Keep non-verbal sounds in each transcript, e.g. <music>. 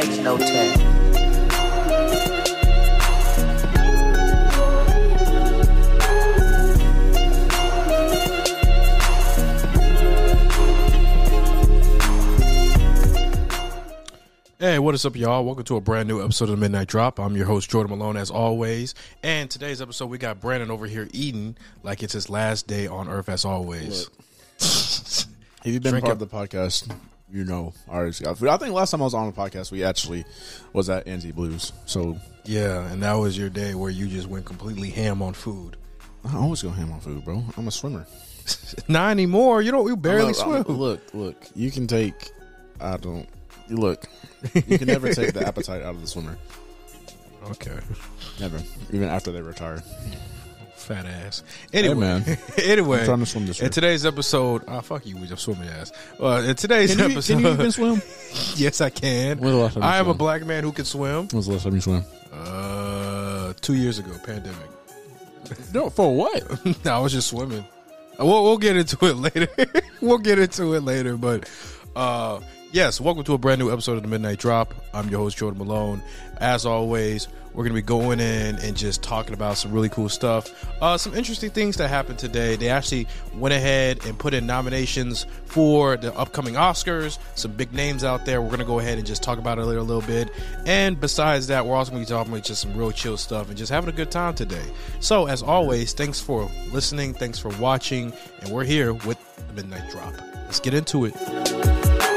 bags, no tag. Hey, what is up, y'all? Welcome to a brand new episode of the Midnight Drop. I'm your host, Jordan Malone, as always. And today's episode, we got Brandon over here eating like it's his last day on Earth, as always. If <laughs> you've been Drink part of the podcast, you know I already got food. I think last time I was on the podcast, we actually was at Anzi Blues. So Yeah, and that was your day where you just went completely ham on food. I always go ham on food, bro. I'm a swimmer. <laughs> Not anymore. You don't. You barely I'm swim. I'm- look, look. You can take. I don't. You look. You can never take the <laughs> appetite out of the swimmer. Okay, Never. Even after they retire. Fat ass. Anyway, man. <laughs> anyway. I'm trying to swim this year. in today's episode, oh fuck you with your swimming ass. Uh, in today's Can you, episode, can you even swim? <laughs> yes, I can. When was the last time you I am a black man who can swim. When was the last time you swam? Uh, two years ago, pandemic. <laughs> No, for what? I was just swimming. Uh, We'll, we'll get into it later. we'll get into it later. But uh, yes, welcome to a brand new episode of the Midnight Drop. I'm your host, Jordan Malone. As always, we're going to be going in and just talking about some really cool stuff. Uh, some interesting things that happened today. They actually went ahead and put in nominations for the upcoming Oscars. Some big names out there. We're going to go ahead and just talk about it a little, bit. And besides that, we're also going to be talking about just some real chill stuff and just having a good time today. So, as always, thanks for listening. Thanks for watching. And we're here with the Midnight Drop. Let's get into it.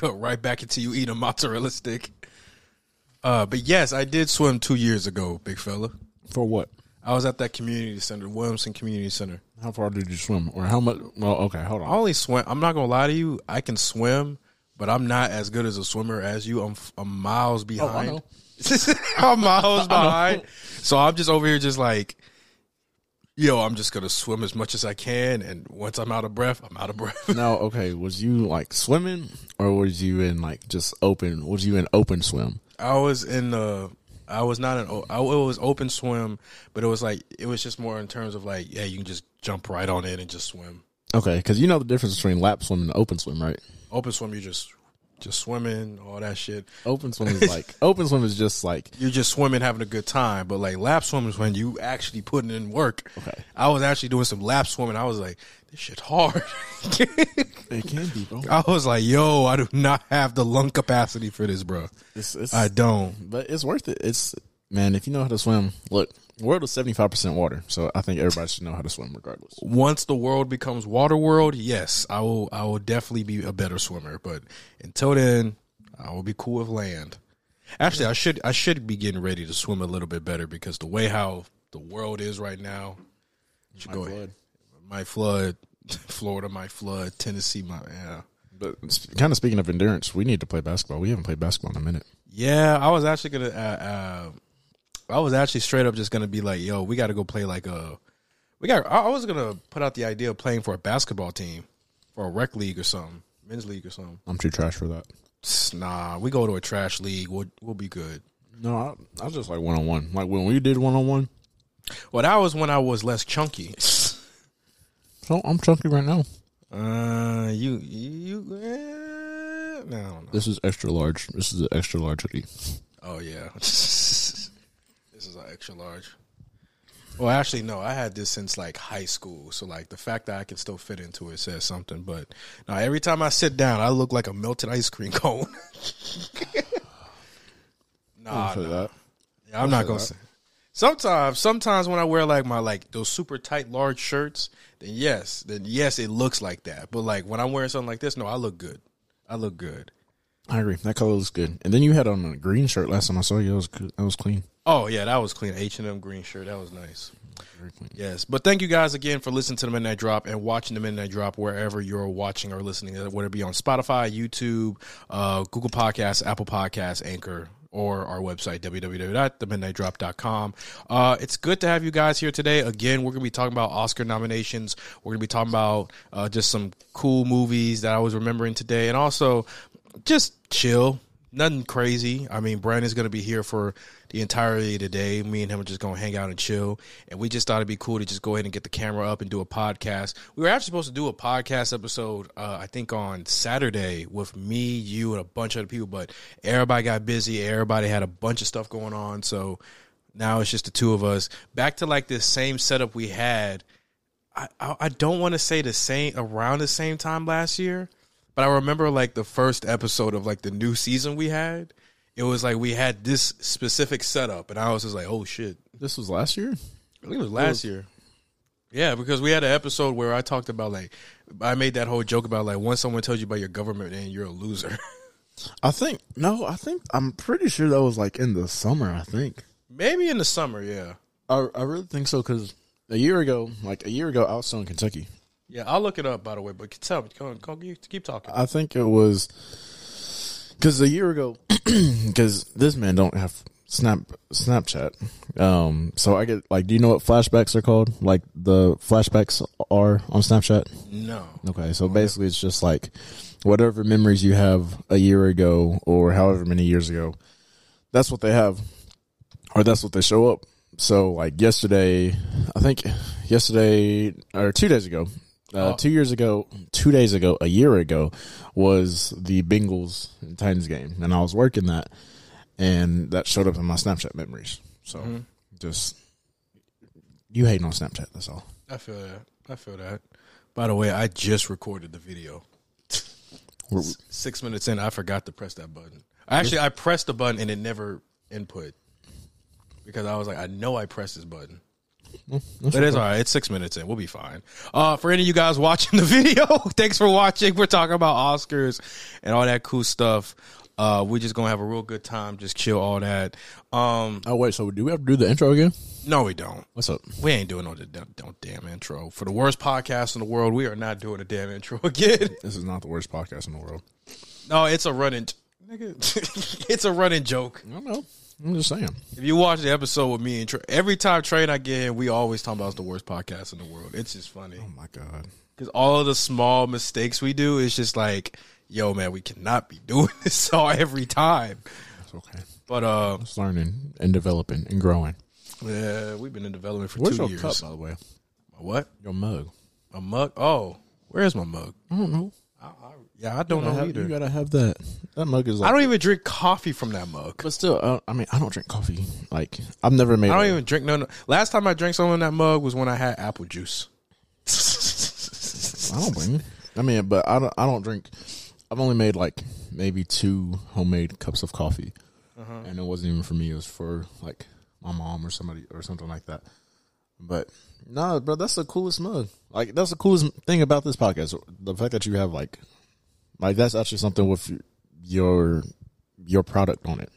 Cut right back into you eating a <laughs> mozzarella stick. Uh, but yes, I did swim two years ago, big fella. For what? I was at that community center, Williamson Community Center. How far did you swim? Or how much? Well, okay, hold on. I only swim. I'm not gonna lie to you. I can swim, but I'm not as good as a swimmer as you. I'm, I'm miles behind. know. <laughs> I'm miles <laughs> behind. So I'm just over here, just like, yo, I'm just gonna swim as much as I can, and once I'm out of breath, I'm out of breath. <laughs> Now, okay, was you like swimming or was you in like just open? Was you in open swim? I was in the. I was not an. I, it was open swim, but it was like it was just more in terms of like, yeah, you can just jump right on in and just swim. Okay, because you know the difference between lap swim and open swim, right? Open swim, you just just swimming, all that shit. Open swim is <laughs> like open swim is just like you're just swimming, having a good time. But like lap swimming is when you actually putting in work. Okay. I was actually doing some lap swimming. I was like, this shit hard. <laughs> it can be, bro. I was like, yo, I do not have the lung capacity for this, bro. It's, it's, I don't. but it's worth it. It's man, if you know how to swim. Look, world is seventy five percent water, so I think everybody should know how to swim regardless. Once the world becomes water world, yes, I will. I will definitely be a better swimmer. But until then, I will be cool with land. Actually, I should. I should be getting ready to swim a little bit better because the way how the world is right now, should go ahead. might flood. <laughs> Florida might flood. Tennessee might. Yeah. But kind of speaking of endurance, we need to play basketball. We haven't played basketball in a minute. Yeah, I was actually gonna. Uh, uh, I was actually straight up just gonna be like, "Yo, we got to go play like a." We got. I was gonna put out the idea of playing for a basketball team, for a rec league or something, men's league or something. I'm too trash for that. Nah, we go to a trash league. We'll we'll be good. No, I, I was just like one on one. Like when we did one on one. Well, that was when I was less chunky. <laughs> So I'm chunky right now. Uh, you you. Eh, no, don't know. This is extra large. This is an extra large hoodie. Oh yeah, this is an extra large. Well, actually, no. I had this since like high school, so like the fact that I can still fit into it says something. But now every time I sit down, I look like a melted ice cream cone. <laughs> nah, nah. that. Yeah, I'm not gonna say. Sometimes, sometimes when I wear like my like those super tight large shirts, then yes, then yes, it looks like that. But like when I'm wearing something like this, no, I look good. I look good. I agree. That color looks good. And then you had on a green shirt last time I saw you. That was good. That was clean. Oh yeah, that was clean. H and M green shirt. That was nice. Very clean. Yes, but thank you guys again for listening to the Midnight Drop and watching the Midnight Drop wherever you're watching or listening, whether it be on Spotify, YouTube, uh, Google Podcasts, Apple Podcasts, Anchor, or our website, www.themidnightdrop.com. Uh, it's good to have you guys here today. Again, we're going to be talking about Oscar nominations. We're going to be talking about uh, just some cool movies that I was remembering today, and also just chill. Nothing crazy. I mean, Brandon's going to be here for the entirety of the day. Me and him are just going to hang out and chill. And we just thought it'd be cool to just go ahead and get the camera up and do a podcast. We were actually supposed to do a podcast episode, uh, I think on Saturday with me, you, and a bunch of other people, but everybody got busy. Everybody had a bunch of stuff going on. So now it's just the two of us. Back to like this same setup we had. I, I, I don't want to say the same around the same time last year, but I remember like the first episode of like the new season we had. It was like we had this specific setup, and I was just like, "Oh shit!" This was last year. I think it was last year. Yeah, because we had an episode where I talked about like I made that whole joke about like once someone tells you about your government, and you're a loser. <laughs> I think no. I think I'm pretty sure that was like in the summer. I think. Maybe in the summer, yeah. I I really think so because a year ago, like a year ago, I was still in Kentucky. Yeah, I'll look it up by the way. But tell me, go, go, keep talking. I think it was because a year ago, <clears throat> because this man don't have Snap Snapchat. Um, so I get like, do you know what flashbacks are called? Like the flashbacks are on Snapchat. No. Okay, so basically, it's just like whatever memories you have a year ago or however many years ago. That's what they have, or that's what they show up. So like yesterday, I think yesterday or two days ago, uh, Oh. two years ago, two days ago, a year ago, was the Bengals and Titans game, and I was working that, and that showed up in my Snapchat memories. So just you hating on Snapchat. That's all. I feel that. I feel that. By the way, I just recorded the video. S- Six minutes in, I forgot to press that button. Actually, I pressed the button and it never input because I was like, I know I pressed this button. But it's all right. It's six minutes in. We'll be fine. Uh, for any of you guys watching the <laughs> video, thanks for watching. We're talking about Oscars and all that cool stuff. Uh, we're just gonna have a real good time, just chill all that. Um, Oh wait, so do we have to do the intro again? no, we don't. What's up? We ain't doing no, no, no damn intro. For the worst podcast in the world, we are not doing a damn intro <laughs> again. This is not the worst podcast in the world. No, it's a running, <laughs> nigga. it's a running joke. I don't know. I'm just saying. If you watch the episode with me and Trey, every time Trey and I get in, we always talk about it's the worst podcast in the world. It's just funny Oh my god. because all of the small mistakes we do is just like, yo, man, we cannot be doing <laughs> this all every time. It's okay. But uh, It's learning and developing and growing. yeah, we've been in development for Where's two your years. cup, by the way? What? Your mug. A mug? Oh, where's my mug? I don't know. I, I, yeah, I don't know have, either. You gotta have that. That mug is like. I don't even drink coffee from that mug. But still, uh, I mean, I don't drink coffee. Like, I've never made. I don't a- even drink no, no. Last time I drank something in that mug was when I had apple juice. I don't blame you. I mean, but I don't. I don't drink. I've only made like maybe two homemade cups of coffee, Uh-huh. and it wasn't even for me. It was for like my mom or somebody or something like that. But no, bro, that's the coolest mug. Like, that's the coolest thing about this podcast. The fact that you have like, like that's actually something with your your product on it.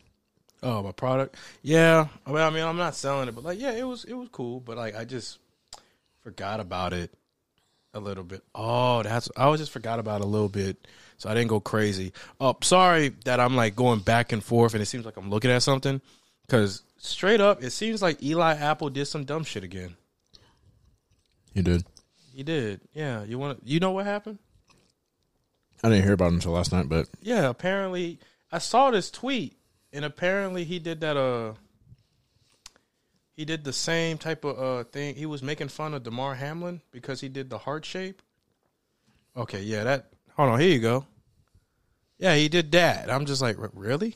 Oh, my product. Yeah. I mean, I mean, I'm not selling it, but like, yeah, it was it was cool, but like, I just forgot about it a little bit. Oh, that's I was just forgot about it a little bit, so I didn't go crazy. Oh, sorry that I'm like going back and forth, and it seems like I'm looking at something because straight up, it seems like Eli Apple did some dumb shit again. He did. He did. Yeah. You want? You know what happened? I didn't hear about it until last night, but Yeah, apparently I saw this tweet and apparently he did that uh he did the same type of uh thing. He was making fun of Damar Hamlin because he did the heart shape. Okay, yeah, that Hold on, here you go. Yeah, he did that. I'm just like, really?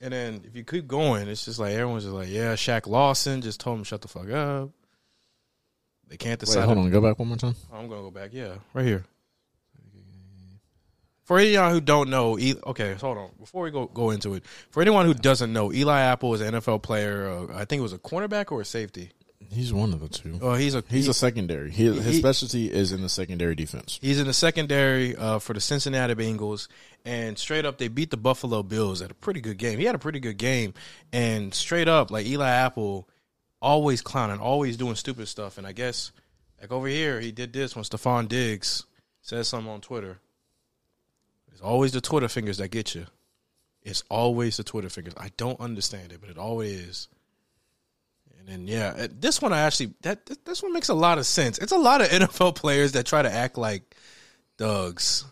And then if you keep going, it's just like everyone's just like, yeah, Shaq Lawson just told him shut the fuck up. They can't decide. wait, hold on, go back one more time. I'm gonna go back. Yeah, right here. For any of y'all who don't know, okay, hold on. Before we go go into it, for anyone who doesn't know, Eli Apple is an NFL player. Uh, I think it was a cornerback or a safety. He's one of the two. Oh, he's a He's he- a secondary. He, his specialty is in the secondary defense. He's in the secondary uh, for the Cincinnati Bengals, and straight up they beat the Buffalo Bills at a pretty good game. He had a pretty good game, and straight up like Eli Apple, always clowning, always doing stupid stuff. And I guess like over here he did this when Stefon Diggs says something on Twitter. It's always the Twitter fingers that get you. It's always the Twitter fingers. I don't understand it, but it always is. And then yeah, uh, this one I actually that this one makes a lot of sense. It's a lot of <laughs> NFL players that try to act like thugs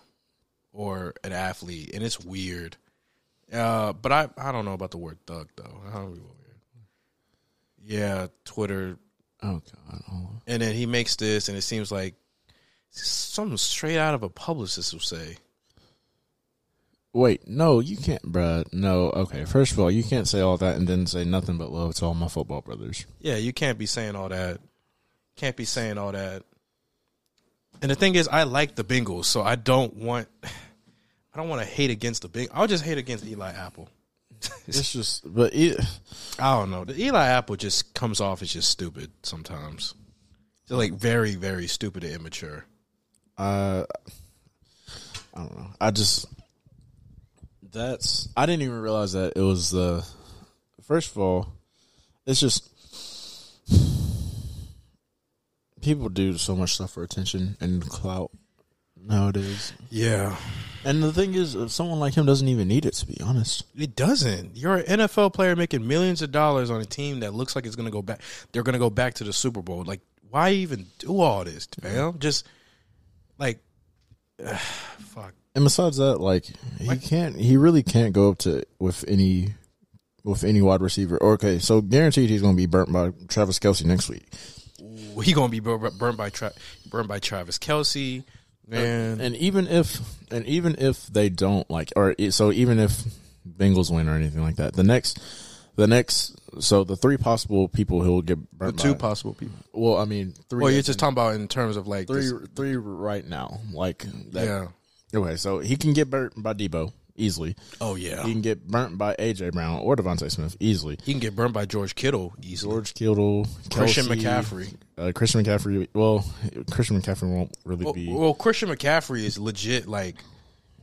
or an athlete, and it's weird. Uh, but I I don't know about the word thug though. I don't Yeah, Twitter, Oh god. And then he makes this, and it seems like something straight out of a publicist will say. Wait, no, you can't, bruh. No, okay. First of all, you can't say all that and then say nothing but love to all my football brothers. Yeah, you can't be saying all that. Can't be saying all that. And the thing is, I like the Bengals, so I don't want. <sighs> I don't want to hate against the big. I'll just hate against Eli Apple. <laughs> It's just, but it, I don't know. The Eli Apple just comes off as just stupid sometimes. They're like very, very stupid and immature. uh, I don't know. I just that's I didn't even realize that it was the. First of all, it's just people do so much stuff for attention and clout nowadays. Yeah, And the thing is, someone like him doesn't even need it. To be honest, it doesn't. You're an NFL player making millions of dollars on a team that looks like it's going to go back. They're going to go back to the Super Bowl. Like, why even do all this, fam? Just like, <sighs> fuck. And besides that, like he can't, he really can't go up to with any with any wide receiver. Okay, so guaranteed he's going to be burnt by Travis Kelce next week. He gonna be burnt by Tra- burned by Travis Kelce, man. And even if and even if they don't like or so even if Bengals win or anything like that, the next the next so the three possible people who will get the burnt two by, possible people. well, I mean three Well, you're just talking about in terms of like three this- three right now. Like that, yeah. Okay, so he can get burnt by Deebo easily. Oh yeah. He can get burnt by AJ Brown or DeVonta Smith easily. He can get burnt by George Kittle easily. George Kittle, Christian McCaffrey. uh, Christian McCaffrey. Well, Christian McCaffrey won't really Well, be. well, Christian McCaffrey is legit. Like,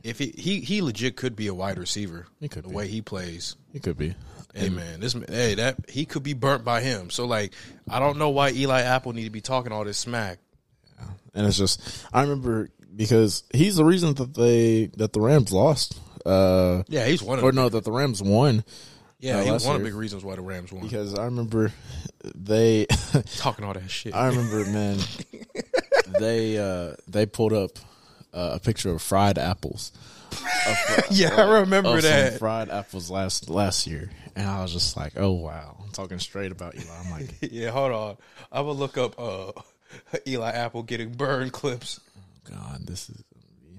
if he he, he legit could be a wide receiver. He could the be. way he plays. he could be. Hey man, this hey that he could be burnt by him. So like, I don't know why Eli Apple need to be talking all this smack. and it's just I remember because he's the reason that they that the Rams lost. Uh, Yeah, he's one of or no, that the Rams won Yeah, uh, he was one of the big reasons why the Rams won. because I remember they. <laughs> Talking all that shit. I remember, man, <laughs> they uh they pulled up uh, a picture of fried apples. Of <laughs> yeah, I remember that. fried apples last last year, and I was just like, oh wow, I'm talking straight about Eli. I'm like, Yeah, hold on. I will look up uh, Eli Apple getting burned clips. God, this is.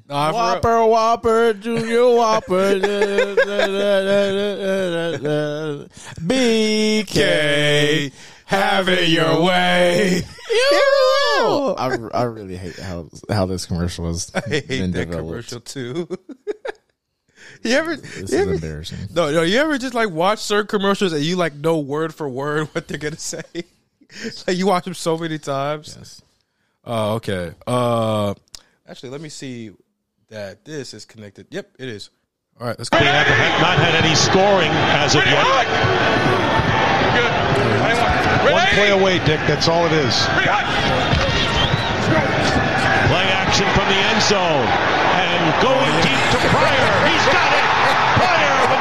Nah, for real. Whopper, Whopper, Junior Whopper, <laughs> BK, have it your way. <laughs> I, I really hate how how this commercial is. I hate been that developed. commercial too. <laughs> you ever? This you is ever embarrassing. no, no. You ever just like watch certain commercials and you like know word for word what they're gonna say? like you watch them so many times. Yes. Oh, okay. Uh, actually, let me see that this is connected. Yep, it is. All right, let's go. They have not had any scoring as of yet. One play away, Dick. That's all it is. Play action from the end zone. And going deep to Pryor. He's got it.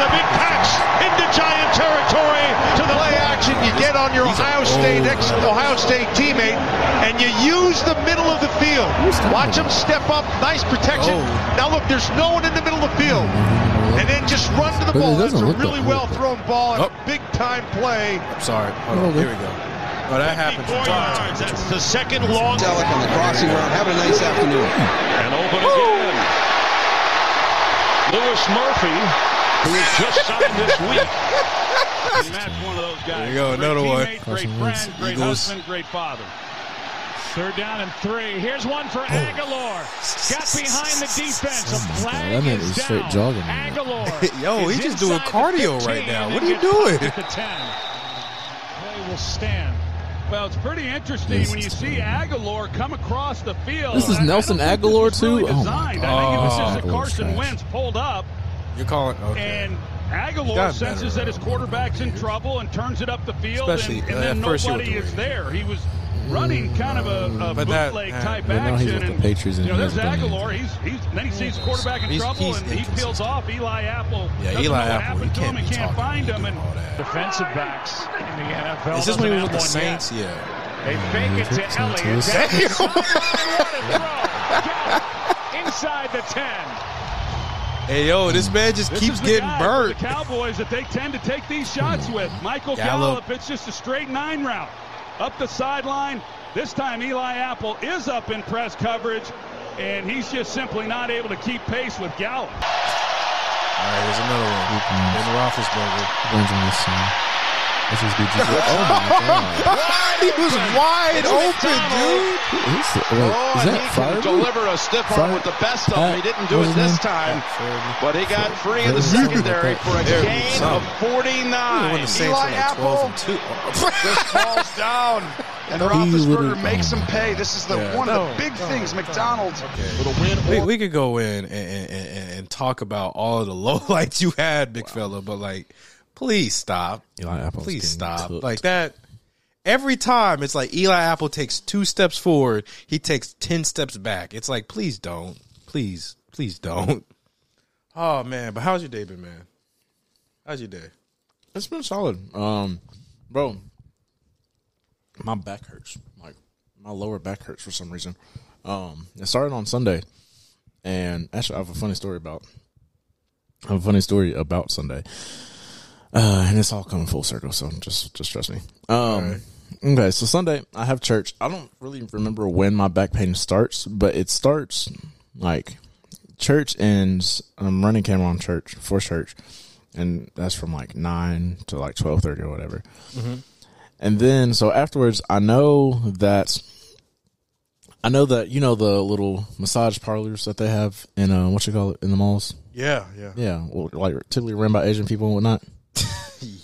Pryor a big catch into Giant territory to the play action. You get on your Ohio State ex Ohio State teammate and you use the middle of the field. Watch him step up. Nice protection. Oh. Now look, there's no one in the middle of the field. And then just run to the ball. That's a really well thrown ball and Oh. a big time play. Sorry. Hold on. Here we go. Oh, that happens from time to time. That's the second long. Selleck on the crossing route. Have a nice afternoon. And open again. Louis Murphy, who was just signed this week. <laughs> And Matt's one of those guys. There you go, Great another one. Great Carson friend, Wentz, great Eagles. husband, great father. Third down and three. Here's one for oh. Agholor. Got behind the defense. Oh a Oh my God, flag that man is is straight down. jogging. Agholor. <laughs> Yo, is he just doing cardio 15 right now. What are you gets stopped doing? At the 10. Play will stand. Well, it's pretty interesting This when you is see Agholor come across the field. This is I- I Nelson don't think this Agholor, was really too? Oh, my designed. I think it was Oh, just that Agholor's Carson. Wentz pulled up You're calling okay. and Agholor senses better, that his quarterback's in trouble and turns it up the field, Especially, and, and uh, then first he nobody is there. He was running kind of a, a But that- bootleg uh, type but now he's action. with the and, Patriots and you know, he there's Agholor. He's, he's then he sees the quarterback in He's- trouble he's and he peels off. Eli Apple. Yeah, Eli know what Apple, happened he to can't him be can't find him. doing And defensive backs in the NFL. Is this when he was with the doesn't have one Saints? yet. Yeah. They fake it to Saints. Elliott. Saints. Down the sideline. What a throw. Inside the 10. Hey yo, this man just This keeps is the getting guy burnt. The Cowboys that they tend to take these shots hmm. with. Michael Gallup. Gallup. it's just a straight nine route. Up the sideline. This time Eli Apple is up in press coverage, and he's just simply not able to keep pace with Gallup. All right, here's another one. Ben Roethlisberger. Runs on this song. This is BG. <laughs> Oh my god. He was wide open, dude. Who's the, wait, Oh, is that he Fire? deliver a stiff arm with the best of them. He didn't do it this time, but he got free in the secondary for a There, gain son. of 49. When the Saints Eli were like 12 Apple and 2. <laughs> just falls down. And literally- Roethlisberger makes him pay. This is the Yeah. one of the big no, things. no. McDonald's Okay. with a win. We, we could go in and, and, and, and talk about all of the <laughs> lowlights you had, big fella, but like, please stop. Eli Apple's Please stop. cooked. Like that. Every time it's like Eli Apple takes two steps forward, he takes 10 steps back. It's like, please don't. Please, please don't. <laughs> Oh, man. But how's your day been, man? How's your day? It's been solid. Um, bro, my back hurts. Like my lower back hurts for some reason. Um, it started on Sunday, and actually, I have a funny story about. I have a funny story about Sunday, uh, and it's all coming full circle. So just, just trust me. Um, okay, so Sunday I have church. I don't really remember when my back pain starts, but it starts like church ends. I'm running camera on church for church and that's from like nine to like twelve thirty or whatever. And then so afterwards, I know that I know that you know the little massage parlors that they have in uh what you call it in the malls. Yeah, yeah. Yeah, well, like typically run by Asian people and whatnot. <laughs>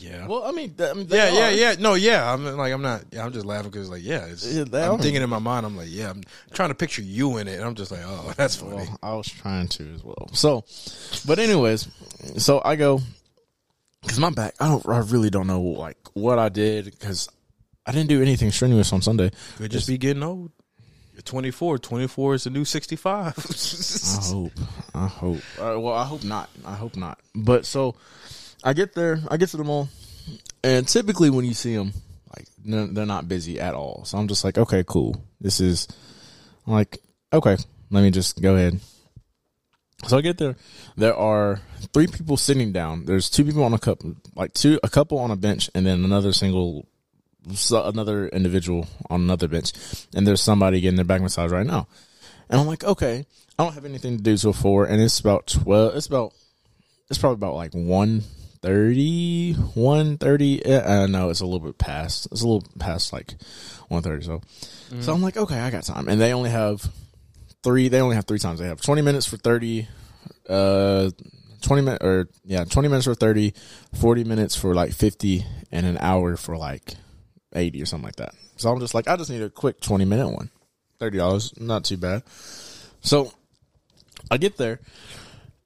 Yeah. Well, I mean, th- I mean yeah, yeah, are. yeah. No, yeah. I'm like, I'm not. Yeah, I'm just laughing because, like, yeah, it's, Yeah, I'm are. thinking in my mind. I'm like, yeah, I'm trying to picture you in it, and I'm just like, oh, <laughs> that's funny. Well, I was trying to as well. So, but anyways, so I go because my back. I don't. I really don't know like what I did because I didn't do anything strenuous on Sunday. Could just be getting old. You're 24. 24 is the new 65. <laughs> I hope. I hope. Well, I hope not. I hope not. But so I get there. I get to the mall, and typically when you see them, like they're, not busy at all. So I'm just like, okay, cool. This is I'm like, okay, let me just go ahead. So I get there. There are three people sitting down. There's two people on a couple, like two, a couple on a bench, and then another single, another individual on another bench. And there's somebody getting their back massage right now. And I'm like, okay, I don't have anything to do till four, and it's about twelve. It's about, it's probably about like one thirty, one thirty. Uh, no, it's a little bit past. It's a little past like one thirty. So, so I'm like, okay, I got time, and they only have three. They only have three times. They have twenty minutes for thirty. Uh, twenty minutes or yeah, twenty minutes for 30, 40 minutes for like fifty, and an hour for like eighty or something like that. So I'm just like, I just need a quick twenty minute one. Thirty dollars, not too bad. So I get there,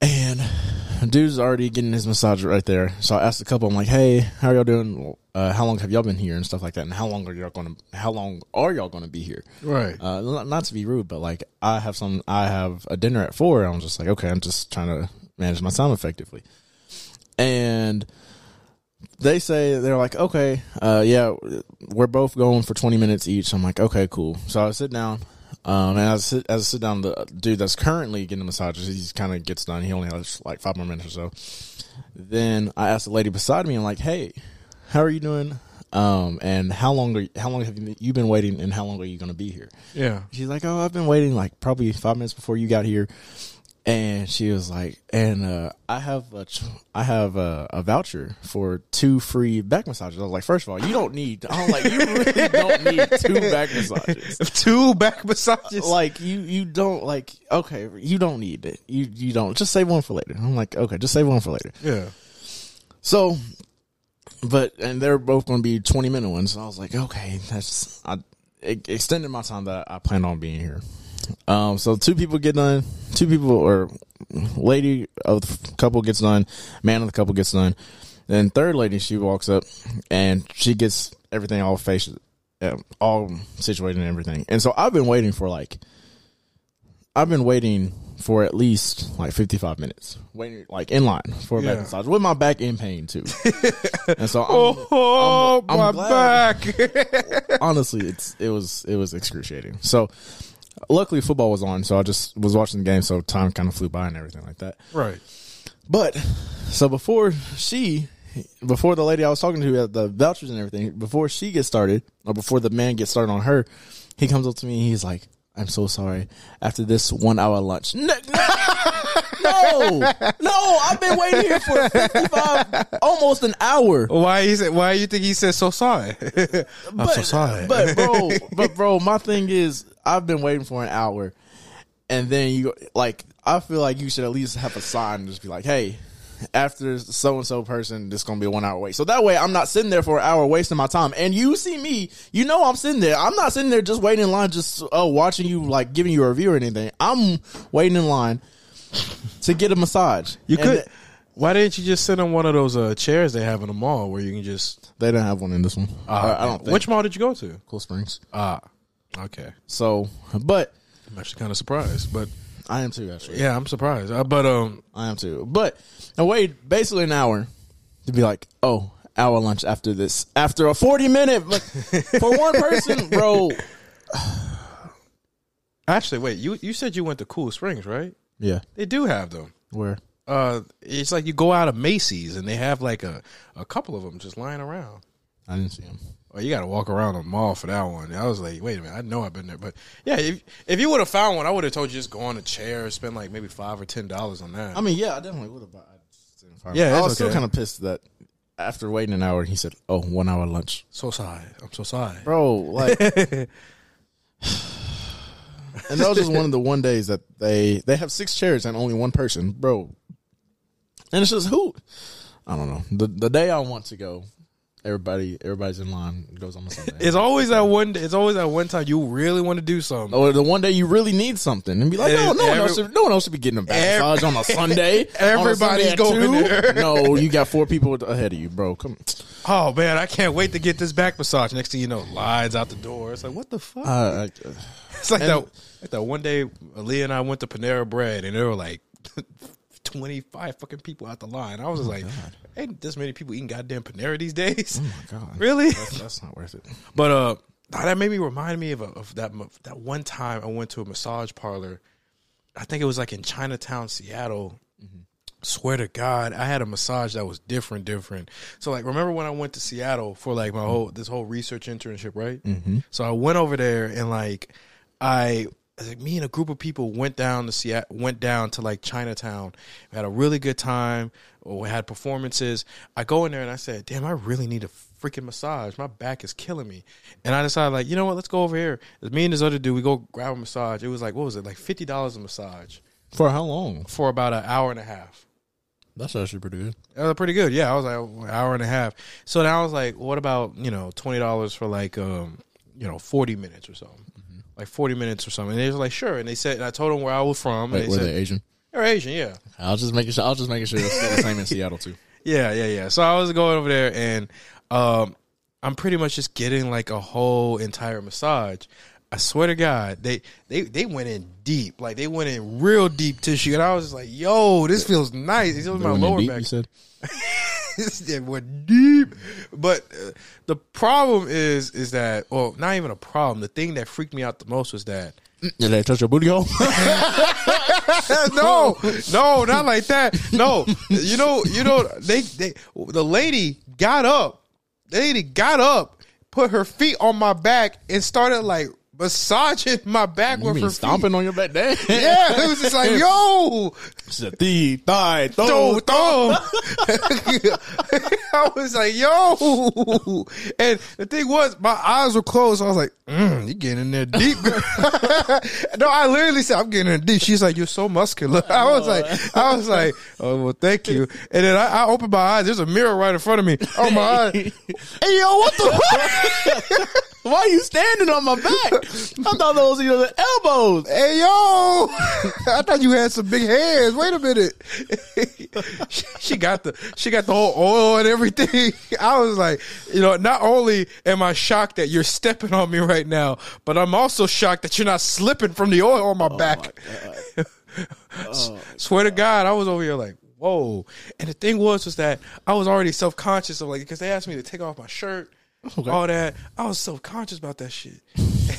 and dude's already getting his massage right there. So I asked a couple, I'm like, "Hey, how y'all doing? Uh, how long have y'all been here and stuff like that? And how long are y'all going to? How long are y'all going to be here? right. Uh, not, not to be rude, but like I have some, I have a dinner at four. I'm just like, okay, I'm just trying to manage my time effectively. And they say they're like, okay, uh, yeah, we're both going for 20 minutes each. I'm like, okay, cool. So I sit down. Um, and as I sit, as I sit down, the dude that's currently getting the massages, he's kind of gets done. He only has like five more minutes or so. Then I asked the lady beside me, I'm like, hey, how are you doing? Um, and how long are you, how long have you, you been waiting and how long are you going to be here? yeah. She's like, "Oh, I've been waiting like probably five minutes before you got here," and she was like, "And uh, I have a, I have a, a voucher for two free back massages." I was like, first of all, you don't need. I'm like, you really don't need two back massages. <laughs> Two back massages. Like you, you don't like. Okay, you don't need it. You, you don't. Just save one for later. I'm like, okay, just save one for later. yeah. So, but and they're both going to be twenty minute ones. So I was like, okay, that's I extended my time that I planned on being here. Um, so two people get done, two people or lady of the couple gets done, man of the couple gets done. Then third lady, she walks up and she gets everything all face um, all situated and everything. And so I've been waiting for like, I've been waiting for at least like 55 minutes, waiting like in line for a back massage with my back in pain too. <laughs> and so I'm, Oh, I'm my glad. back. <laughs> honestly, it's it was it was excruciating. So luckily football was on, so I just was watching the game, so time kind of flew by and everything like that. right. But so before she, before the lady I was talking to at the vouchers and everything, before she gets started, or before the man gets started on her, he comes up to me and he's like, "I'm so sorry. After this one hour lunch, no, <laughs> no, no, I've been waiting here for 55, almost an hour. Why he said? Why you think he said so sorry? <laughs> I'm so sorry. But bro, <laughs> but bro, my thing is, I've been waiting for an hour, and then you like, I feel like you should at least have a sign and just be like, hey. After so and so person, this gonna be a one hour wait. So that way, I'm not sitting there for an hour wasting my time. And you see me, you know I'm sitting there. I'm not sitting there just waiting in line, just oh watching you like giving you a review or anything. I'm waiting in line to get a massage. you And could. th- Why didn't you just sit on one of those uh, chairs they have in the mall where you can just? They don't have one in this one. I, I don't think. Which mall did you go to? Cool Springs. Ah, okay. So, but I'm actually kind of surprised, but I am too. Actually, yeah, I'm surprised. Uh, but um, I am too. But I wait basically an hour to be like, oh, hour lunch after this. After a 40 minute, like, for one person, <laughs> bro. actually, wait. You you said you went to Cool Springs, right? Yeah. They do have them. Where? Uh, it's like you go out of Macy's and they have like a a couple of them just lying around. I didn't see him. Oh, you got to walk around the mall for that one. I was like, wait a minute, I know I've been there, but yeah, if if you would have found one, I would have told you just go on a chair, spend like maybe five or ten dollars on that. I mean, yeah, I definitely would have. But I just didn't find Yeah, I it's was still okay. kind of pissed that after waiting an hour, he said, oh, one hour lunch. so sorry, I'm so sorry. Bro, like. <laughs> and that was just one of the one days that they they have six chairs and only one person, bro. And it's just who I don't know. The the day I want to go, everybody everybody's in line goes on Sunday. It's always that one. It's always that one time you really want to do something. or the one day you really need something and be like, no, no one else should, no one else should be getting a every- massage on a <laughs> Sunday. Everybody's going there. No, you got four people ahead of you, bro. Come, Oh man, I can't wait to get this back massage. Next thing you know, lines out the door. It's like what the fuck? uh, I, it's like that. Like that one day, Aaliyah and I went to Panera Bread, and they were like <laughs> twenty five fucking people out the line. I was just like, ain't this many people eating goddamn Panera these days? oh my god, <laughs> Really? That's, that's not worth it. But uh, that made me remind me of, a, of that that one time I went to a massage parlor. I think it was like in Chinatown, Seattle. Swear to God, I had a massage that was different, different. So like, remember when I went to Seattle for like my whole this whole research internship, right? Mm-hmm. So I went over there and like, I like me and a group of people went down to Seattle, went down to like Chinatown. We had a really good time. We had performances. I go in there and I said, "Damn, I really need a freaking massage. My back is killing me." And I decided, like, you know what? Let's go over here. It's me and this other dude. We go grab a massage. It was like, what was it? Like fifty dollars a massage For how long? for about an hour and a half. That's actually pretty good. That was pretty good. Yeah, I was like an hour and a half. So now I was like, what about you know twenty dollars for like um you know forty minutes or something, like forty minutes or something. And they was like, sure. And they said, and I told them where I was from. Wait, and were they they said, Asian? they're Asian, yeah. I was just making sure. I was just making sure it's the same in <laughs> Seattle too. Yeah, yeah, yeah. So I was going over there and um I'm pretty much just getting like a whole entire massage. I swear to God, they they they went in deep, like they went in real deep tissue, and I was just like, "Yo, this feels nice." It was my They lower deep, back. You said. <laughs> <laughs> it went deep, but uh, the problem is, is that well, not even a problem. The thing that freaked me out the most was that Did they touch your booty hole? <laughs> no, no, not like that. No, you know, you know, they, they, the lady got up. The lady got up, put her feet on my back, and started like massaging my back you with mean her stomping feet. on your back? Damn. <laughs> Yeah, it was just like, <laughs> yo, it's a "Thee, thigh, throw, throw." throw. I was like, yo. And the thing was, my eyes were closed. I was like, mm, you getting in there deep. <laughs> no, I literally said, I'm getting in deep. She's like, you're so muscular. I was like, I was like, oh, well, thank you. And then I, I opened my eyes. There's a mirror right in front of me. Oh, my. Hey, yo, what the Why are you standing on my back? I thought those were you know the elbows. Hey yo, <laughs> I thought you had some big hands. Wait a minute. <laughs> she, she got the she got the whole oil and everything. <laughs> I was like, you know, not only am I shocked that you're stepping on me right now, but I'm also shocked that you're not slipping from the oil on my oh, back. Swear to God, I was over here like, whoa. And the thing was, was that I was already self conscious of like because they asked me to take off my shirt. All that I was self conscious about that shit. <laughs>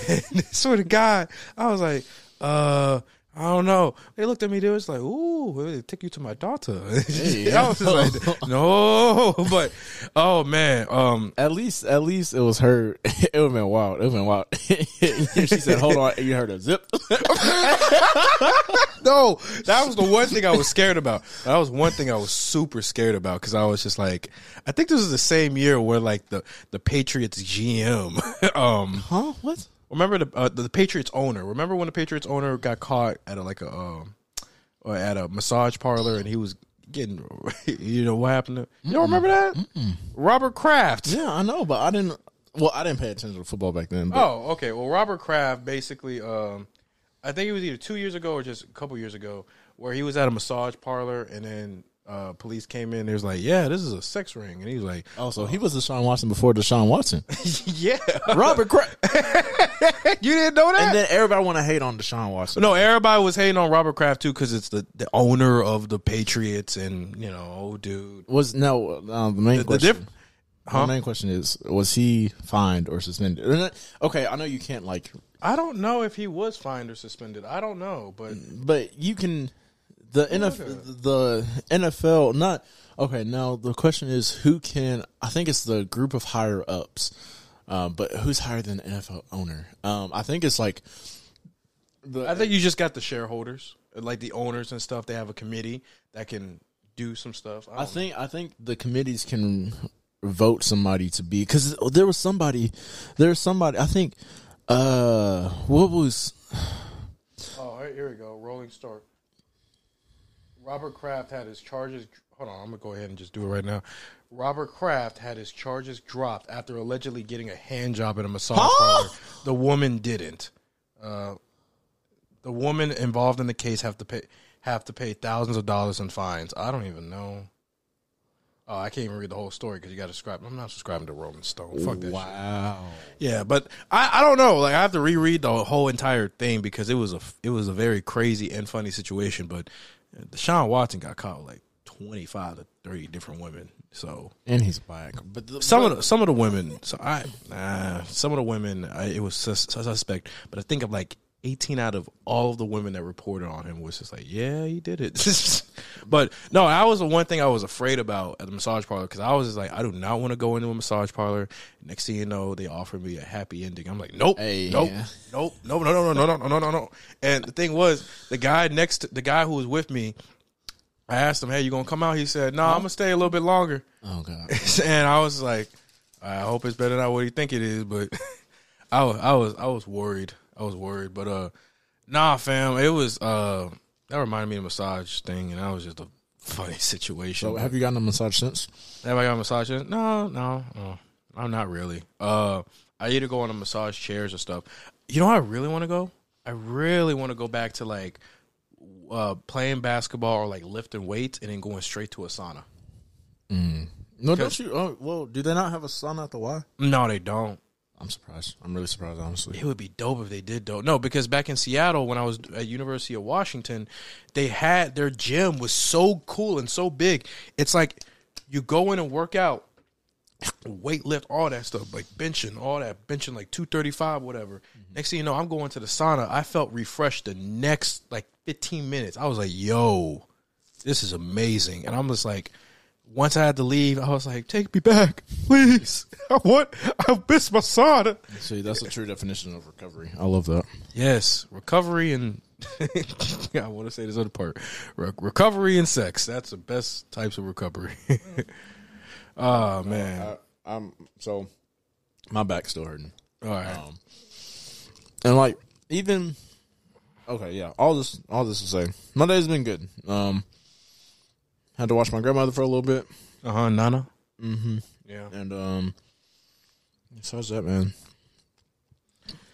and swear to God, I was like, uh, I don't know. They looked at me. They was like, "Ooh, they take you to my daughter." <laughs> I was just like, <laughs> "No," <laughs> but oh man, um, At least, at least it was her. It would have been wild. It would have been wild. she said, "Hold on," and you heard a zip. no, that was the one thing I was scared about. That was one thing I was super scared about because I was just like, I think this was the same year where like the the Patriots GM, um, huh? What? Remember the uh, the Patriots owner. Remember when the Patriots owner got caught at a, like a um, at a massage parlor and he was getting, <laughs> you know what happened? To, you don't remember that? Robert Kraft. Yeah, I know, but I didn't. Well, I didn't pay attention to football back then. But Oh, okay. Well, Robert Kraft basically, um, I think it was either two years ago or just a couple years ago, where he was at a massage parlor and then uh, police came in. They was like, "Yeah, this is a sex ring," and he was like, oh, so he was Deshaun Watson before Deshaun Watson. <laughs> "Yeah, Robert Kraft. <laughs> you didn't know that." and then everybody want to hate on Deshaun Watson. no, everybody was hating on Robert Kraft too because it's the, the owner of the Patriots, and you know, oh, dude, Was no uh, the main the question. diff- Huh? The main question is: Was he fined or suspended? Okay, I know you can't like, I don't know if he was fined or suspended. I don't know, but but you can. The NFL, the NFL, not okay. Now the question is, who can? I think it's the group of higher ups, um, but who's higher than the NFL owner? Um, I think it's like the. I think you just got the shareholders, like the owners and stuff. They have a committee that can do some stuff. I don't think I think the committees can vote somebody to be because there was somebody, there's somebody. I think, uh, what was Oh, all right, here we go. Rolling start. Robert Kraft had his charges. Hold on, I'm gonna go ahead and just do it right now. Robert Kraft had his charges dropped after allegedly getting a hand job at a massage parlor. The woman didn't. Uh, the woman involved in the case have to pay have to pay thousands of dollars in fines. I don't even know. Oh, I can't even read the whole story because you got to subscribe. I'm not subscribing to Rolling Stone. Fuck that shit. wow? Yeah, but I, I don't know. Like I have to reread the whole entire thing because it was a it was a very crazy and funny situation. But Deshaun Watson got caught with like twenty five to thirty different women. So And he's black, but the, some of the some of the women. So I nah, some of the women I, it was sus, suspect. But I think of like eighteen out of all of the women that reported on him was just like, yeah, he did it. <laughs> but no, that was the one thing I was afraid about at the massage parlor because I was just like, I do not want to go into a massage parlor. Next thing you know, they offered me a happy ending. I'm like, nope, Hey, nope, yeah. nope, no, no, no, no, no, no, no, no, no. And the thing was, the guy next, to, the guy who was with me. I asked him, "Hey, you gonna come out?" He said, "No, I'm gonna stay a little bit longer." oh god, <laughs> and I was like, I hope it's better than what you think it is, but <laughs> I was, I was, I was worried. I was worried, but uh, nah, fam, it was uh, that reminded me of the massage thing, and that was just a funny <laughs> situation. so have you gotten a massage since? Have I got massages? No, no, no, I'm not really. Uh, I either go on a massage chairs or stuff. You know, I really want to go. I really want to go back to like uh, playing basketball or like lifting weights and then going straight to a sauna. No, don't you? Oh, well, do they not have a sauna at the Y? No, they don't. I'm surprised. I'm really surprised, honestly. It would be dope if they did though. No, because back in Seattle when I was at University of Washington, they had their gym was so cool and so big. It's like you go in and work out, weight lift, all that stuff, like benching, all that, benching like two thirty five, whatever. Mm-hmm. Next thing you know, I'm going to the sauna. I felt refreshed the next like fifteen minutes. I was like, yo, this is amazing. And I'm just like once I had to leave, I was like, take me back, please. What? <laughs> I want I miss my sauna. See, that's a true definition of recovery. I love that. Yes, recovery and <laughs> I want to say this other part. Re- recovery and sex. That's the best types of recovery. <laughs> oh man. I, I'm so my back's still hurting. All right. Um, and like even okay, yeah. All this, all this to say, my day's been good. Um, had to watch my grandmother for a little bit, Uh huh. Nana. Mm-hmm. Yeah. and um, besides that, man,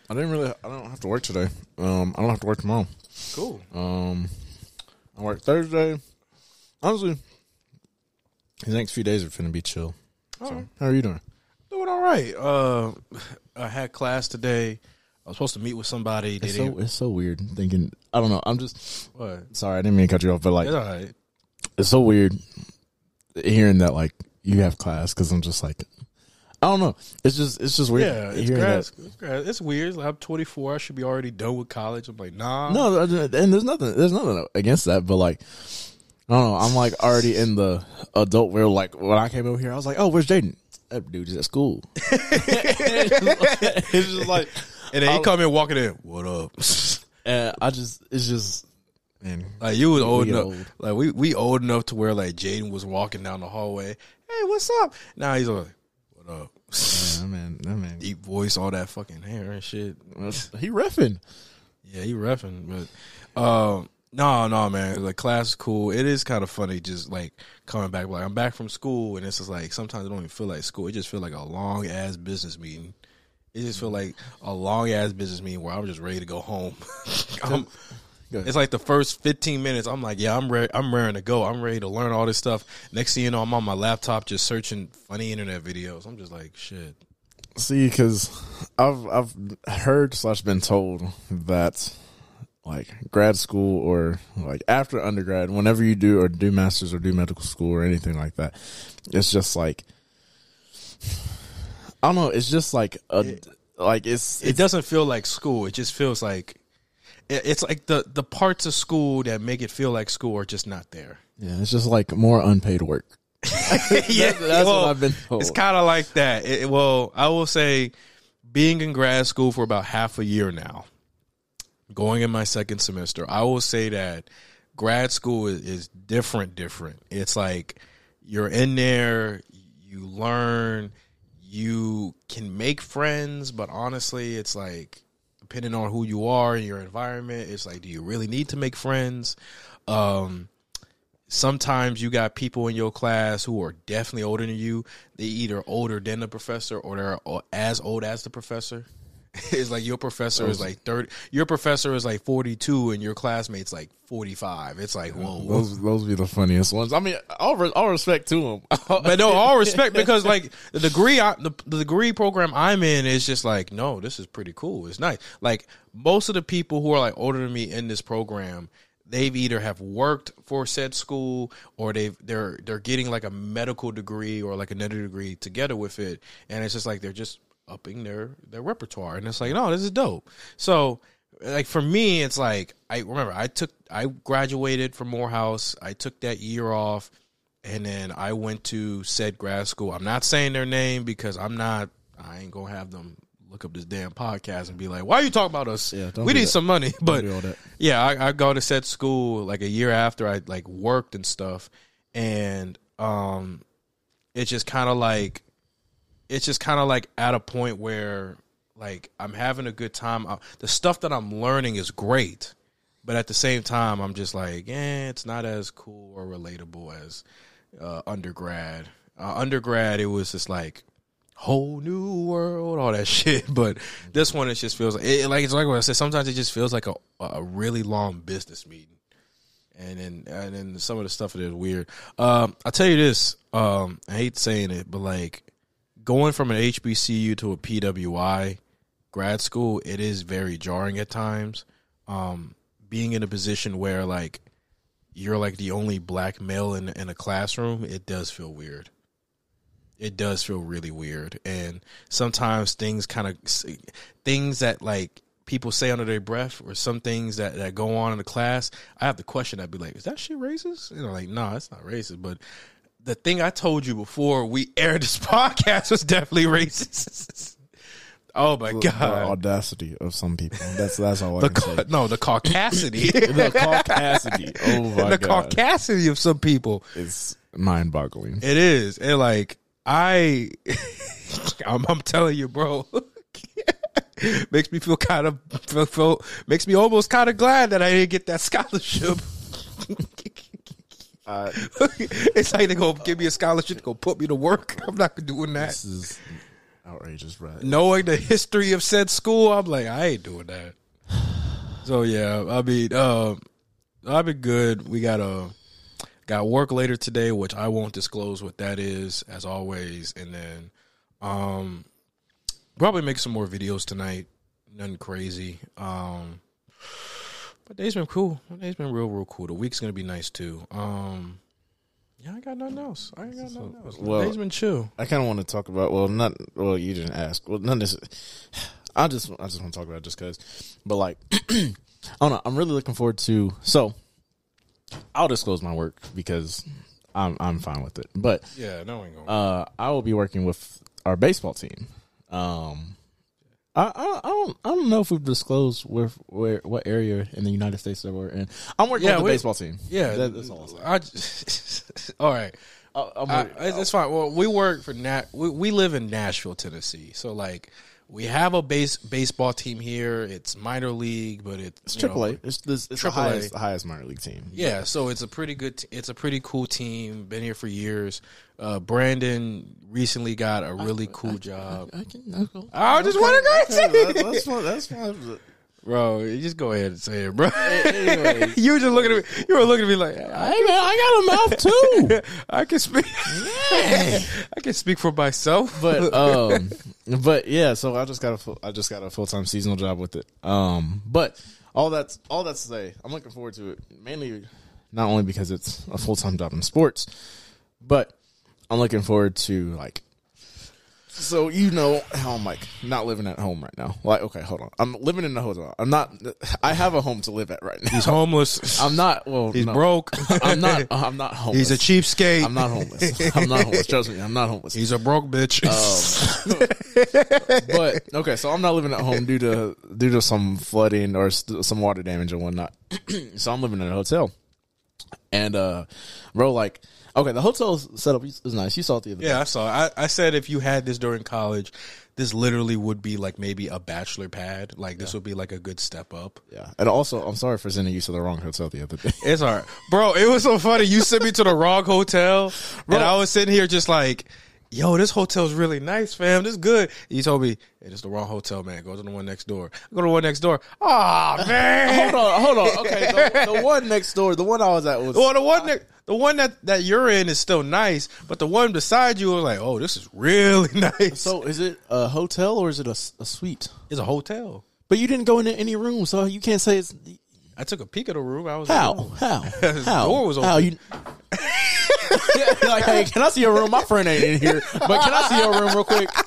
I didn't really. I don't have to work today. Um, I don't have to work tomorrow. Cool. Um, I work Thursday. Honestly, the next few days are finna be chill. So, how are you doing? Doing all right. Uh, I had class today. I was supposed to meet with somebody. It's so it's so weird thinking. I don't know. I'm just What? sorry. I didn't mean to cut you off, but like It's all right. It's so weird hearing that like you have class because I'm just like I don't know. It's just it's just weird. Yeah, it's. It's, it's weird. I'm 24. I should be already done with college. I'm like, nah. No, and there's nothing. There's nothing against that, but like. I don't know. I'm like already in the adult world. Like when I came over here, I was like, "Oh, where's Jaden? That dude is at school." <laughs> it's just like, <laughs> And then he come in walking in. What up? <laughs> and I just, it's just, man, like you was old enough. old. Like we we old enough to where like Jaden was walking down the hallway. Hey, what's up? Now he's like, what up? man, that man, Deep voice, all that fucking hair and shit. he reffing. Yeah, he reffing, but um, no, no, man. Like class is cool. It is kind of funny, just like coming back. Like I'm back from school, and it's just like sometimes it don't even feel like school. It just feel like a long ass business meeting. It just feel like a long ass business meeting where I'm just ready to go home. <laughs> I'm-. It's like the first 15 minutes. I'm like, yeah, I'm ready. I'm ready to go. I'm ready to learn all this stuff. Next thing you know, I'm on my laptop just searching funny internet videos. I'm just like, shit. See, because I've I've heard slash been told that like grad school or like after undergrad, whenever you do or do masters or do medical school or anything like that, it's just like I don't know. It's just like a like it's it doesn't feel like school. It just feels like it's like the the parts of school that make it feel like school are just not there. yeah, it's just like more unpaid work. <laughs> yeah, that's what I've been told. It's kind of like that. It- well, I will say, being in grad school for about half a year now, going in my second semester, I will say that grad school is, is different. Different. It's like you're in there, you learn, you can make friends, but honestly, it's like depending on who you are and your environment, it's like, do you really need to make friends? Um, sometimes you got people in your class who are definitely older than you. They either older than the professor or they're as old as the professor. <laughs> it's like your professor is like thirty. Your professor is like forty two, and your classmate's like forty five. It's like whoa. Those those be the funniest ones. I mean, all re- all respect to them. <laughs> but no, all respect because like the degree, I, the, the degree program I'm in is just like no, this is pretty cool. It's nice. Like most of the people who are like older than me in this program, they've either have worked for said school or they've they're they're getting like a medical degree or like another degree together with it, and it's just like they're just upping their their repertoire, and it's like no, this is dope. So like for me, it's like I remember I took I graduated from Morehouse. I took that year off, and then I went to said grad school. I'm not saying their name because I'm not. I ain't gonna have them look up this damn podcast and be like, "Why are you talking about us? Yeah, we need that. some money." But yeah, I, I go to said school like a year after I like worked and stuff, and um, it's just kind of like it's just kind of like at a point where like I'm having a good time. Uh, the stuff that I'm learning is great, but at the same time, I'm just like, eh, it's not as cool or relatable as uh, undergrad. Uh, undergrad, it was just like whole new world, all that <laughs> shit. But this one, it just feels like, it, like it's like what I said. Sometimes it just feels like a a really long business meeting and then and then some of the stuff that is weird. Um, I'll tell you this. Um, I hate saying it, but like going from an HBCU to a PWI grad school, it is very jarring at times. Um, being in a position where like you're like the only black male in in a classroom, it does feel weird. It does feel really weird, and sometimes things kind of things that like people say under their breath, or some things that that go on in the class. I have to question. I'd be like, "Is that shit racist?" You know, like, no, it's not racist. But the thing I told you before we aired this <laughs> podcast was definitely racist. <laughs> oh my the god! audacity of some people. That's that's all I The ca- no, the caucasity, <laughs> the caucasity. Oh my the god, caucasity of some people. it's mind boggling. It is, and like I, I'm, I'm telling you, bro. makes me feel kind of feel, feel makes me almost kind of glad that I didn't get that scholarship. Uh, <laughs> it's like they go give me a scholarship to go put me to work. <laughs> I'm not doing that. this is outrageous, bro. knowing the history of said school, I'm like, I ain't doing that. <sighs> So yeah, I mean, uh, I've been good. We got uh, got work later today, which I won't disclose what that is, as always. And then, um, probably make some more videos tonight. Nothing crazy. Um, but day's been cool. My day's been real, real cool. The week's gonna be nice too. Um, yeah, I got nothing else. I ain't got nothing else. The well- day's been chill. I kind of want to talk about. Well, not. Well, you didn't ask. Well, none of this. I just. I just want to talk about it just because. But like, <clears throat> I don't know. I'm really looking forward to. So, I'll disclose my work because I'm I'm fine with it. But Yeah, no, ain't going. uh, I will be working with our baseball team. Um, I, I I don't I don't know if we've disclosed where where what area in the United States that we're in. I'm working Yeah, with the we- baseball team. Yeah, That- that's all. I <laughs> all right. I- I'm I, it's, it's fine. Well, we work for Nat. We, we live in Nashville, Tennessee. So like, we have a base baseball team here. It's minor league, but it's It's you triple know, A. It's this. It's the Triple A. highest, the highest minor league team. Yeah, so it's a pretty good. T- it's a pretty cool team. Been here for years. Uh, Brandon recently got a really cool job. I can. I can I just want to go Okay, see. that- that's fine. That's fine. Bro, just go ahead and say it, bro. <laughs> You were just looking at me. You were looking at me like, Hey man, I got a mouth too. <laughs> I can speak. <laughs> I can speak for myself. but um, but yeah. So I just got a full, I just got a full time seasonal job with it. Um, but all that's all that's to say, I'm looking forward to it. Mainly, not only because it's a full time job in sports, but I'm looking forward to like. So you know how I'm like not living at home right now. Like, okay, hold on. I'm living in a hotel. I'm not. I have a home to live at right now. He's homeless. I'm not. Well, He's no. broke. I'm not. I'm not homeless. He's a cheapskate. I'm not homeless. I'm not homeless. Trust me, I'm not homeless. He's a broke bitch. but okay, so I'm not living at home due to due to some flooding or some water damage and whatnot. <clears throat> so I'm living in a hotel, and uh, bro, like, okay, the hotel setup is nice. You saw it the other yeah, day. I saw. I, I said if you had this during college, this literally would be like maybe a bachelor pad. Like this would be like a good step up. Yeah, and also I'm sorry for sending you to the wrong hotel the other day. <laughs> It's all right, bro. It was so funny. You sent me to the wrong hotel, and I was sitting here just like, "Yo, this hotel's really nice, fam. This is good." You told me it's the wrong hotel, man. Go to the one next door. I go to the one next door. Oh <laughs> man. hold on, hold on. Okay, the, <laughs> the one next door, the one I was at was Well, the one that the one that, that you're in is still nice, but the one beside you was like, oh, this is really <laughs> nice. so. Is it a hotel or is it a suite? it's a hotel. But you didn't go into any room, so you can't say it's I took a peek at the room. I was how like, oh. how His <laughs> how door was How open. you? Yeah, <laughs> like, hey, can I see your room? My friend ain't in here, but can I see your room real quick? <laughs>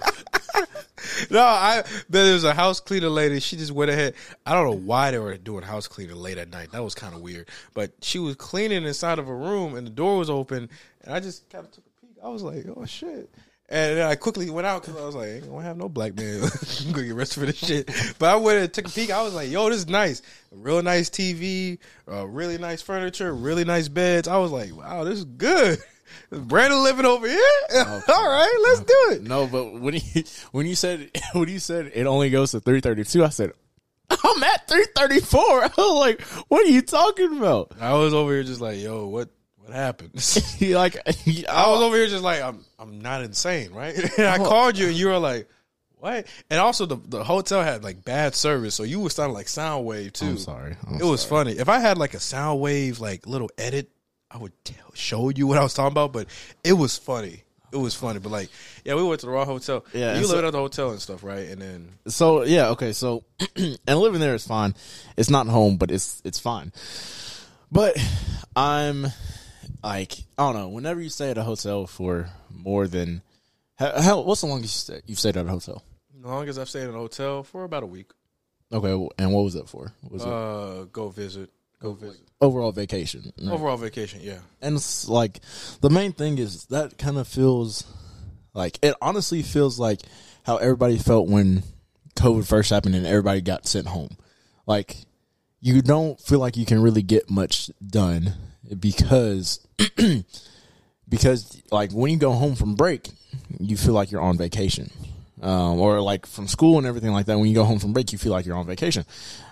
No, I there was a house cleaner lady. She just went ahead. I don't know why they were doing house cleaning late at night. That was kind of weird. But she was cleaning inside of a room, and the door was open, and I just kind of took a peek. I was like, oh shit. And then I quickly went out because I was like, ain't gonna have no black man I'm <laughs> gonna get arrested for this shit. But I went and took a peek. I was like, yo, this is nice. Real nice TV, uh, really nice furniture, really nice beds. I was like, wow, this is good. <laughs> Brandon living over here? <laughs> All right, let's do it. No, but when you when you said when you said it only goes to three thirty two, I said I'm at three thirty four. I was like, what are you talking about? I was over here just like, yo, what what happened? <laughs> <laughs> He like I was over here just like, I'm I'm not insane, right? <laughs> And I called you and you were like, what? And also the the hotel had like bad service, so you was sounding like Soundwave too. I'm sorry. I'm it was funny. If I had like a Soundwave like little edit, I would tell, show you what I was talking about. But it was funny. It was funny. But like, yeah, we went to the wrong hotel. Yeah, you so- lived at the hotel and stuff, right? And then so yeah, okay, so <clears throat> and living there is fine. It's not home, but it's it's fine. But I'm like I don't know. Whenever you stay at a hotel for more than how, what's the longest you stay, you've stayed at a hotel? as long as I've stayed in a hotel for about a week, Okay, and what was that for? Was it uh, go visit, go visit. overall vacation? right? Overall vacation, yeah. And it's like the main thing is that kind of feels like it honestly feels like how everybody felt when COVID first happened and everybody got sent home. Like you don't feel like you can really get much done because <clears throat> because like when you go home from break, you feel like you're on vacation. Um, or like from school and everything like that. When you go home from break, you feel like you're on vacation.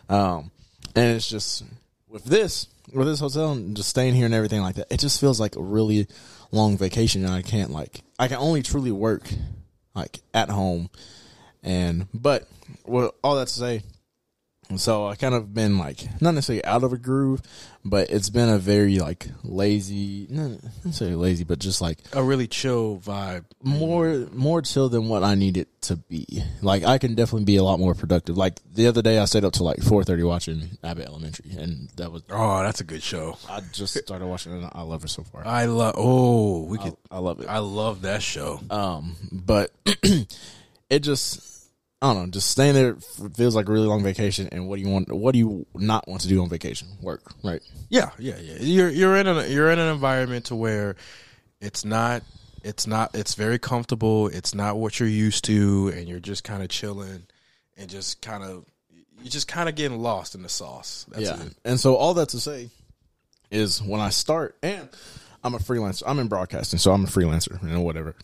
Um, and it's just with this, with this hotel and just staying here and everything like that, it just feels like a really long vacation. And I can't like, I can only truly work like at home, and but well, all that to say, so I kind of been like not necessarily out of a groove, but it's been a very like lazy, not necessarily lazy, but just like A really chill vibe. more more chill than what I need it to be. Like I can definitely be a lot more productive. Like the other day, I stayed up till like four thirty watching Abbott Elementary, and that was Oh, that's a good show. I just started watching it. and I love it so far. I love. Oh, we could. I love it. I love that show. Um, but <clears throat> it just I don't know, just staying there feels like a really long vacation. And what do you want? What do you not want to do on vacation? Work, right? Yeah, yeah, yeah. You're you're in a you're in an environment to where it's not it's not it's very comfortable. It's not what you're used to, and you're just kind of chilling and just kind of you're just kind of getting lost in the sauce. That's yeah. it. And so all that to say is when I start, and I'm a freelancer. I'm in broadcasting, so I'm a freelancer and whatever.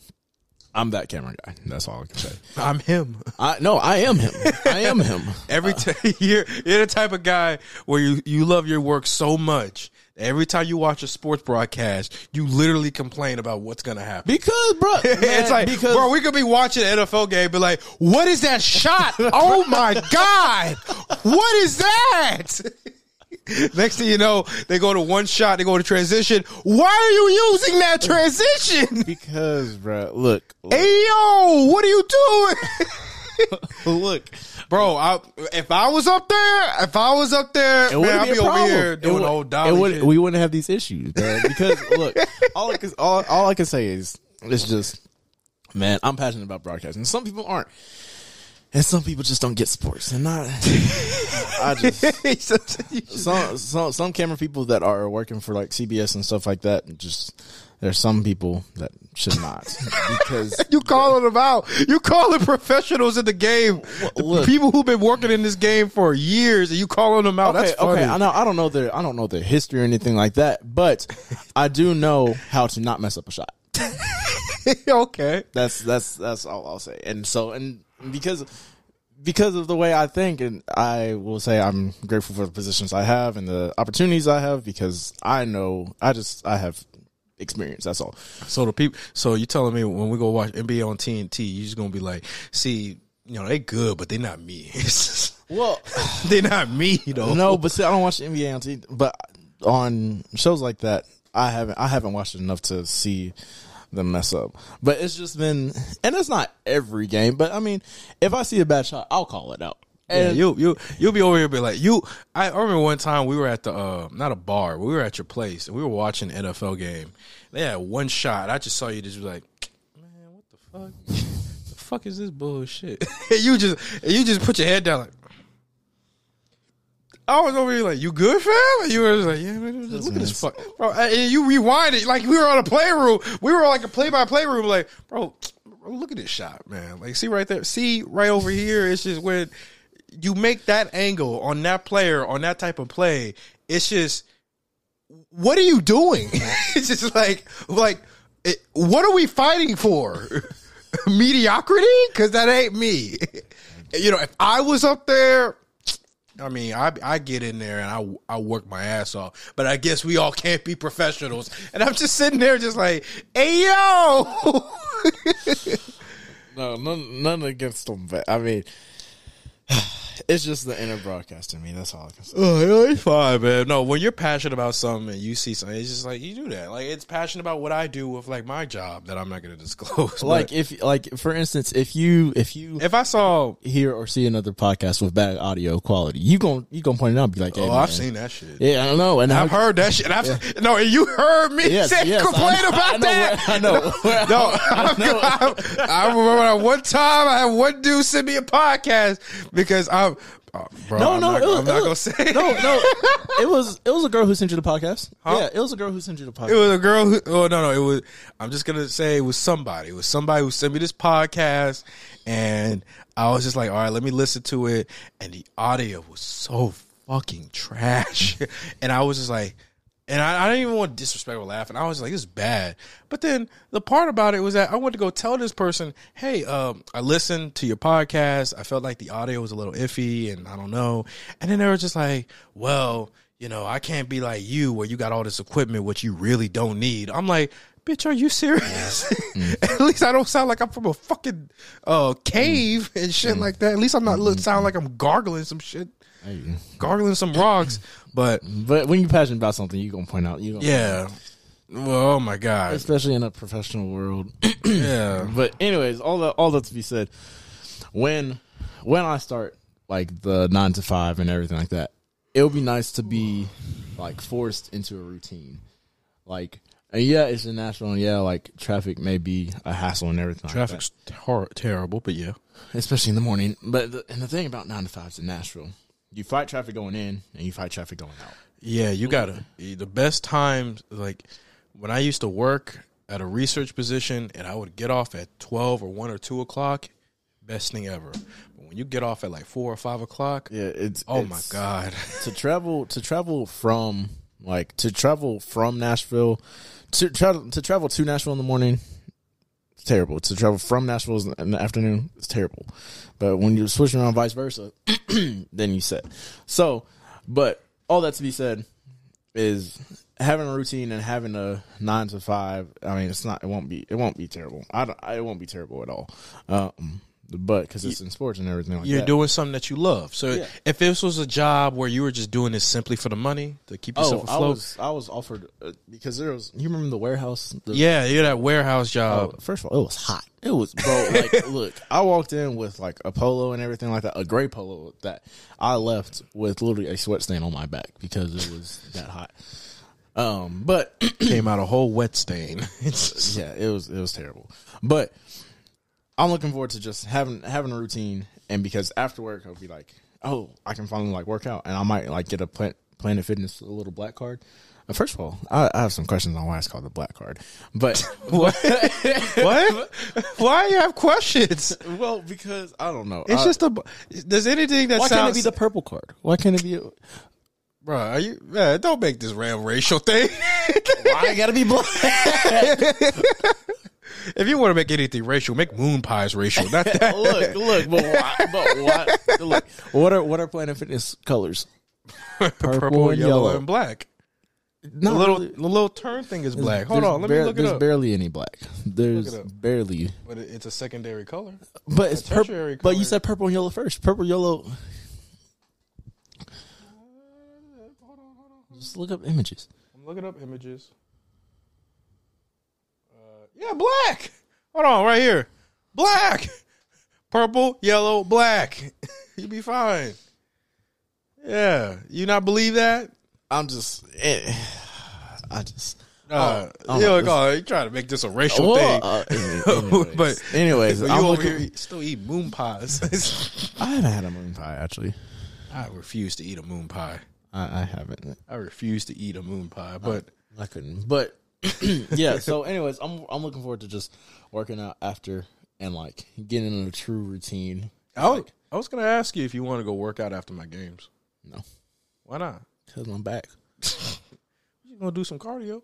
I'm that camera guy. That's all I can say. <laughs> I'm him. I no, I am him. <laughs> I am him. Every uh, time <laughs> you're you're the type of guy where you you love your work so much. Every time you watch a sports broadcast, you literally complain about what's gonna happen. Because, bro, it's like, because bro, we could be watching an NFL game, but like, what is that shot? oh my god, what is that? <laughs> Next thing you know, they go to one shot, they go to transition. Why are you using that transition? <laughs> because, bro, look, look, Hey yo, what are you doing? <laughs> look. Bro, I, if I was up there, if I was up there, It man, I'd be be over here doing would- it dolly would-. We wouldn't have these issues, man. Because look, all I can, all, all I can say is it's just, man, I'm passionate about broadcasting. Some people aren't, and some people just don't get sports. And not, I just <laughs> some some some camera people that are working for like CBS and stuff like that. Just there's some people that should not because <laughs> you calling them out. You calling professionals in the game. look. people who've been working in this game for years, and you calling them out. Okay, That's funny. okay. I know. I don't know their. I don't know their history or anything like that. But I do know how to not mess up a shot. <laughs> okay. That's that's that's all I'll say. And so and because because of the way I think, and I will say I'm grateful for the positions I have and the opportunities I have because I know I just I have experience. That's all. So the people. So you telling me when we go watch NBA on TNT, you're just gonna be like, see, you know, they good, but they not me. <laughs> Well, <laughs> they not me though. no, but see, I don't watch NBA on TNT, but on shows like that, I haven't I haven't watched it enough to see them mess up. But it's just been, and it's not every game. But I mean, if I see a bad shot, I'll call it out. Yeah, And you you you'll be over here be like you. I, remember one time we were at the uh not a bar, we were at your place and we were watching an NFL game. They had one shot. I just saw you just be like, man, what the fuck? <laughs> the fuck is this bullshit? <laughs> you just you just put your head down like. I was over here like, you good, fam? And you were just like, yeah, man, look at this fuck, bro. And you rewind it like we were on a playroom. We were like a play-by-play room. Like, bro, bro, look at this shot, man. Like, see right there, see right over here. It's just when you make that angle on that player on that type of play. It's just, what are you doing? <laughs> it's just like, like, it, what are we fighting for? <laughs> Mediocrity? Because that ain't me. <laughs> you know, if I was up there. I mean, I I get in there and I I work my ass off, but I guess we all can't be professionals. And I'm just sitting there, just like, hey yo, <laughs> no, none, none against them. But I mean, <sighs> it's just the inner broadcast to me. That's all I can say. oh, it's fine, man. No, when you're passionate about something and you see something, it's just like you do that. Like it's passionate about what I do with like my job that I'm not going <laughs> to disclose. Like if, like for instance, if you if you if I saw, hear or see another podcast with bad audio quality, you gon' you gonna point it out and be like, hey, oh, man. I've seen that shit. Yeah, I don't know, and I've heard that shit. I've, No, and you heard me Yes, say, yes, complain I know- about I that. where- I know. No, I, I remember one time I had one dude send me a podcast because I'm, oh, uh, bro, No, I'm no, not, it was, I'm not it gonna say no, <laughs> no. It was it was a girl who sent you the podcast. Huh? Yeah, it was a girl who sent you the podcast. It was a girl who, oh, no, no, it was, I'm just gonna say it was somebody. It was somebody who sent me this podcast and I was just like, all right, let me listen to it. And the audio was so fucking trash. <laughs> and I was just like, and I, I didn't even want to disrespect or laugh. And I was like, this is bad. But then the part about it was that I went to go tell this person, hey, um, I listened to your podcast. I felt like the audio was a little iffy and I don't know. And then they were just like, well, you know, I can't be like you where you got all this equipment, which you really don't need. I'm like, bitch, are you serious? <laughs> At least I don't sound like I'm from a fucking uh, cave and shit like that. At least I'm not look, sound like I'm gargling some shit, gargling some rocks. But But when you're passionate about something, you're gonna point out. You yeah, well, oh my god, especially in a professional world. <clears throat> yeah, but anyways, all that all that to be said, when when I start like the nine to five and everything like that, it would be nice to be like forced into a routine. Like, and yeah, it's in Nashville, and yeah, like traffic may be a hassle and everything. traffic's tor- terrible, but yeah, especially in the morning. But the, and the thing about nine to fives in Nashville, you fight traffic going in and you fight traffic going out. yeah, you gotta the best times like when I used to work at a research position and I would get off at twelve or one or two o'clock. Best thing ever. But when you get off at like four or five o'clock, Yeah, it's oh it's- my god. <laughs> to travel to travel from like to travel from Nashville to travel to travel to Nashville in the morning. It's terrible. To travel from Nashville in the afternoon, it's terrible. But when you're switching around, vice versa, <clears throat> then you set. So, but all that to be said is having a routine and having a nine to five. I mean, it's not. It won't be. It won't be terrible. I. It won't be terrible at all. Um, but because it's in sports and everything like You're that. doing something that you love. So Yeah. if this was a job where you were just doing this simply for the money to keep yourself Oh, I afloat, was I was offered uh, because there was. You remember the warehouse? The, yeah, you're that warehouse Oh, job. first of all, it was hot. It was bro. Like, <laughs> look, I walked in with like a polo and everything like that, a gray polo that I left with literally a sweat stain on my back because it was that hot. Um, but Came out a whole wet stain. <laughs> Yeah, it was it was terrible. But I'm looking forward to just having having a routine, and because after work I'll be like, oh, I can finally like work out, and I might like get a Plan- Planet Fitness a little black card. Uh, First of all, I, I have some questions on why it's called the black card, but <laughs> <laughs> what? what? Why you have questions? well, because I don't know. It's I- just a. Does anything that why sounds? can't it be the purple card? Why can't it be? A, bro? Are you? Man, don't make this ram racial thing. why gotta be black? <laughs> if you want to make anything racial, make moon pies racial. Not that. <laughs> look, look, but why? But why? Look, what are what are Planet Fitness colors? <laughs> purple, and yellow, yellow. and black. No, the little the little turn thing is black. Hold on, let me bar- look it There's up. barely any black. There's Look it up. barely, but it's a secondary color. but it's tertiary purple. But you said purple and yellow first. Purple, yellow. Just look up images. I'm looking up images. Uh, yeah, black. Hold on, right here. Black, purple, yellow, black. <laughs> You'd be fine. Yeah, you not believe that? I'm just, eh, I just. Uh, oh, you, this- oh, you trying to make this a racial Well, thing? uh, <laughs> anyways, but anyways, but you I'm over looking- here still eat moon pies. <laughs> I haven't had a moon pie actually. I refuse to eat a moon pie. I, I haven't. I refuse to eat a moon pie. But I couldn't. But <clears throat> yeah. So, anyways, I'm I'm looking forward to just working out after and like getting in a true routine. I was, I was gonna ask you if you want to go work out after my games. No, Why not? because I'm back. <laughs> You gonna do some cardio?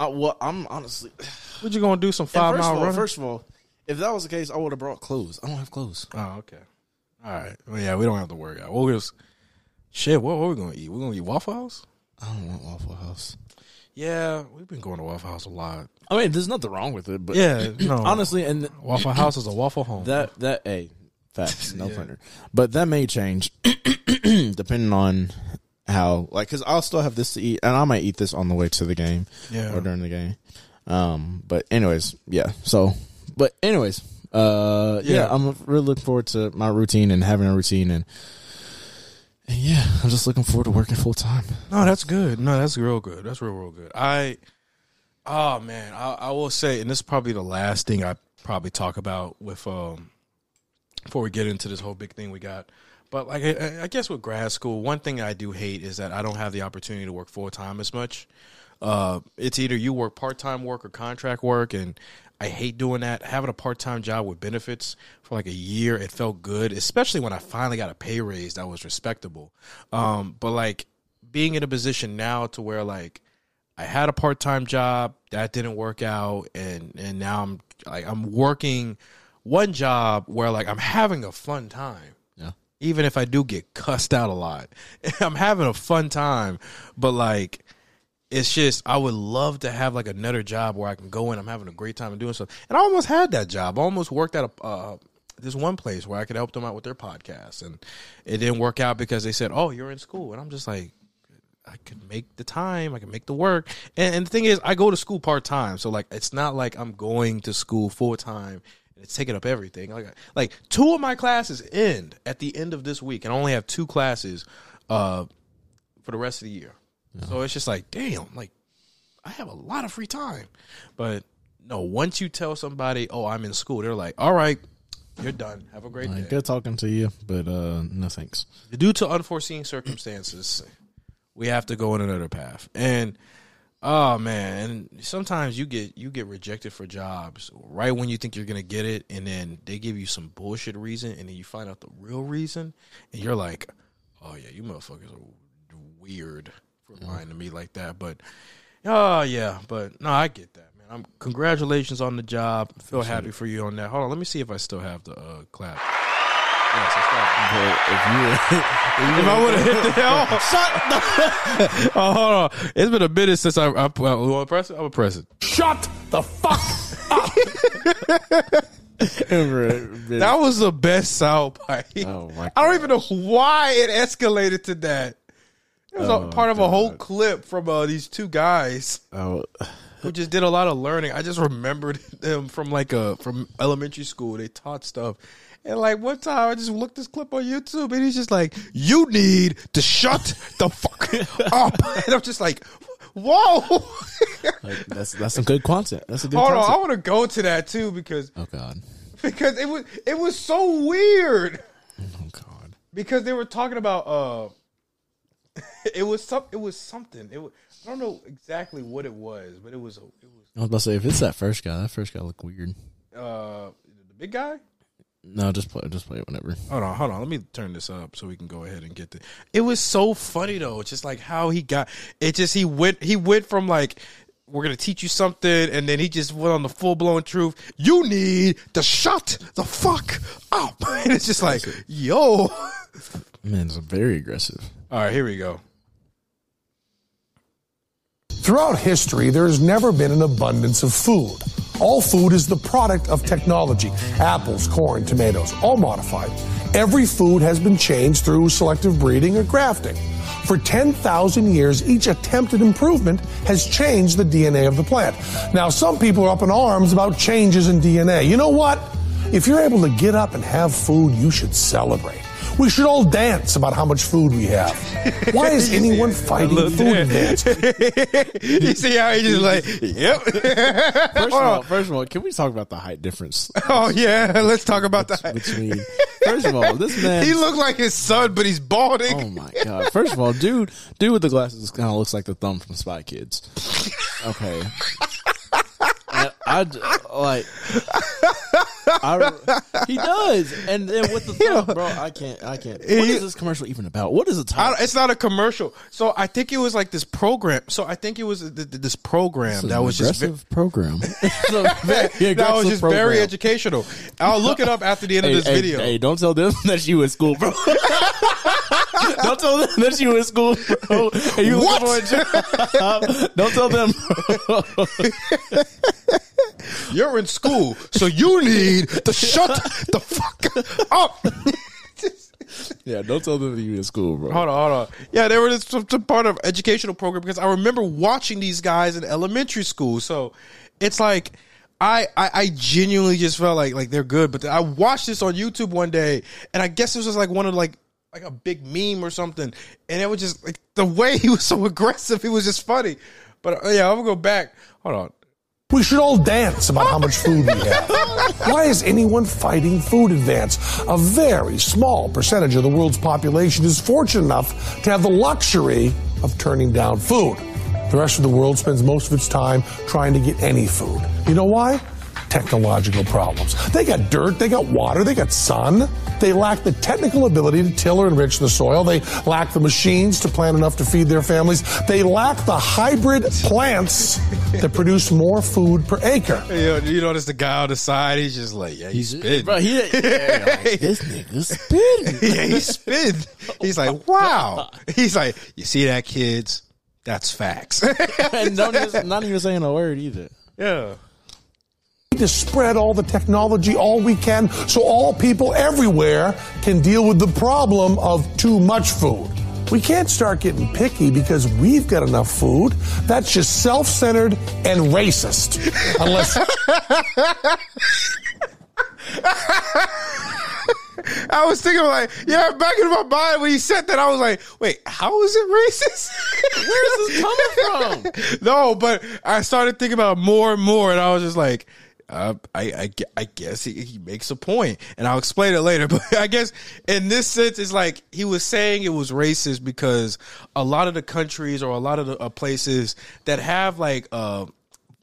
Uh, well, I'm honestly. <sighs> What you gonna do some five mile all, run? First of all, if that was the case, I would have brought clothes. I don't have clothes. Oh, okay. All right. Well, yeah, we don't have to work out. We'll just shit. What, are we gonna eat? We're gonna eat Waffle House. I don't want Waffle House. Yeah, we've been going to Waffle House a lot. I mean, there's nothing wrong with it, but Yeah, <laughs> no. honestly, and Waffle House is a waffle home. that that a facts, no printer, but that may change <clears throat> depending on how like because I'll still have this to eat, and I might eat this on the way to the game Yeah. or during the game. Um, but anyways, yeah. So, but anyways, uh, yeah, Yeah. I'm really looking forward to my routine and having a routine, and, and yeah, I'm just looking forward to working full time. No, that's good. No, that's real good. That's real, real good. I, oh man, I, I will say, and this is probably the last thing I probably talk about with um before we get into this whole big thing we got. But like, I, I guess with grad school, one thing I do hate is that I don't have the opportunity to work full time as much. Uh, it's either you work part time work or contract work, and I hate doing that. Having a part time job with benefits for like a year, it felt good, especially when I finally got a pay raise that was respectable. Um, but like being in a position now to where like I had a part time job that didn't work out, and and now I'm like I'm working one job where like I'm having a fun time Yeah. even if I do get cussed out a lot. <laughs> I'm having a fun time, but like it's just I would love to have like another job where I can go in. I'm having a great time and doing stuff. And I almost had that job. I almost worked at a uh, this one place where I could help them out with their podcast, and it didn't work out because they said, "Oh, you're in school," and I'm just like. I could make the time, I can make the work. And, and the thing is, I go to school part time. So, like, it's not like I'm going to school full time and it's taking up everything. Like, like two of my classes end at the end of this week, and I only have two classes uh, for the rest of the year. So it's just like, damn, like I have a lot of free time. But no, once you tell somebody, oh, I'm in school, they're like, all right, you're done. Have a great Like, day. good talking to you, but uh, no thanks. Due to unforeseen circumstances, we have to go in another path. And oh man, and sometimes you get you get rejected for jobs right when you think you're gonna get it, and then they give you some bullshit reason, and then you find out the real reason, and you're like, oh yeah, you motherfuckers are weird for lying to me like that. But oh yeah, but no, I get that, man. I'm congratulations on the job. Feel happy for you on that. Hold on, let me see if I still have the uh, clap. <sighs> Yes, I <laughs> if you, if I would have hit the hell, <laughs> <laughs> shut. the. oh, hold on. It's been a minute since I. I, I to press it. I'm gonna press it. Shut the fuck up. That was the best soundbite. Oh, my I don't even know why it escalated to that. It was a part of a whole clip from uh, these two guys oh, who just did a lot of learning. I just remembered <laughs> them from like a from elementary school. They taught stuff. And like one time I just looked this clip on YouTube and he's just like, You need to shut the fuck <laughs> up. <laughs> And I'm just like, Whoa. like, that's that's some good content. That's a good Hold on, I want to go to that too because Oh god. because it was it was so weird. Oh god. Because they were talking about uh <laughs> it was some it was something. It was I don't know exactly what it was, but it was a, it was I was about to say if it's that first guy, that first guy looked weird. uh the big guy? No, just play, just play it whenever. Hold on, hold on. Let me turn this up so we can go ahead and get the. It was so funny though. Just like how he got. It just he went. He went from like we're gonna teach you something, and then he just went on the full blown truth. You need to shut the fuck up. <laughs> And it's just like, yo. Man, it's very aggressive. All right, here we go. Throughout history, there has never been an abundance of food. All food is the product of technology apples, corn, tomatoes, all modified. Every food has been changed through selective breeding or grafting. For 10,000 years, each attempted improvement has changed the DNA of the plant. Now, some people are up in arms about changes in DNA. You know what? If you're able to get up and have food, you should celebrate. We should all dance about how much food we have. <laughs> Why is anyone fighting little food dance. <laughs> you see how he just like, yep. First of all, <laughs> first of all, can we talk about the height difference oh yeah, let's talk about that. between? First of all, this man. He looked like his son, but he's balding. Oh my god! First of all, dude, dude with the glasses kind of looks like the thumb from Spy Kids. Okay, And I like. I, he does, and then with the <laughs> thumb, bro, I can't, I can't. What is this commercial even about? What is the title? it's not a commercial. So I think it was like this program. So I think it was th- th- this program that was just ve- program. <laughs> <laughs> A very that was just very educational. I'll look it up after the end Hey, of this hey, video. Hey, don't tell them that you in school, bro. don't tell them that you in school, bro. And you What? looking for a job. don't tell them. You're in school, so you need to shut the fuck up. <laughs> Yeah, don't tell them that you're in school, bro. Hold on, hold on. Yeah, they were just some, some part of educational program because I remember watching these guys in elementary school. So it's like I, I I genuinely just felt like like they're good. But I watched this on YouTube one day, and I guess this was like one of like like a big meme or something, and it was just like the way <laughs> he was so aggressive. It was just funny. But uh, yeah, I'm gonna go back. Hold on. We should all dance about how much food we have. <laughs> Why is anyone fighting food advance? A very small percentage of the world's population is fortunate enough to have the luxury of turning down food. The rest of the world spends most of its time trying to get any food. You know why? Technological problems. They got dirt, they got water, they got sun. They lack the technical ability to till or enrich the soil. They lack the machines to plant enough to feed their families. They lack the hybrid plants that produce more food per acre. You, know, you notice the guy on the side? He's just like, yeah, he's spitting. Bro, he, yeah, <laughs> this nigga spitting. <laughs> yeah, he's spitting. He's like, wow. He's like, you see that, kids? That's facts. <laughs> and don't just, not even saying a word either. yeah. To spread all the technology all we can so all people everywhere can deal with the problem of too much food. We can't start getting picky because we've got enough food. That's just self centered and racist. Unless. <laughs> I was thinking like, yeah, back in my mind when he said that, I was like, wait, how is it racist? Where's this coming from? <laughs> no, but I started thinking about it more and more, and I was just like, uh, I, I, I guess he, he makes a point, and I'll explain it later. <laughs> But I guess in this sense, it's like he was saying it was racist because a lot of the countries or a lot of the uh, places that have like, uh,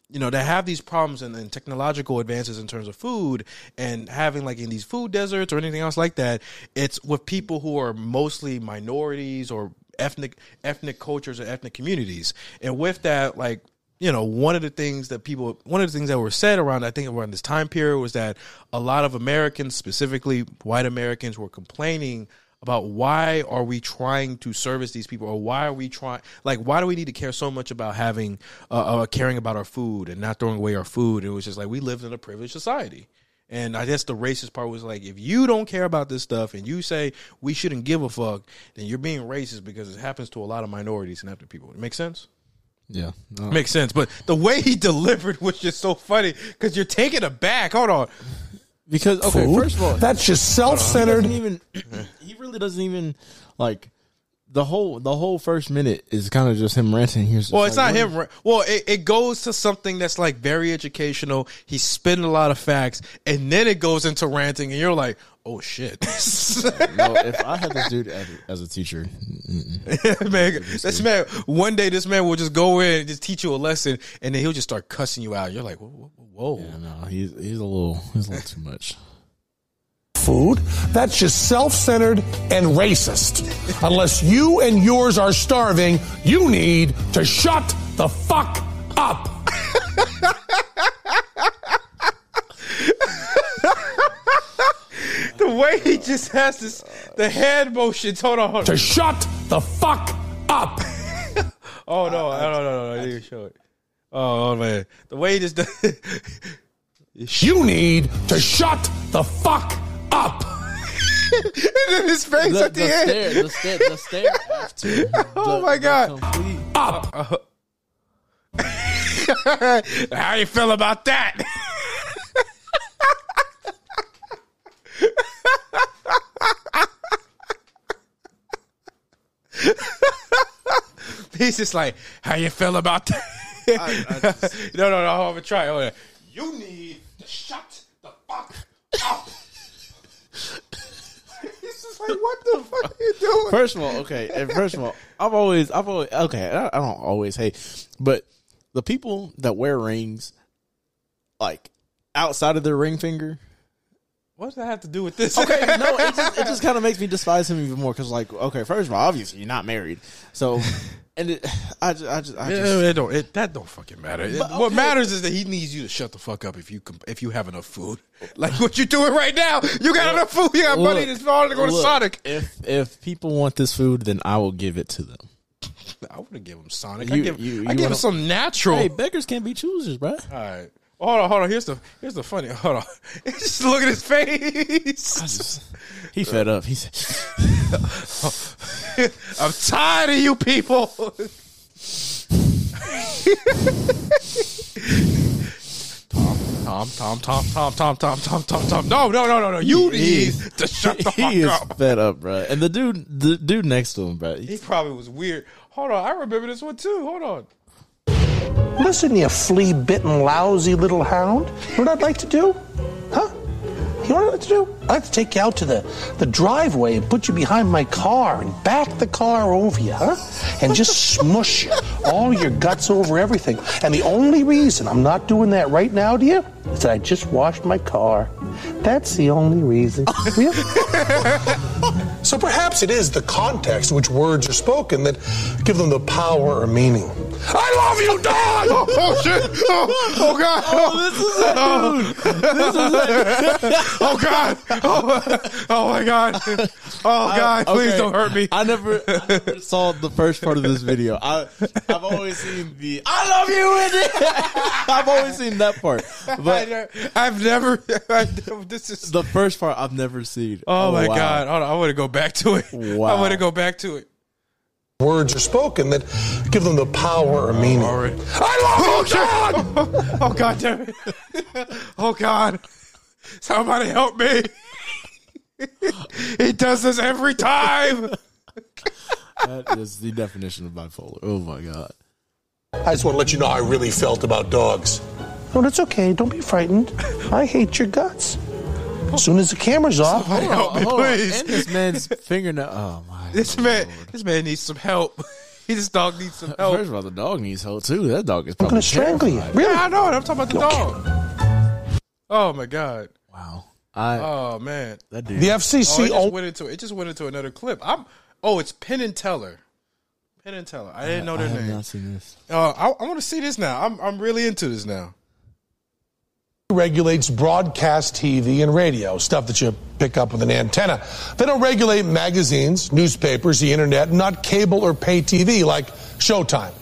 you know, that have these problems and, and technological advances in terms of food and having like in these food deserts or anything else like that, it's with people who are mostly minorities or ethnic ethnic cultures or ethnic communities. And with that, like you know, one of the things that people, one of the things that were said around, I think around this time period was that a lot of Americans, specifically white Americans, were complaining about why are we trying to service these people or why are we trying like why do we need to care so much about having uh, uh caring about our food and not throwing away our food? It was just like we lived in a privileged society. And i guess the racist part was like if you don't care about this stuff and you say we shouldn't give a fuck then you're being racist because it happens to a lot of minorities and ethnic people. It makes sense Yeah. No. Makes sense, but the way he <laughs> delivered was just so funny because you're taking it back. Hold on, Because okay, food. first of all, That's just self centered. doesn't even he really doesn't even like the whole the whole first minute is kind of just him ranting. He's just well, it's like, not him. right? Well, it, it goes to something that's like very educational. He's spitting a lot of facts, and then it goes into ranting, and you're like, "Oh shit, <laughs> No, if I had this dude as, as a teacher, <laughs> man!" This man, one day, this man will just go in and just teach you a lesson, and then he'll just start cussing you out. You're like, "Whoa, whoa, whoa. yeah, no, he's he's a little he's a little too much. food. That's just self centered and racist. Unless you and yours are starving, you need to shut the fuck up. The way he just has this, the hand motions. Hold on, hold on. To shut the fuck up. <laughs> Oh no, no, no, no, no! I didn't show it. Oh, oh man, the way he just does. You need to shut the fuck up. <laughs> and then his face The, at the, the end. stare, the stare, the stare <laughs> after. Oh the- my God. complete- Up. How you feel about that? <laughs> He's just like, how you feel about that? <laughs> no, no, no. Hold on, try. Hold on. You need to shut the fuck up. <laughs> He's just like, what the fuck are you doing? First of all, okay. And first of all, I've always, I've always, okay. I, I don't always hate, but the people that wear rings, like outside of their ring finger. What does that have to do with this? Okay, no, it just, it just <laughs> kind of makes me despise him even more because, like, okay, first of all, obviously you're not married, so, <laughs> and it, I just, I just, I Yeah, just it don't. It, that don't fucking matter. It- But, What okay. matters is that he needs you to shut the fuck up if you com- if you have enough food. <laughs> Like what you're doing right now. You got enough food. You got money Look, that's falling to go to look, Sonic. If if people want this food, then I will give it to them. I wouldn't give him Sonic. I You- give, you- I give him wanna- some natural. Hey, beggars can't be choosers, bro. All right. Hold on, hold on. Here's the here's the funny. Hold on. <laughs> Just look at his face. He fed up. He's <laughs> I'm tired of you people. Tom, Tom, Tom, Tom, Tom, Tom, Tom, Tom, Tom. Tom. No, no, no, no, no. You need to shut the <laughs> fuck up. he is fed up, bro. And the dude, the dude next to him, bro. He probably was weird. Hold on, I remember this one too. Hold on. Listen, you flea bitten, lousy little hound. What I'd like to do? Huh? You know what I'd like to do? I'd like to take you out to the, the driveway and put you behind my car and back the car over you, huh? And just <laughs> smush you, all your guts over everything. And the only reason I'm not doing that right now to you is that I just washed my car. That's the only reason. <laughs> Really? So perhaps it is the context in which words are spoken that give them the power or meaning. I love you, dog. <laughs> Oh shit! Oh, oh god! Oh, this is it! This is it! oh god! <laughs> Oh, oh my god! Oh god! Please Okay. don't hurt me. I never, I never saw the first part of this video. I, I've always seen the "I love you" in it. <laughs> I've always seen that part, but I've never. I've never <laughs> this is. the first part I've never seen. Oh, oh my wow. god! Hold on, I want to go back to it. Wow. I want to go back to it. Words are spoken that give them the power or meaning. All right. I love you, oh, dog. Oh god damn it! Oh god! Somebody help me! <laughs> he does this every time. <laughs> That is the definition of bipolar. Oh my god. I just want to let you know how I really felt about dogs. No, that's okay. Don't be frightened. I hate your guts. As soon as the camera's off, Somebody help me, Hold on. please. And this man's fingernail. Oh my. This man, this man needs some help. <laughs> this dog needs some help. First of all, the dog needs help too. That dog is I'm probably going to strangle you. terrified. Really? Yeah, I know it. I'm talking about the Okay. dog. Oh my god. Wow. I Oh man. that dude. The Oh, FCC. it Oh, just went into it just went into another clip. I'm. Oh, it's Penn and Teller. Penn and Teller. I didn't know I their have name. not seen this. Uh, I, I want to see this now. I'm I'm really into this now. regulates broadcast TV and radio, stuff that you pick up with an antenna. They don't regulate magazines, newspapers, the internet, not cable or pay TV like Showtime.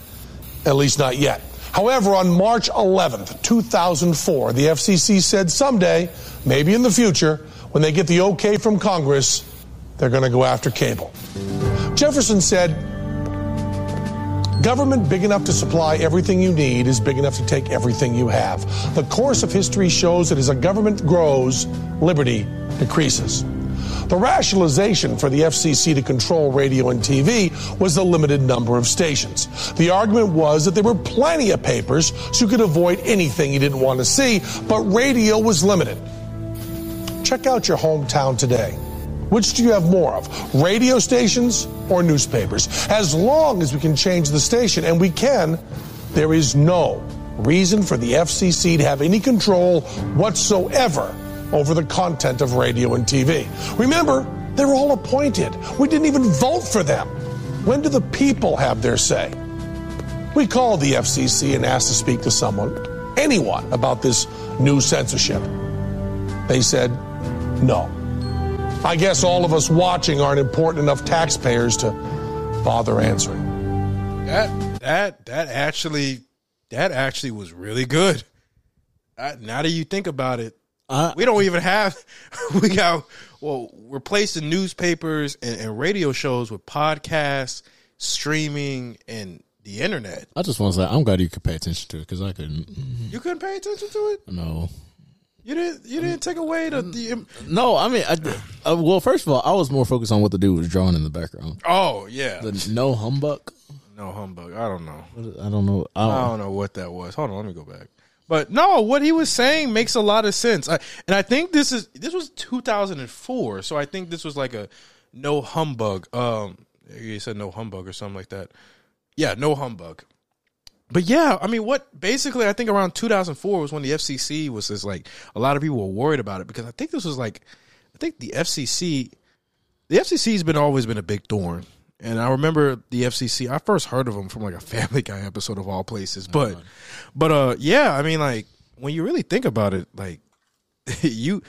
At least not yet. However, on March 11th, 2004, the FCC said someday, maybe in the future, when they get the okay from Congress, they're going to go after cable. Jefferson said, Government big enough to supply everything you need is big enough to take everything you have. The course of history shows that as a government grows, liberty decreases. The rationalization for the FCC to control radio and TV was the limited number of stations. The argument was that there were plenty of papers, so you could avoid anything you didn't want to see, but radio was limited. Check out your hometown today. Which do you have more of, radio stations or newspapers? As long as we can change the station, and we can, there is no reason for the FCC to have any control whatsoever over the content of radio and TV. Remember, they're all appointed. We didn't even vote for them. When do the people have their say? We called the FCC and asked to speak to someone, anyone, about this new censorship. They said no. I guess all of us watching aren't important enough taxpayers to bother answering. That that that actually that actually was really good. Uh, now that you think about it, I- we don't even have <laughs> we got well replacing newspapers and, and radio shows with podcasts, streaming, and the internet. I just want to say I'm glad you could pay attention to it because I couldn't. You couldn't pay attention to it. No. You didn't. You didn't take away the. the No, I mean, I, uh, well, first of all, I was more focused on what the dude was drawing in the background. oh yeah. The no humbug. no humbug. I don't know. I don't know. I I don't, don't know what that was. Hold on, let me go back. But no, what he was saying makes a lot of sense. I, and I think this is this was 2004, so I think this was like a no humbug. Um, he said no humbug or something like that. Yeah, no humbug. But yeah, I mean, what basically I think around 2004 was when the FCC was just like a lot of people were worried about it because I think this was like I think the FCC the FCC's been always been a big thorn. And I remember the FCC. I first heard of them from like a <laughs> Family Guy episode of all places. But, but uh, yeah. I mean, like when you really think about it, like <laughs> you,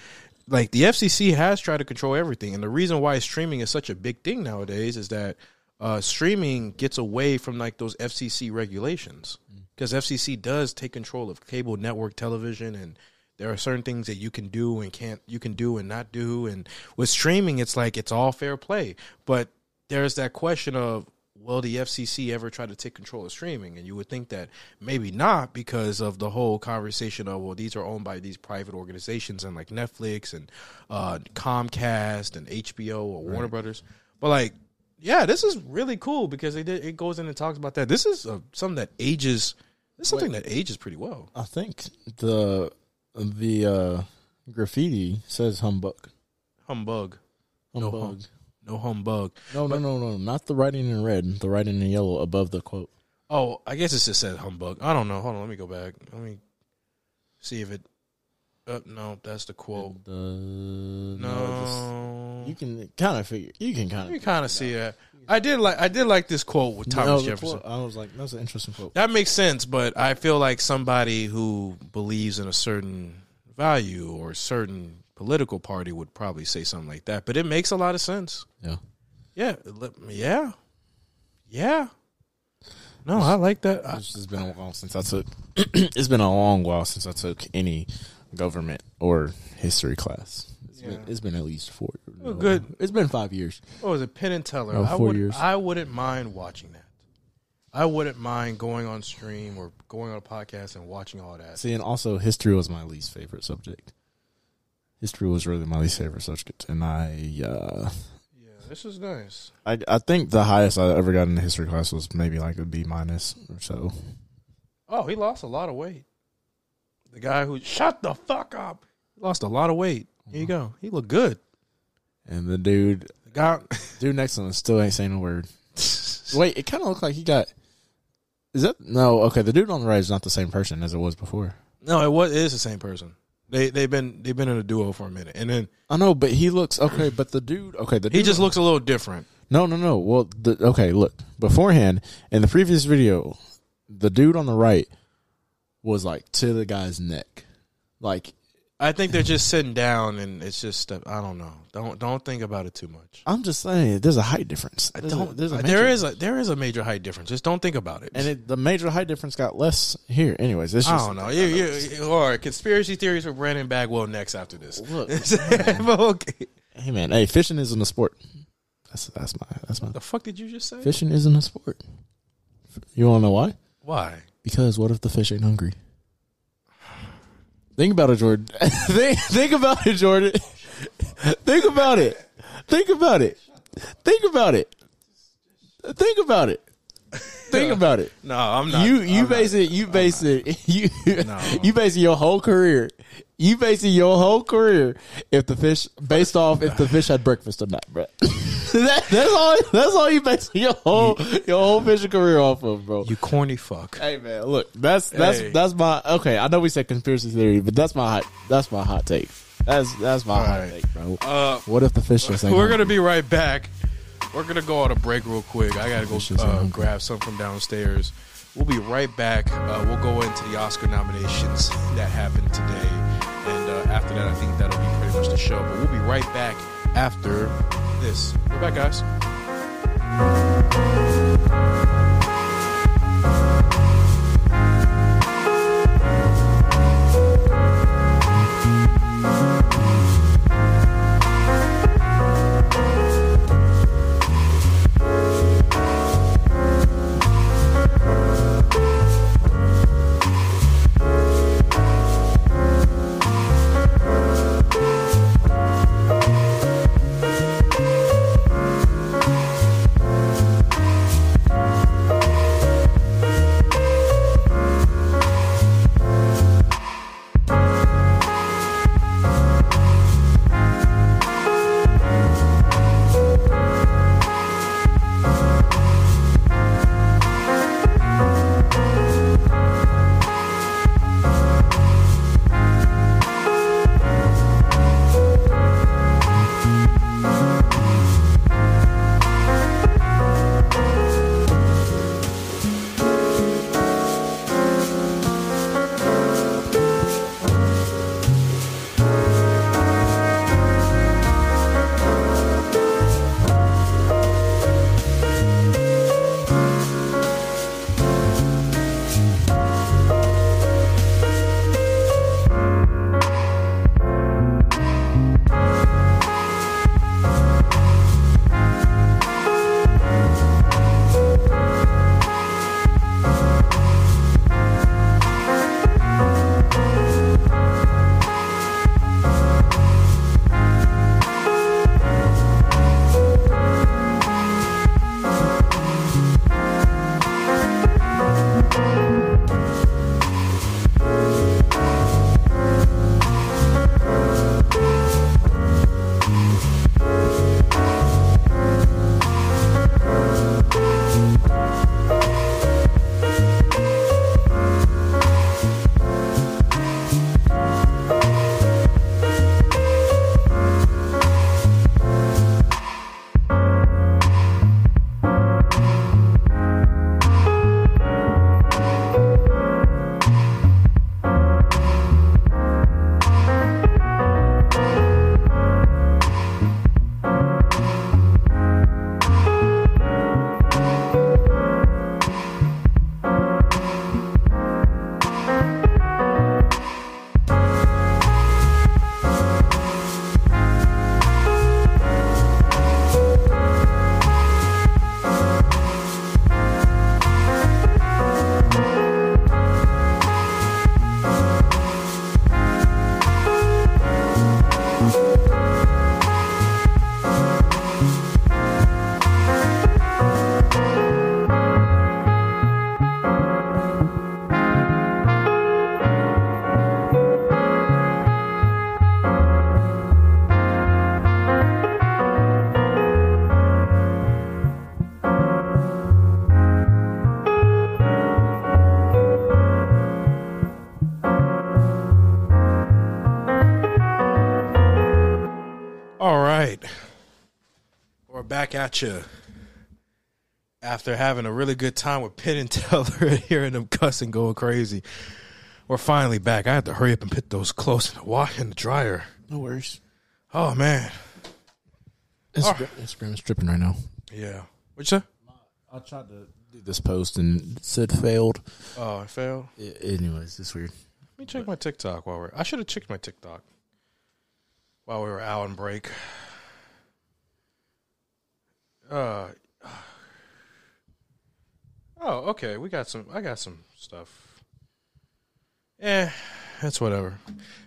like the FCC has tried to control everything, and the reason why streaming is such a big thing nowadays is that uh, streaming gets away from like those FCC regulations because FCC does take control of cable network television and there are certain things that you can do and can't you can do and not do and with streaming it's like it's all fair play but there's that question of will the FCC ever try to take control of streaming? And you would think that maybe not because of the whole conversation of well these are owned by these private organizations and like Netflix and uh, Comcast and HBO or Warner Brothers. But like yeah this is really cool because it did, it goes in and talks about that. This is uh, something that ages this is something that ages pretty well. I think the the uh, graffiti says humbug. humbug. No Humbug. hum- no humbug No, no, no, no, not the writing in red. The writing in yellow above the quote. Oh, I guess it just said humbug. I don't know. Hold on, let me go back. Let me see if it. Uh, no, that's the quote. No, No, this- you can kind of figure. You can kind of. you kind of see that. I did like I did like this quote with Thomas No, Jefferson. quote, I was like, that's an interesting quote. That makes sense, but I feel like somebody who believes in a certain value or certain political party would probably say something like that. But it makes a lot of sense. Yeah. Yeah, yeah, yeah. No, I like that. I- It's just been a while since I took. <clears throat> it's been a long while since I took any government or history class. It's, been, it's been at least four. Oh, good. It's been five years. Oh, what was it? Penn and Teller. Oh, I four would, years. I wouldn't mind watching that. I wouldn't mind going on stream or going on a podcast and watching all that. See, and also history was my least favorite subject. History was really my least favorite subject, and I, uh, Yeah, this is nice. I, I think the highest I ever got in the history class was maybe like a B minus or so. Oh, he lost a lot of weight. The guy who shut the fuck up lost a lot of weight. Here you go. He looked good. And the dude, The guy. <laughs> dude next to him still ain't saying a word. Wait, it kind of looked like he got. Is that no? Okay, the dude on the right is not the same person as it was before. no, it was. It is the same person. They they've been they've been in a duo for a minute, and then I know, but he looks okay. But the dude, okay, the he just looks a little different. No, no, no. Well, the, okay, look. Beforehand, in the previous video, the dude on the right was like to the guy's neck. Like, I think they're just sitting down, and it's just uh, I don't know. Don't don't think about it too much. I'm just saying, there's a height difference. There's a- Don't, there's a major- is a there is a major height difference. Just don't think about it. and it, the major height difference got less here. Anyways, it's I just don't know. You, you, all right, conspiracy theories for Brandon Bagwell next after this. Look, <laughs> But <laughs> okay. hey man, hey, fishing isn't a sport. That's that's my that's my The fuck did you just say? fishing isn't a sport. You want to know why? Why? Because what if the fish ain't hungry? Think about it, Jordan. <laughs> think, think about it, Jordan. think about it. Think about it. Think about it. Think about it. <laughs> Think about it. No, I'm not. You you I'm base not. it. You base it. <laughs> You No. <laughs> you base your whole career. You base your whole career if the fish based off if the fish had breakfast or not, bro. that, that's all. That's all you base your whole your whole fishing career off of, bro. You corny fuck. Hey man, look, that's that's Hey. that's my okay. I know we said conspiracy theory, but that's my hot that's my hot take. That's that's my hot right. take, bro. Uh, what if the fish just we're hungry? gonna be right back. We're gonna go on a break real quick. I gotta go uh, grab some from downstairs. We'll be right back. Uh, we'll go into the Oscar nominations that happened today, and uh, after that, I think that'll be pretty much the show. But we'll be right back after this. We're back, guys. We're back at you. After having a really good time with Penn and <laughs> Teller and hearing them cussing going crazy, we're finally back. I had to hurry up and put those clothes in the wash in the dryer. No worries. Oh man, Instagram, ah. Instagram is tripping right now. yeah. What you say? I tried to do this post and it said failed. Oh, it failed. I- anyways, it's weird. Let me check my TikTok while we're. I should have checked my TikTok while we were out on break. Uh. Oh, okay. We got some. I got some stuff. Eh, that's whatever.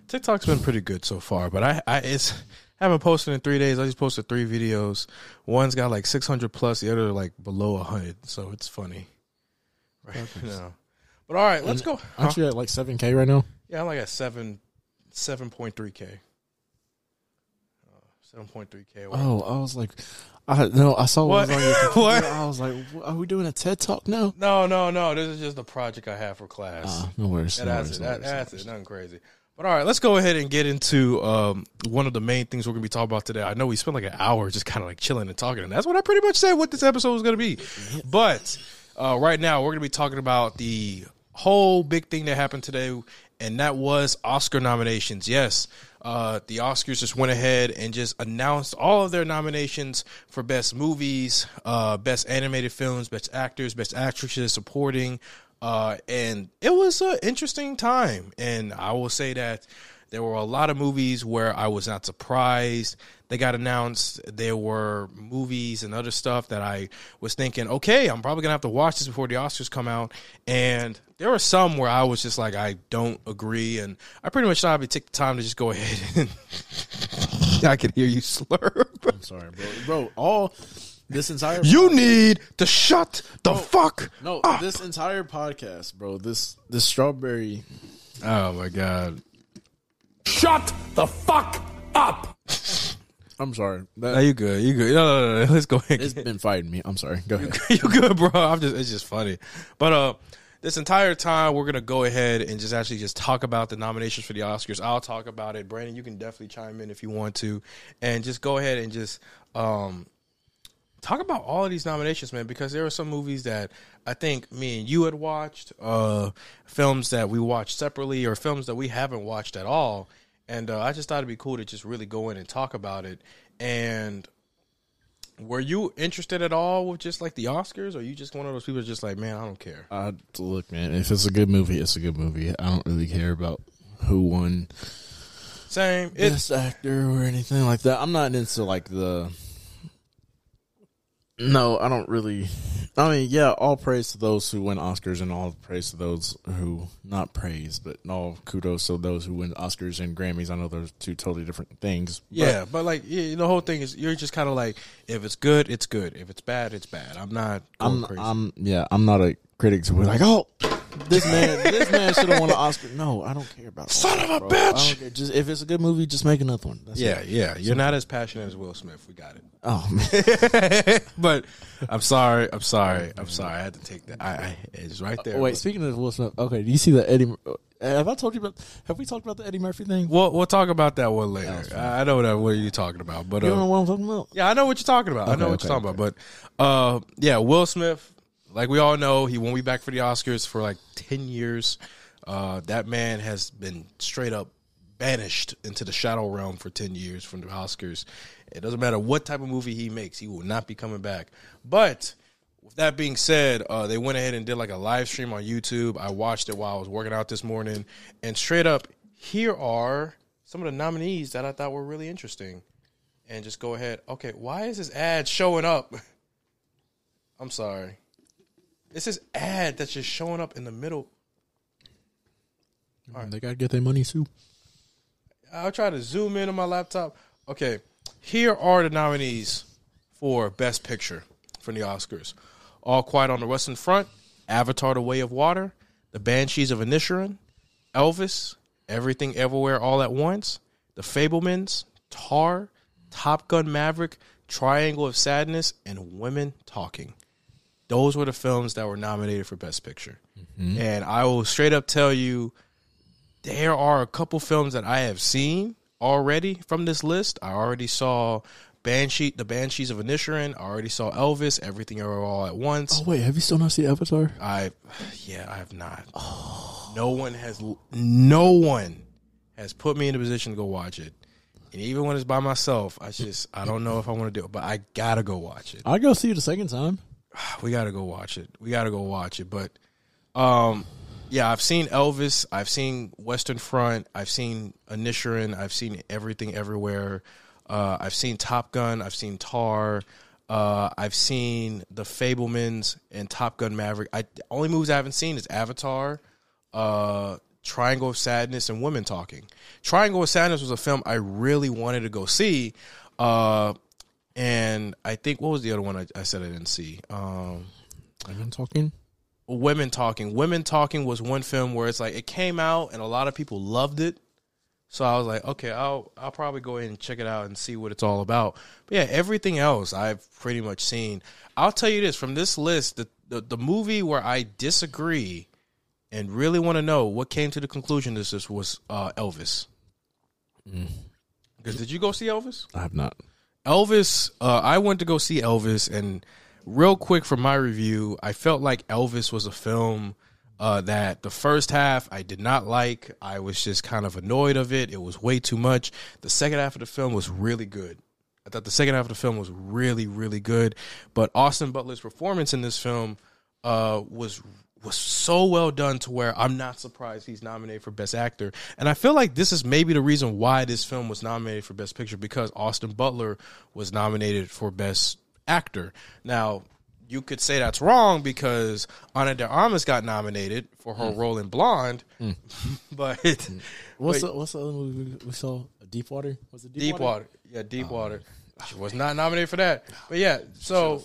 TikTok's been pretty good so far, but I, I it's I haven't posted in three days. I just posted three videos. One's got like six hundred plus. The other like below hundred. So it's funny. Right now. But all right, let's go. Aren't you at like seven k right now? Yeah, I'm like at seven, seven point three k. Uh, Seven point three k. Oh, I was like, I no, I saw What? what was on your <laughs> computer. What? I was like, "What- are we doing a TED talk now? No, no, no. This is just a project I have for class. Ah, no worries. Yeah, no that's worries, it. no That, worries, no that's it. Nothing crazy. But all right, let's go ahead and get into um, one of the main things we're going to be talking about today. I know we spent like an hour just kind of like chilling and talking, and that's what I pretty much said what this episode was going to be. But uh, right now, we're going to be talking about the whole big thing that happened today, and that was Oscar nominations. Yes, uh, the Oscars just went ahead and just announced all of their nominations for best movies, uh, best animated films, best actors, best actresses, supporting. Uh, and it was an interesting time. And I will say that there were a lot of movies where I was not surprised they got announced. There were movies and other stuff that I was thinking, okay, I'm probably gonna have to watch this before the Oscars come out. And there were some where I was just like, I don't agree, and I pretty much thought I'd take the time to just go ahead <laughs> and I could hear you slurp. I'm sorry, bro. Bro, all this entire You need to shut the fuck no up. this entire podcast, bro. This this strawberry. Oh my god. Shut the fuck up! I'm sorry. No, you good. You good. No, no, no, no. <laughs> Let's go ahead. it's been fighting me. I'm sorry. Go ahead. <laughs> you good, bro. I'm just it's just funny. But uh this entire time we're gonna go ahead and just actually just talk about the nominations for the Oscars. I'll talk about it. Brandon, you can definitely chime in if you want to. And just go ahead and just um talk about all of these nominations, man, because there are some movies that I think me and you had watched, uh films that we watched separately or films that we haven't watched at all. And uh, I just thought it'd be cool to just really go in and talk about it. And were you interested at all with just like the Oscars, or are you just one of those people just like, man, I don't care? Uh, look, man. If it's a good movie, it's a good movie. I don't really care about who won Same. It's best actor or anything like that. I'm not into like the. No, I don't really. I mean, yeah, all praise to those who win Oscars and all praise to those who not praise, but all kudos to those who win Oscars and Grammys. I know those two totally different things. yeah, but like yeah, the whole thing is you're just kind of like, if it's good, it's good. If it's bad, it's bad. I'm not I'm, crazy. I'm, yeah, I'm not a critic to be like, oh, this man, this man should have won an Oscar. No, I don't care about Son of a bro. bitch! I don't care. Just if it's a good movie, just make another one. That's yeah, it. yeah. You're not as passionate as Will Smith. We got it. Oh man. <laughs> but I'm sorry. I'm sorry. I'm sorry. I had to take that. I, I it's right there. Oh, wait, speaking of Will Smith, okay, do you see the Eddie? Uh, Have I told you about? Have we talked about the Eddie Murphy thing? We'll we'll talk about that one later. Fine. I I know that what you're talking about, but You don't know uh, what I'm talking about? yeah, I know what you're talking about. I know Okay, what you're okay, talking about. But uh, yeah, Will Smith, like we all know, he won't be back for the Oscars for like ten years. Uh, that man has been straight up banished into the shadow realm for 10 years from the Oscars. It doesn't matter what type of movie he makes, he will not be coming back. But with that being said, uh, they went ahead and did like a live stream on YouTube. I watched it while I was working out this morning. And straight up, here are some of the nominees that I thought were really interesting. And just go ahead. Okay, why is this ad showing up? <laughs> I'm sorry. It's this ad that's just showing up in the middle. Mm, they gotta get their money too. I'll try to zoom in on my laptop. Okay, here are the nominees for Best Picture from the Oscars: All Quiet on the Western Front, Avatar: The Way of Water, The Banshees of Inisherin, Elvis, Everything Everywhere All at Once, The Fabelmans, Tar, Top Gun Maverick, Triangle of Sadness, and Women Talking. Those were the films that were nominated for Best Picture. Mm-hmm. And I will straight up tell you, there are a couple films that I have seen already from this list. I already saw Banshee, the Banshees of Inisherin. I already saw Elvis, Everything All at Once. Oh wait, have you still not seen Avatar? I, yeah, I have not. Oh. No one has, no one has put me in a position to go watch it. And even when it's by myself, I just, I don't know if I want to do it, but I gotta go watch it. I'll go see it the second time. <sighs> We gotta go watch it. We gotta go watch it. But, um, yeah, I've seen Elvis. I've seen Western Front. I've seen Inisherin. I've seen Everything Everywhere. Uh, I've seen Top Gun. I've seen Tar. Uh, I've seen The Fabelmans and Top Gun Maverick. I the only movies I haven't seen is Avatar, uh, Triangle of Sadness, and Women Talking. Triangle of Sadness was a film I really wanted to go see, uh, and I think what was the other one I, I said I didn't see? Um, I've talking. Women Talking. Women Talking was one film where it's like it came out and a lot of people loved it. So I was like, okay, I'll I'll probably go in and check it out and see what it's all about. But yeah, everything else I've pretty much seen. I'll tell you this from this list, the the, the movie where I disagree and really want to know what came to the conclusion this is was uh, Elvis. Because did you go see Elvis? I have not. Elvis, uh, I went to go see Elvis, and real quick from my review, I felt like Elvis was a film uh, that the first half I did not like. I was just kind of annoyed of it. It was way too much. The second half of the film was really good. I thought the second half of the film was really, really good. But Austin Butler's performance in this film uh, was was so well done to where I'm not surprised he's nominated for Best Actor. And I feel like this is maybe the reason why this film was nominated for Best Picture because Austin Butler was nominated for Best Actor. Now, you could say that's wrong because Ana de Armas got nominated for her hmm. role in Blonde, hmm. <laughs> but hmm. What's Wait. the what's the other movie we- saw? Deepwater. Was it Deepwater, yeah, Deepwater. Oh, she was not nominated for that, but yeah, so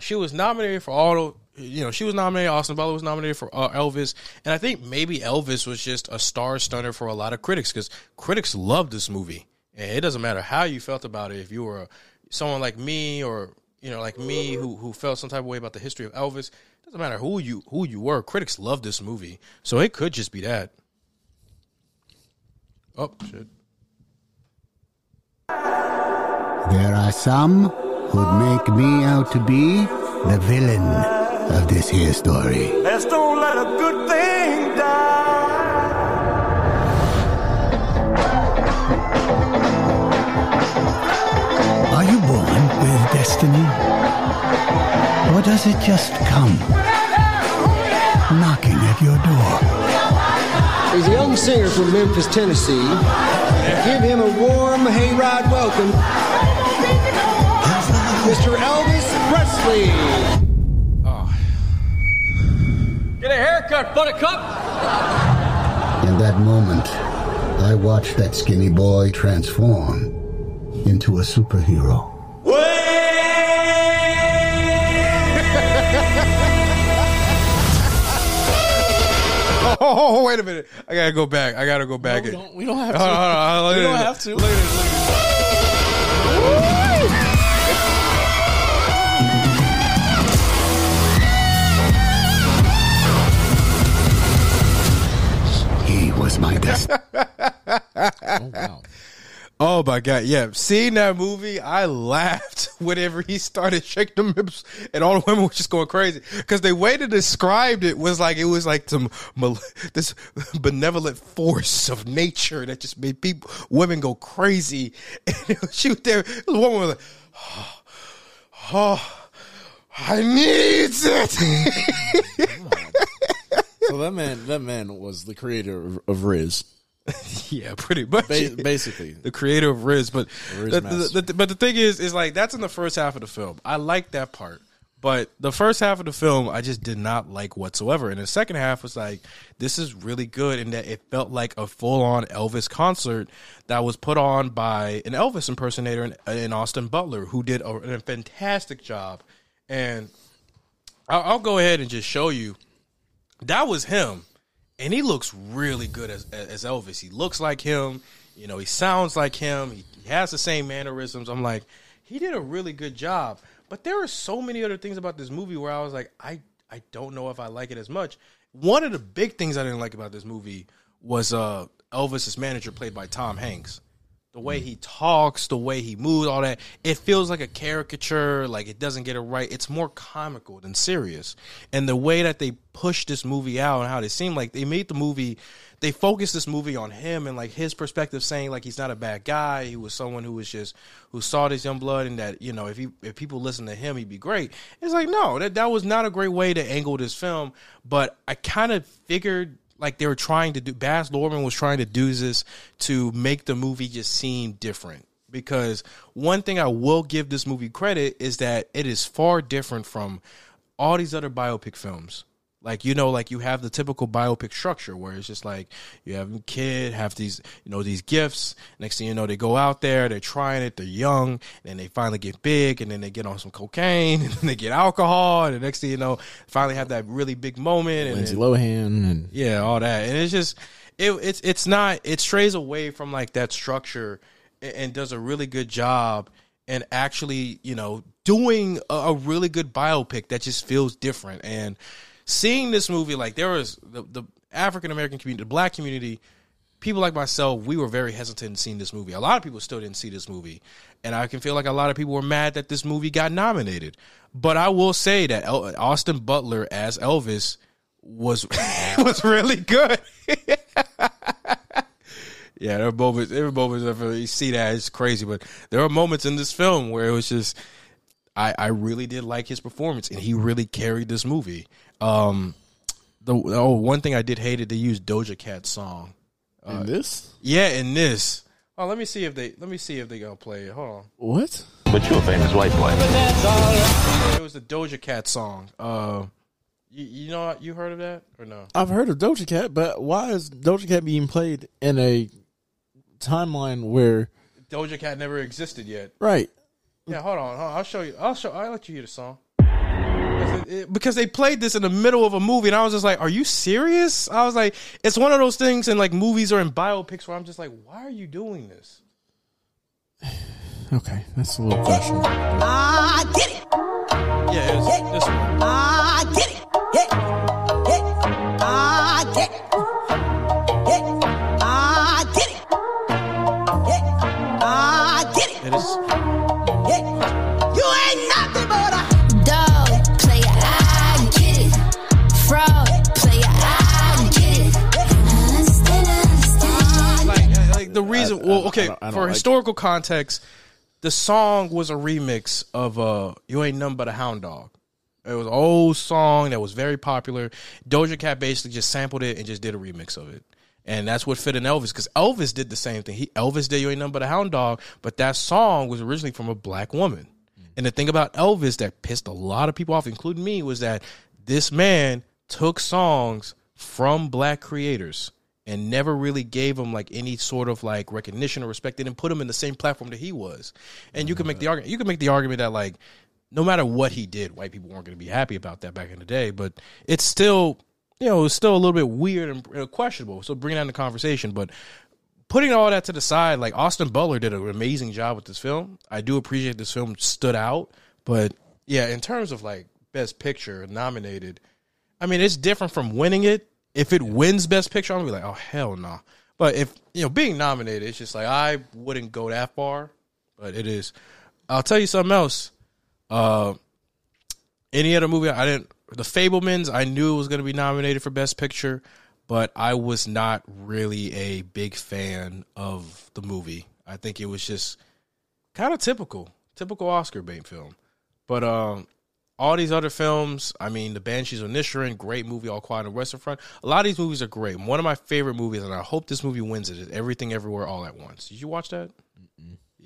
she was nominated for all the. You know, she was nominated. Austin Butler was nominated for uh, Elvis, and I think maybe Elvis was just a star stunner for a lot of critics because critics loved this movie, and it doesn't matter how you felt about it. If you were someone like me, or you know, like me, who who felt some type of way about the history of Elvis, doesn't matter who you who you were. Critics loved this movie, so it could just be that. Oh shit! There are some who'd make me out to be the villain of this here story. Let's don't let a good thing die. Are you born with destiny? Or does it just come knocking at your door? He's a young singer from Memphis, Tennessee. Give him a warm hayride welcome, Mr. Elvis Presley. Get a haircut, buttercup. In that moment, I watched that skinny boy transform into a superhero. <laughs> Oh, oh, wait a minute. I gotta go back. I gotta go back. we don't- we don't have to. Hold on, hold on, hold on. We don't have to. Look at this, look at this. Was my destiny. <laughs> Oh wow. Oh my god, yeah. Seeing that movie, I laughed <laughs> whenever he started shaking them hips, and all the women were just going crazy because the way they described it was like it was like some <laughs> this benevolent force of nature that just made people women go crazy. And she was there. This woman was like, "Oh, <sighs> oh <sighs> <sighs> I need it." Oh, So that man, that man was the creator of, of Riz, <laughs> yeah, pretty much. ba- basically. the creator of Riz. But Riz the, the, the- but the thing is, is like that's in the first half of the film. I like that part, but the first half of the film, I just did not like whatsoever. And the second half was like, this is really good, in that it felt like a full on Elvis concert that was put on by an Elvis impersonator in, in Austin Butler, who did a, a fantastic job. And I'll, I'll go ahead and just show you that was him and he looks really good as as Elvis. He looks like him, you know. He sounds like him. He, he has the same mannerisms. I'm like, he did a really good job. But there are so many other things about this movie where I was like, I I don't know if I like it as much. One of the big things I didn't like about this movie was uh Elvis's manager, played by Tom Hanks. The way he talks, the way he moves, all that, it feels like a caricature. Like it doesn't get it right. It's more comical than serious. And the way that they pushed this movie out and how they seem like they made the movie, they focused this movie on him and like his perspective, saying like he's not a bad guy. He was someone who was just who saw this young blood and that you know if he if people listen to him, he'd be great. It's like no, that that was not a great way to angle this film. But I kind of figured like they were trying to do Baz Luhrmann was trying to do this to make the movie just seem different because one thing I will give this movie credit is that it is far different from all these other biopic films. Like you know, like you have the typical biopic structure where it's just like you have a kid, have these you know these gifts. Next thing you know, they go out there, they're trying it, they're young, and then they finally get big, and then they get on some cocaine, <laughs> and then they get alcohol, and the next thing you know, finally have that really big moment, and Lindsay then- Lohan and yeah, all that, and it's just it, it's it's not it strays away from like that structure and, and does a really good job and actually you know doing a, a really good biopic that just feels different and seeing this movie like there was the, the African American community, the black community. People like myself, we were very hesitant in seeing this movie. A lot of people still didn't see this movie, and I can feel like a lot of people were mad that this movie got nominated. But I will say that El- Austin Butler as Elvis was <laughs> was really good. <laughs> yeah, there are moments. There are moments where you see that it's crazy, but there are moments in this film where it was just, I I really did like his performance, and he really carried this movie. Um, the oh one thing I did hate it they used Doja Cat's song. in this. Yeah, in this. Oh, let me see if they let me see if they gonna play it. Hold on. What? But you're a famous white boy. It was the Doja Cat song. Uh, you, you know you heard of that or no? I've heard of Doja Cat, but why is Doja Cat being played in a timeline where Doja Cat never existed yet. right? Yeah, hold on, hold on. I'll show you. I'll show. I'll let you hear the song. It- it- Because they played this in the middle of a movie, and I was just like, "Are you serious?" I was like, "It's one of those things in like movies or in biopics where I'm just like, why are you doing this?" <sighs> Okay, that's a little questionable. I get it. Yeah, it's this one. I get it. The reason. well, okay, I don't- I don't for like- historical context, the song was a remix of uh, "You Ain't Nothing But a Hound Dog." It was an old song that was very popular. Doja Cat basically just sampled it and just did a remix of it. And that's what fit in Elvis because Elvis did the same thing. He Elvis did "You Ain't Nothing But a Hound Dog," but that song was originally from a black woman. And the thing about Elvis that pissed a lot of people off, including me, was that this man took songs from black creators and never really gave him like any sort of like recognition or respect. They didn't put him in the same platform that he was. And you can make the argument. You can make the argument that like no matter what he did, white people weren't going to be happy about that back in the day. But it's still, you know, it's still a little bit weird and questionable. So bring that in the conversation. But putting all that to the side, like Austin Butler did an amazing job with this film. I do appreciate this film stood out, but yeah, in terms of like best picture nominated, I mean it's different from winning it. If it wins best picture, I'm gonna be like, oh hell no. But if you know being nominated, it's just like I wouldn't go that far. But it is. I'll tell you something else. Uh, any other movie I didn't. The Fabelmans, I knew it was going to be nominated for Best Picture, but I was not really a big fan of the movie. I think it was just kind of typical, typical Oscar bait film. But um, all these other films, I mean, The Banshees of Inisherin, great movie, All Quiet on the Western Front. A lot of these movies are great. One of my favorite movies, and I hope this movie wins it, is Everything Everywhere All at Once. Did you watch that?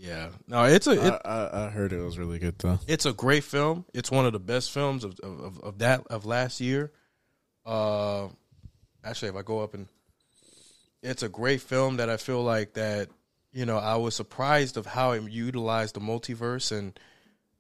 Yeah, no, it's a it, I, I, I heard it was really good though. it's a great film. It's one of the best films of of, of, of that of last year. Uh, actually, if I go up and, it's a great film that I feel like that. You know, I was surprised of how it utilized the multiverse, and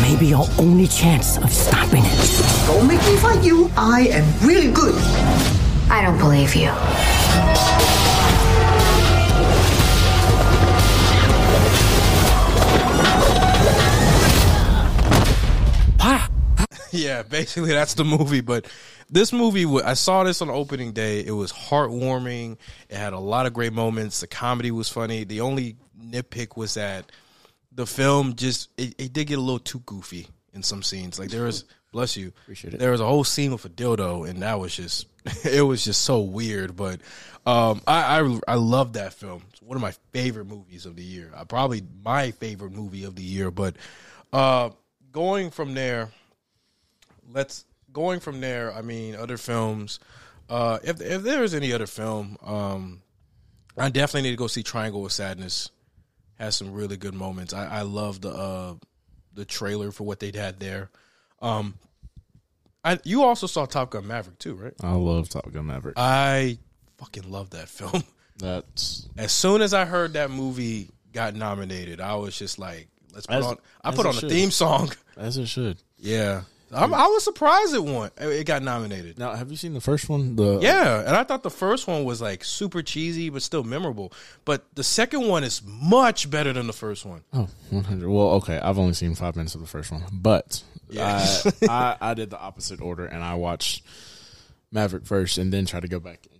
may be our only chance of stopping it. Don't make me fight you. I am really good. I don't believe you. <laughs> yeah, basically that's the movie. But this movie, I saw this on opening day. It was heartwarming. It had a lot of great moments. The comedy was funny. The only nitpick was that the film just it, it did get a little too goofy in some scenes. Like there was, bless you, Appreciate it. There was a whole scene with a dildo, and that was just <laughs> it was just so weird. But um, I I I love that film. It's one of my favorite movies of the year. Uh, probably my favorite movie of the year. But uh, going from there let's going from there. I mean, other films. Uh, if if there is any other film, um, I definitely need to go see Triangle of Sadness. Has some really good moments. I, I love the uh, the trailer for what they had there. Um, I you also saw Top Gun Maverick too, right? I love Top Gun Maverick. I fucking love that film. <laughs> That's As soon as I heard that movie got nominated, I was just like, let's put As- on. I put on the should. theme song. <laughs> as it should. Yeah, I'm, I was surprised it won. It got nominated. Now, have you seen the first one? The uh, Yeah, and I thought the first one was like super cheesy but still memorable. But the second one is much better than the first one. Oh, 100. Well, okay. I've only seen five minutes of the first one, but Yeah. I, <laughs> I I did the opposite order, and I watched Maverick first, and then try to go back into.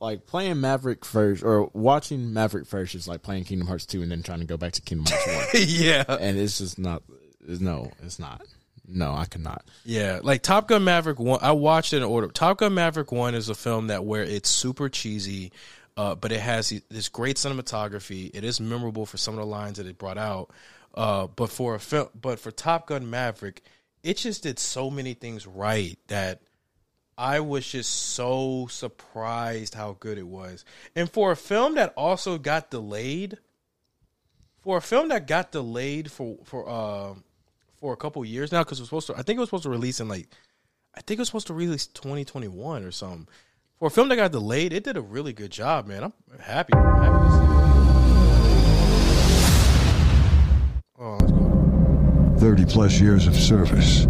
Like playing Maverick first, or watching Maverick first is like playing Kingdom Hearts two, and then trying to go back to Kingdom Hearts one. <laughs> yeah, and it's just not. No, it's not. No, I cannot. Yeah, like Top Gun Maverick one. I watched it in order. Top Gun Maverick one is a film that where it's super cheesy, uh, but it has this great cinematography. It is memorable for some of the lines that it brought out. Uh, but for a film, but for Top Gun Maverick, it just did so many things right that I was just so surprised how good it was. And for a film that also got delayed, for a film that got delayed for for uh, for a couple years now because it was supposed to. I think it was supposed to release in like, I think it was supposed to release twenty twenty one or something. For a film that got delayed, it did a really good job, man. I'm happy. I'm happy. Oh, let's go. 30 plus years of service.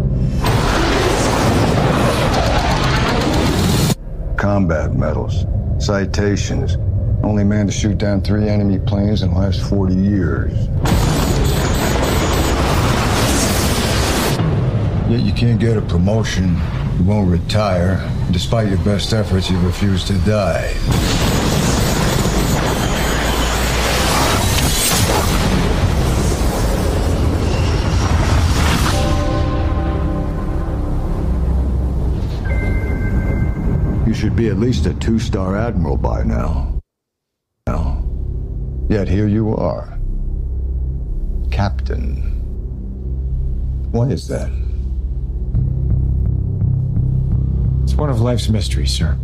Combat medals, citations. Only man to shoot down three enemy planes in the last 40 years. Yet you can't get a promotion, you won't retire. Despite your best efforts, you refuse to die. You should be at least a two star admiral by now. Now. Yet here you are. Captain. Why is that? It's one of life's mysteries, sir.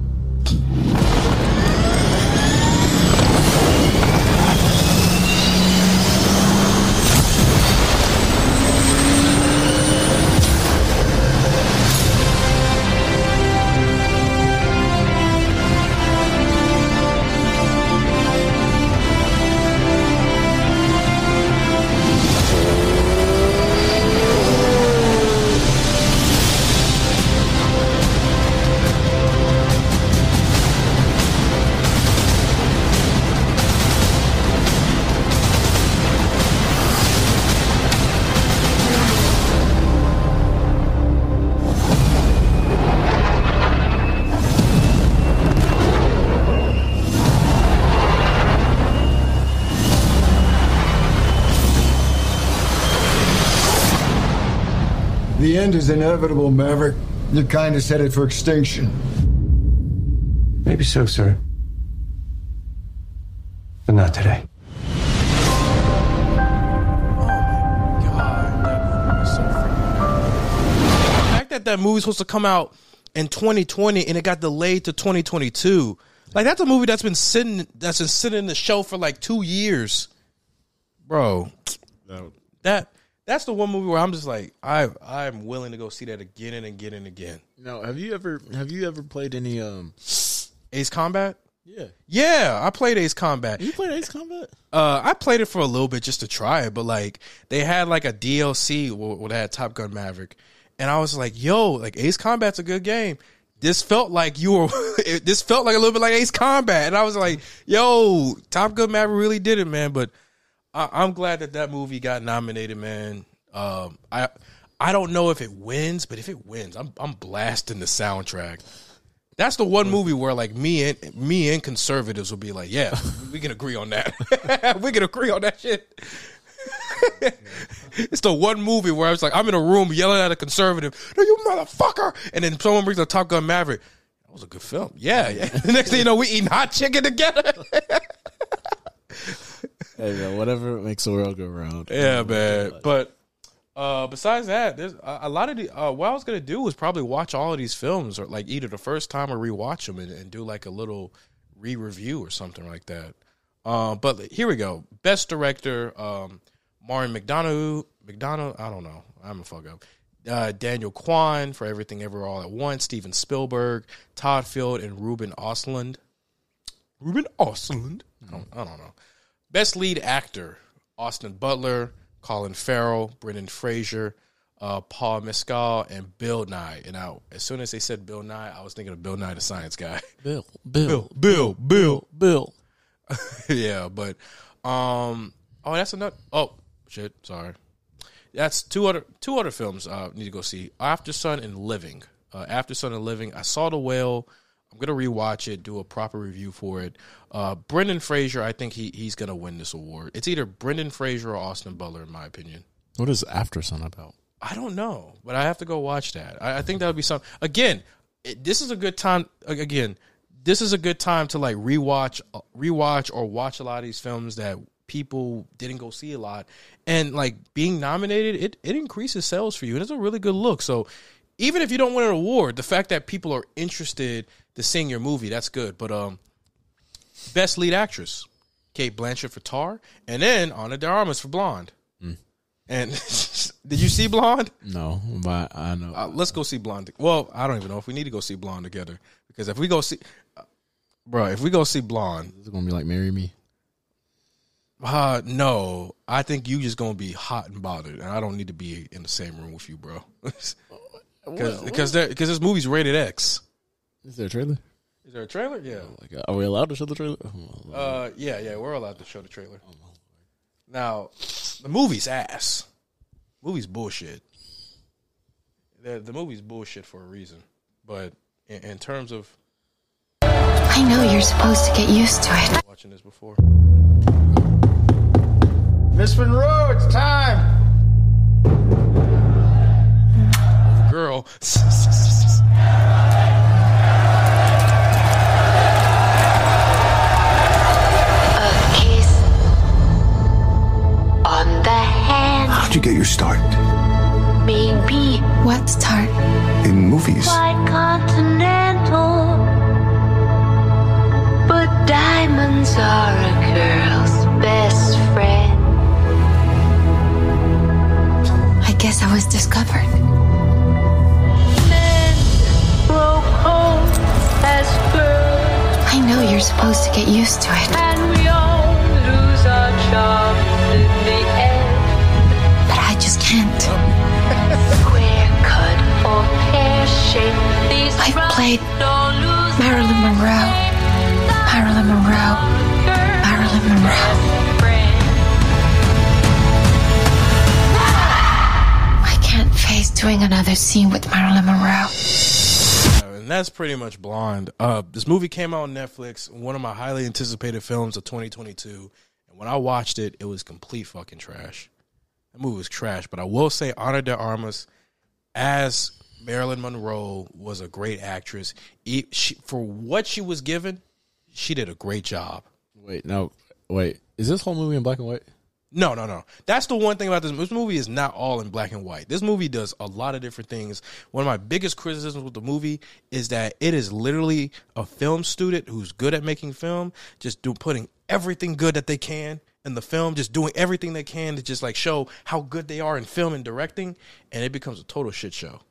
End is inevitable, Maverick. Your kind is headed for extinction. Maybe so, sir. But not today. Oh my god, that was so funny. The fact that that movie's supposed to come out in 2020 and it got delayed to 2022. Like that's a movie that's been sitting that's been sitting in the show for like two years, bro. That that's the one movie where I'm just like I I'm willing to go see that again and again and again. No, have you ever have you ever played any um Ace Combat? Yeah. Yeah, I played Ace Combat. You played Ace Combat? Uh, I played it for a little bit just to try it, but like they had like a DLC where they had Top Gun Maverick, and I was like, "Yo, like Ace Combat's a good game." This felt like you were. <laughs> it- this felt like a little bit like Ace Combat, and I was like, "Yo, Top Gun Maverick really did it, man." But I, I'm glad that that movie got nominated, man. Um, I I don't know if it wins, but if it wins, I'm I'm blasting the soundtrack. That's the one movie where like me and me and conservatives will be like, yeah, we can agree on that. <laughs> we can agree on that shit. <laughs> it's the one movie where I was like, I'm in a room yelling at a conservative, no, you motherfucker, and then someone brings a Top Gun Maverick. That was a good film. Yeah, yeah. <laughs> Next thing you know, we eating hot chicken together. Hey man, whatever makes the world go round. Yeah, man. But uh, besides that, there's a, a lot of the. Uh, what I was gonna do was probably watch all of these films, or like either the first time or rewatch them and, and do like a little re-review or something like that. Um, but here we go. Best director: um, Martin McDonough. McDonough. I don't know. I'm a fuck up. Uh, Daniel Kwan for Everything Ever All at Once. Steven Spielberg, Todd Field, and Ruben Ostlund. Ruben Ostlund. I don't, I don't know. Best lead actor: Austin Butler, Colin Farrell, Brendan Fraser, uh, Paul Mescal, and Bill Nye. And now, as soon as they said Bill Nye, I was thinking of Bill Nye, the Science Guy. <laughs> Bill, Bill, Bill, Bill, Bill. <laughs> yeah, but um, oh, that's another. Oh, shit. Sorry. That's two other two other films uh need to go see. After Sun and Living. Uh, After Sun and Living. I saw the whale. I'm gonna rewatch it, do a proper review for it. Uh, Brendan Fraser, I think he he's gonna win this award. It's either Brendan Fraser or Austin Butler, in my opinion. What is After Sun about? I don't know, but I have to go watch that. I, I think that would be something. Again, it, this is a good time. Again, this is a good time to like rewatch, rewatch or watch a lot of these films that people didn't go see a lot, and like being nominated, it it increases sales for you, and it's a really good look. So even if you don't win an award, the fact that people are interested to seeing your movie, that's good. But um, best lead actress, Cate Blanchett for Tar, and then Ana de Armas for Blonde. And <laughs> did you see Blonde? No, but I know. Uh, let's go see Blonde. Well, I don't even know if we need to go see Blonde together because if we go see, uh, bro, if we go see Blonde, It's gonna be like marry me. uh, no, I think you just gonna be hot and bothered, and I don't need to be in the same room with you, bro. <laughs> Because because because this movie's rated X. Is there a trailer? Is there a trailer? Yeah. Like, are we allowed to show the trailer? Oh, Uh, yeah, yeah, we're allowed to show the trailer. Now, the movie's ass. Movie's bullshit. The the movie's bullshit for a reason, but in, in terms of I know you're supposed to get used to it. watching this before, Miss Monroe, it's time. Girl. A kiss on the hand, How'd you get your start? maybe What start? In movies. quite continental. But diamonds are a girl's best friend. I guess I was discovered. I know you're supposed to get used to it. and we all lose our charms in the end. But I just can't. <laughs> Square cut or pear shaped, these I played Marilyn Monroe. Marilyn Monroe. Marilyn Monroe. I can't face doing another scene with Marilyn Monroe. That's pretty much Blonde. Uh, this movie came out on Netflix. One of my highly anticipated films of 2022. And when I watched it, it was complete fucking trash. That movie was trash. But I will say, Ana de Armas as Marilyn Monroe was a great actress. She, for what she was given, she did a great job. Wait, no, wait. Is this whole movie in black and white? No, no, no. That's the one thing about this. This movie is not all in black and white. This movie does a lot of different things. One of my biggest criticisms with the movie is that it is literally a film student who's good at making film, just do putting everything good that they can in the film, just doing everything they can to just like show how good they are in film and directing, and it becomes a total shit show.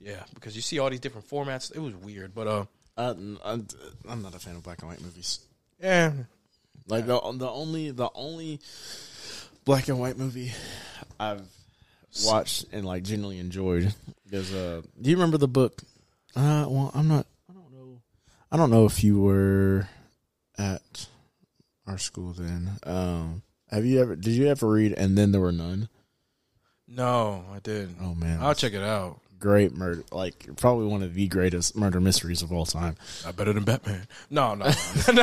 Yeah, because you see all these different formats. It was weird, but uh, Uh, I'm, I'm not a fan of black and white movies. yeah, Like the the only the only black and white movie I've watched and like genuinely enjoyed is uh. Do you remember the book? Uh, well, I'm not. I don't know. I don't know if you were at our school then. Um, have you ever? Did you ever read? And then there were none. no, I didn't. Oh man, I'll check it out. Great murder, like probably one of the greatest murder mysteries of all time. Not better than Batman. No, no, <laughs> <laughs> no,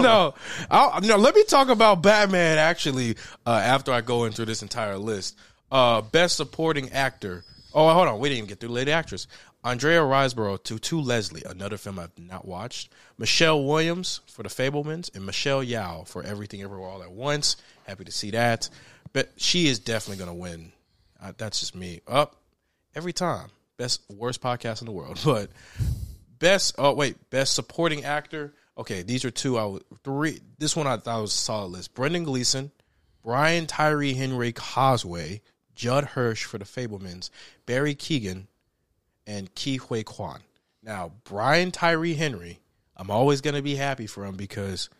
no. I'll, no. Let me talk about Batman actually uh, after I go into this entire list. Uh, best supporting actor. Oh, hold on. We didn't even get through lady actress. Andrea Riseborough to To Leslie, another film I've not watched. Michelle Williams for The Fabelmans, and Michelle Yeoh for Everything Everywhere All at Once. Happy to see that. But she is definitely going to win. Uh, that's just me. Up every time. Best worst podcast in the world, <laughs> but best. Oh wait, best supporting actor. Okay, these are two. I would three. This one I thought was solid list. Brendan Gleeson, Brian Tyree Henry Causeway, Judd Hirsch for The Fabelmans, Barry Keoghan, and Ke Huy Quan. Now Brian Tyree Henry, I'm always gonna be happy for him because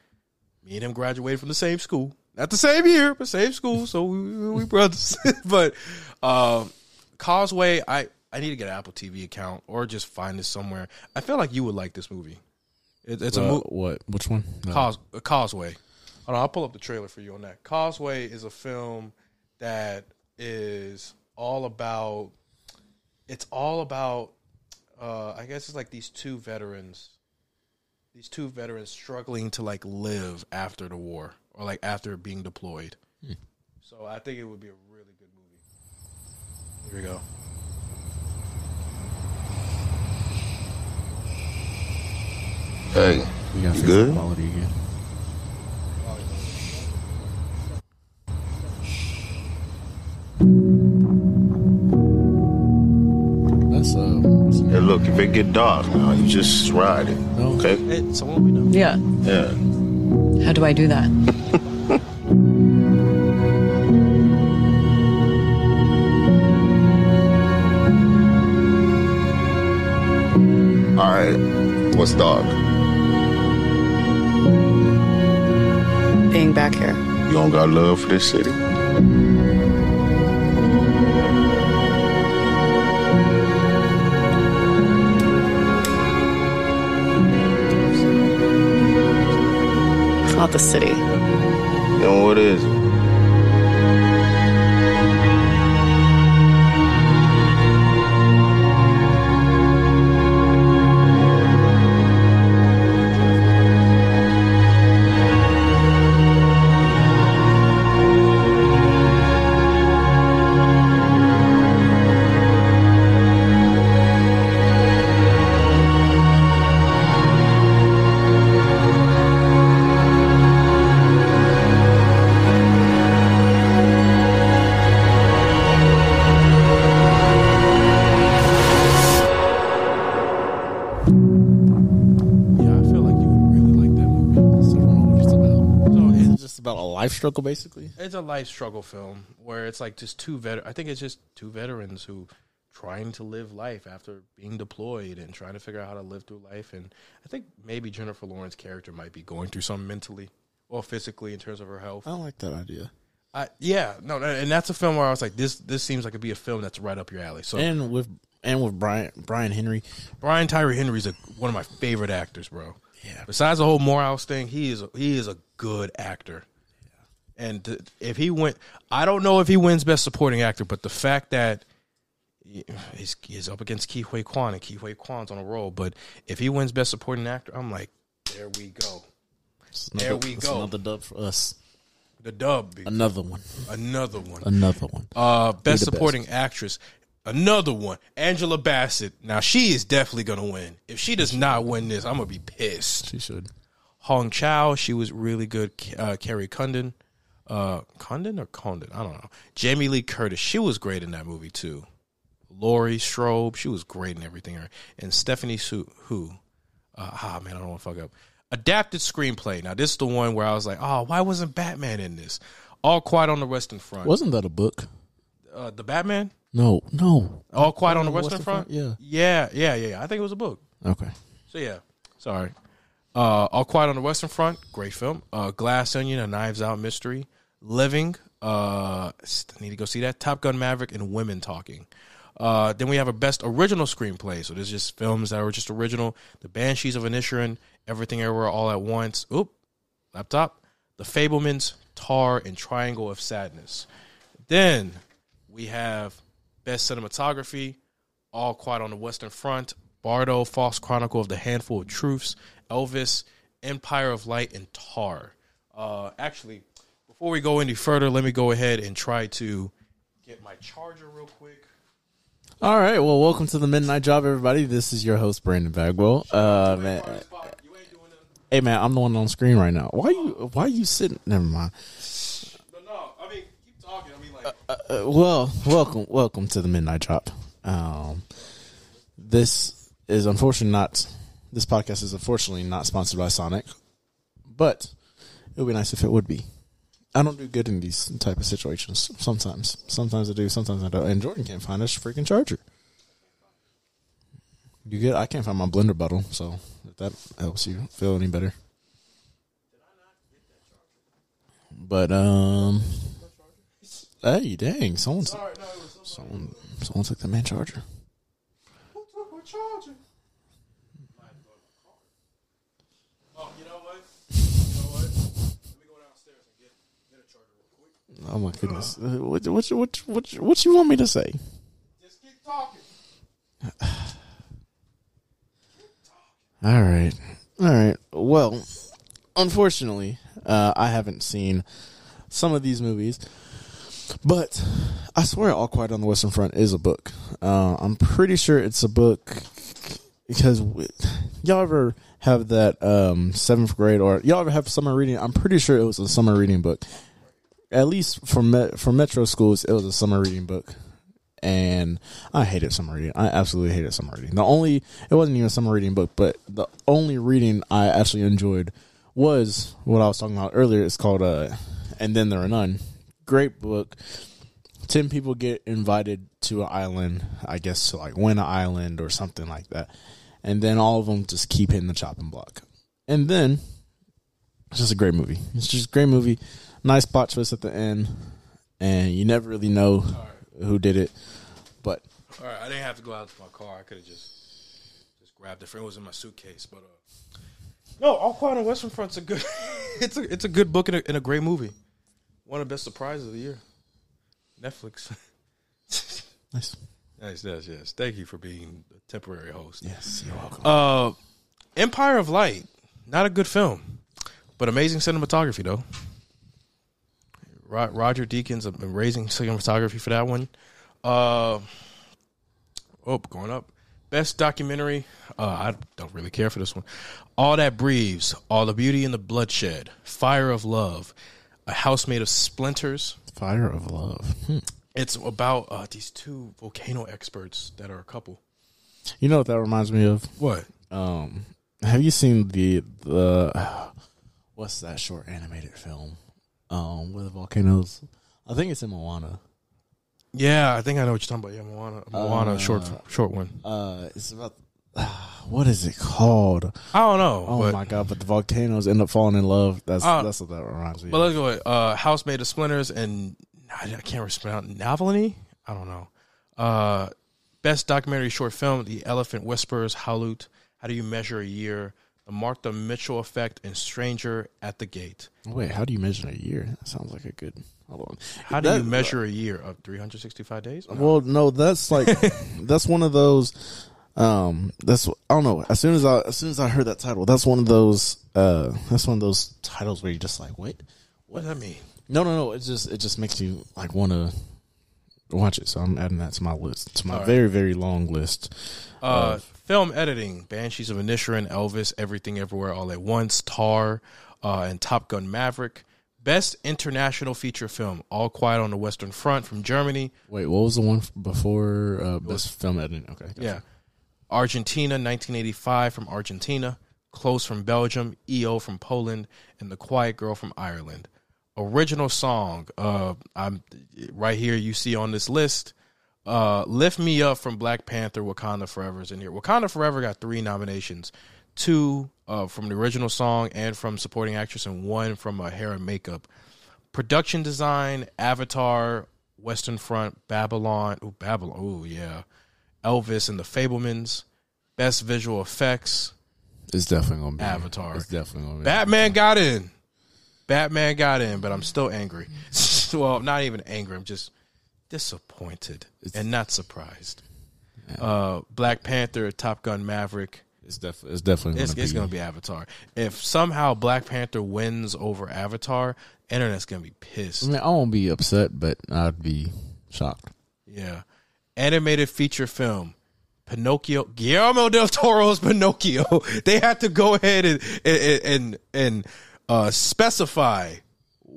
me and him graduated from the same school. Not the same year, but same school, so we, we brothers. <laughs> but um, Causeway, I I need to get an Apple TV account or just find this somewhere. I feel like you would like this movie. It, it's a Uh, movie. what? Which one? No. Cause, uh, Causeway. Hold on, I'll pull up the trailer for you on that. Causeway is a film that is all about. It's all about. Uh, I guess it's like these two veterans. These two veterans struggling to like live after the war or like after being deployed. Hmm. So I think it would be a really. Here we go. Hey, We gotta you good? quality again. That's uh. what's the name? Hey, look, if it get dark now, you just ride it. Okay? Hey, someone we know. Yeah. Yeah. How do I do that? <laughs> All right. What's dark? Being back here. You don't got love for this city? It's not the city. Then what is it? Life struggle, basically. It's a life struggle film where it's like just two vet. I think it's just two veterans who trying to live life after being deployed and trying to figure out how to live through life. And I think maybe Jennifer Lawrence's character might be going through something mentally or physically in terms of her health. I don't like that idea. I, yeah, no, no, and that's a film where I was like, this this seems like it'd be a film that's right up your alley. So and with and with Brian Brian Henry, Brian Tyree Henry's a, one of my favorite actors, bro. Yeah. Besides the whole Morehouse thing, he is a, he is a good actor. And th- if he went, I don't know if he wins Best Supporting Actor, but the fact that he- he's, he's up against Ke Huy Quan and Ke Huy Quan's on a roll, but if he wins Best Supporting Actor, I'm like, there we go. There we go. Another dub for us. The dub. Another one. Another one. Another one. Uh, best best. supporting actress. Another one, Angela Bassett. Now she is definitely gonna win. If she does not win this, I'm gonna be pissed. She should. Hong Chau, she was really good. Uh, Kerry Condon, uh, Condon or Condon, I don't know. Jamie Lee Curtis, she was great in that movie too. Laurie Strode, she was great in everything. And Stephanie Hsu, who, uh, ah man, I don't want to fuck up. Adapted screenplay. Now this is the one where I was like, oh, why wasn't Batman in this? All Quiet on the Western Front. Wasn't that a book? uh, the Batman? No, no. All Quiet on the Western, Front? Yeah. Yeah, yeah, yeah. I think it was a book. Okay. So yeah, sorry. Uh, All Quiet on the Western Front, great film. Uh, Glass Onion, a Knives Out mystery. Living, uh, I need to go see that. Top Gun Maverick and Women Talking. Uh, then we have a best original screenplay. So there's just films that were just original. The Banshees of Inisherin, Everything Everywhere All at Once. Oop, laptop. The Fabelmans, Tar, and Triangle of Sadness. Then we have best cinematography, All Quiet on the Western Front, Bardo, False Chronicle of the Handful of Truths, Elvis, Empire of Light, and Tar. Uh, actually, before we go any further, let me go ahead and try to get my charger real quick. All right. Well, welcome to the Midnight Job, everybody. This is your host, Brandon Bagwell. Uh, man, hey, man, I'm the one on screen right now. Why you? Why you sitting? Never mind. No, no. I mean, keep talking. I Uh, uh, well, welcome, welcome to the Midnight Drop. Um, this is unfortunately not. This podcast is unfortunately not sponsored by Sonic, but it would be nice if it would be. I don't do good in these type of situations. Sometimes, sometimes I do, sometimes I don't. And Jordan can't find his freaking charger. You get? I can't find my blender bottle, so if that helps you feel any better. But um, hey, dang, someone, someone, someone took the man charger. Who took my charger? Oh, you know what? You know what? Let me go downstairs and get, get a charger real quick. Oh my goodness, what what what what what you want me to say? Just keep talking. <sighs> All right. All right. Well, unfortunately, uh, I haven't seen some of these movies, but I swear All Quiet on the Western Front is a book. Uh, I'm pretty sure it's a book because we, y'all ever have that um, seventh grade or y'all ever have summer reading? I'm pretty sure it was a summer reading book. At least for me, for metro schools, it was a summer reading book and I hated summer reading. I absolutely hated summer reading. The only it wasn't even a summer reading book, but the only reading I actually enjoyed was what I was talking about earlier. It's called uh, and then there are none. Great book. Ten people get invited to an island, I guess to like win an island or something like that, and then all of them just keep hitting the chopping block, and then it's just a great movie. It's just a great movie. Nice plot twist at the end, and you never really know who did it. But All right, I didn't have to go out to my car. I could have just just grabbed it. It was in my suitcase, but uh, no, All Quiet on the Western Front's a good. <laughs> it's a it's a good book and a, and a great movie. One of the best surprises of the year. Netflix. <laughs> nice. Nice, yes, yes. Thank you for being the temporary host. Yes, you're welcome. Uh, Empire of Light, not a good film, but amazing cinematography though. Ro- Roger Deakins, raising cinematography for that one. Uh, oh, going up. Best documentary. Uh, I don't really care for this one. All that breathes. All the beauty and the bloodshed. Fire of love. A house made of splinters. Fire of love. Hmm. It's about uh, these two volcano experts that are a couple. You know what that reminds me of? What? Um, have you seen the the what's that short animated film? Um, with the volcanoes. I think it's in Moana. Yeah, I think I know what you're talking about. Yeah, Moana. Moana, Uh, short short one. Uh, it's about <sighs> what is it called? I don't know. Oh but, my god! But the volcanoes end up falling in love. That's Uh, that's what that reminds me. But let's go. Uh, House made of splinters and I I can't pronounce Navalny. I don't know. Uh, best documentary short film: The Elephant Whispers, Haulout. How do you measure a year? Mark the Martha Mitchell Effect and Stranger at the Gate. Wait, how do you measure a year? That sounds like a good. Hold on. How do That- you measure a year of 365 days? No. Well, no, that's like <laughs> that's one of those. Um, that's I don't know. As soon as I as soon as I heard that title, that's one of those. Uh, that's one of those titles where you're just like, wait, what does that mean? No, no, no. It just it just makes you like want to watch it. So I'm adding that to my list. To my right. very very long list. Uh, film editing: Banshees of Inisherin, Elvis, Everything Everywhere All at Once, Tar, uh, and Top Gun: Maverick. Best international feature film: All Quiet on the Western Front from Germany. wait, what was the one before uh, best film editing? Okay, gotcha. Yeah. Argentina, 1985 from Argentina. Close from Belgium. EO from Poland. And The Quiet Girl from Ireland. Original song. Uh, I'm right here. You see on this list. Uh, Lift Me Up from Black Panther. Wakanda Forever is in here. Wakanda Forever got three nominations. Two uh, from the original song and from supporting actress, and one from uh, hair and makeup. Production design, Avatar, Western Front, Babylon. Oh, Babylon. Oh, yeah. Elvis and the Fabelmans. Best visual effects. It's definitely gonna be Avatar. It's definitely gonna be Batman got in. Batman got in, but I'm still angry. <laughs> well, not even angry. I'm just disappointed and not surprised. Uh, Black Panther, Top Gun Maverick. It's definitely it's definitely It's, gonna it's be. going to be Avatar. If somehow Black Panther wins over Avatar, internet's going to be pissed. I mean, I won't be upset, but I'd be shocked. Yeah. Animated feature film. Pinocchio, Guillermo del Toro's Pinocchio. <laughs> They had to go ahead and and and, and uh, specify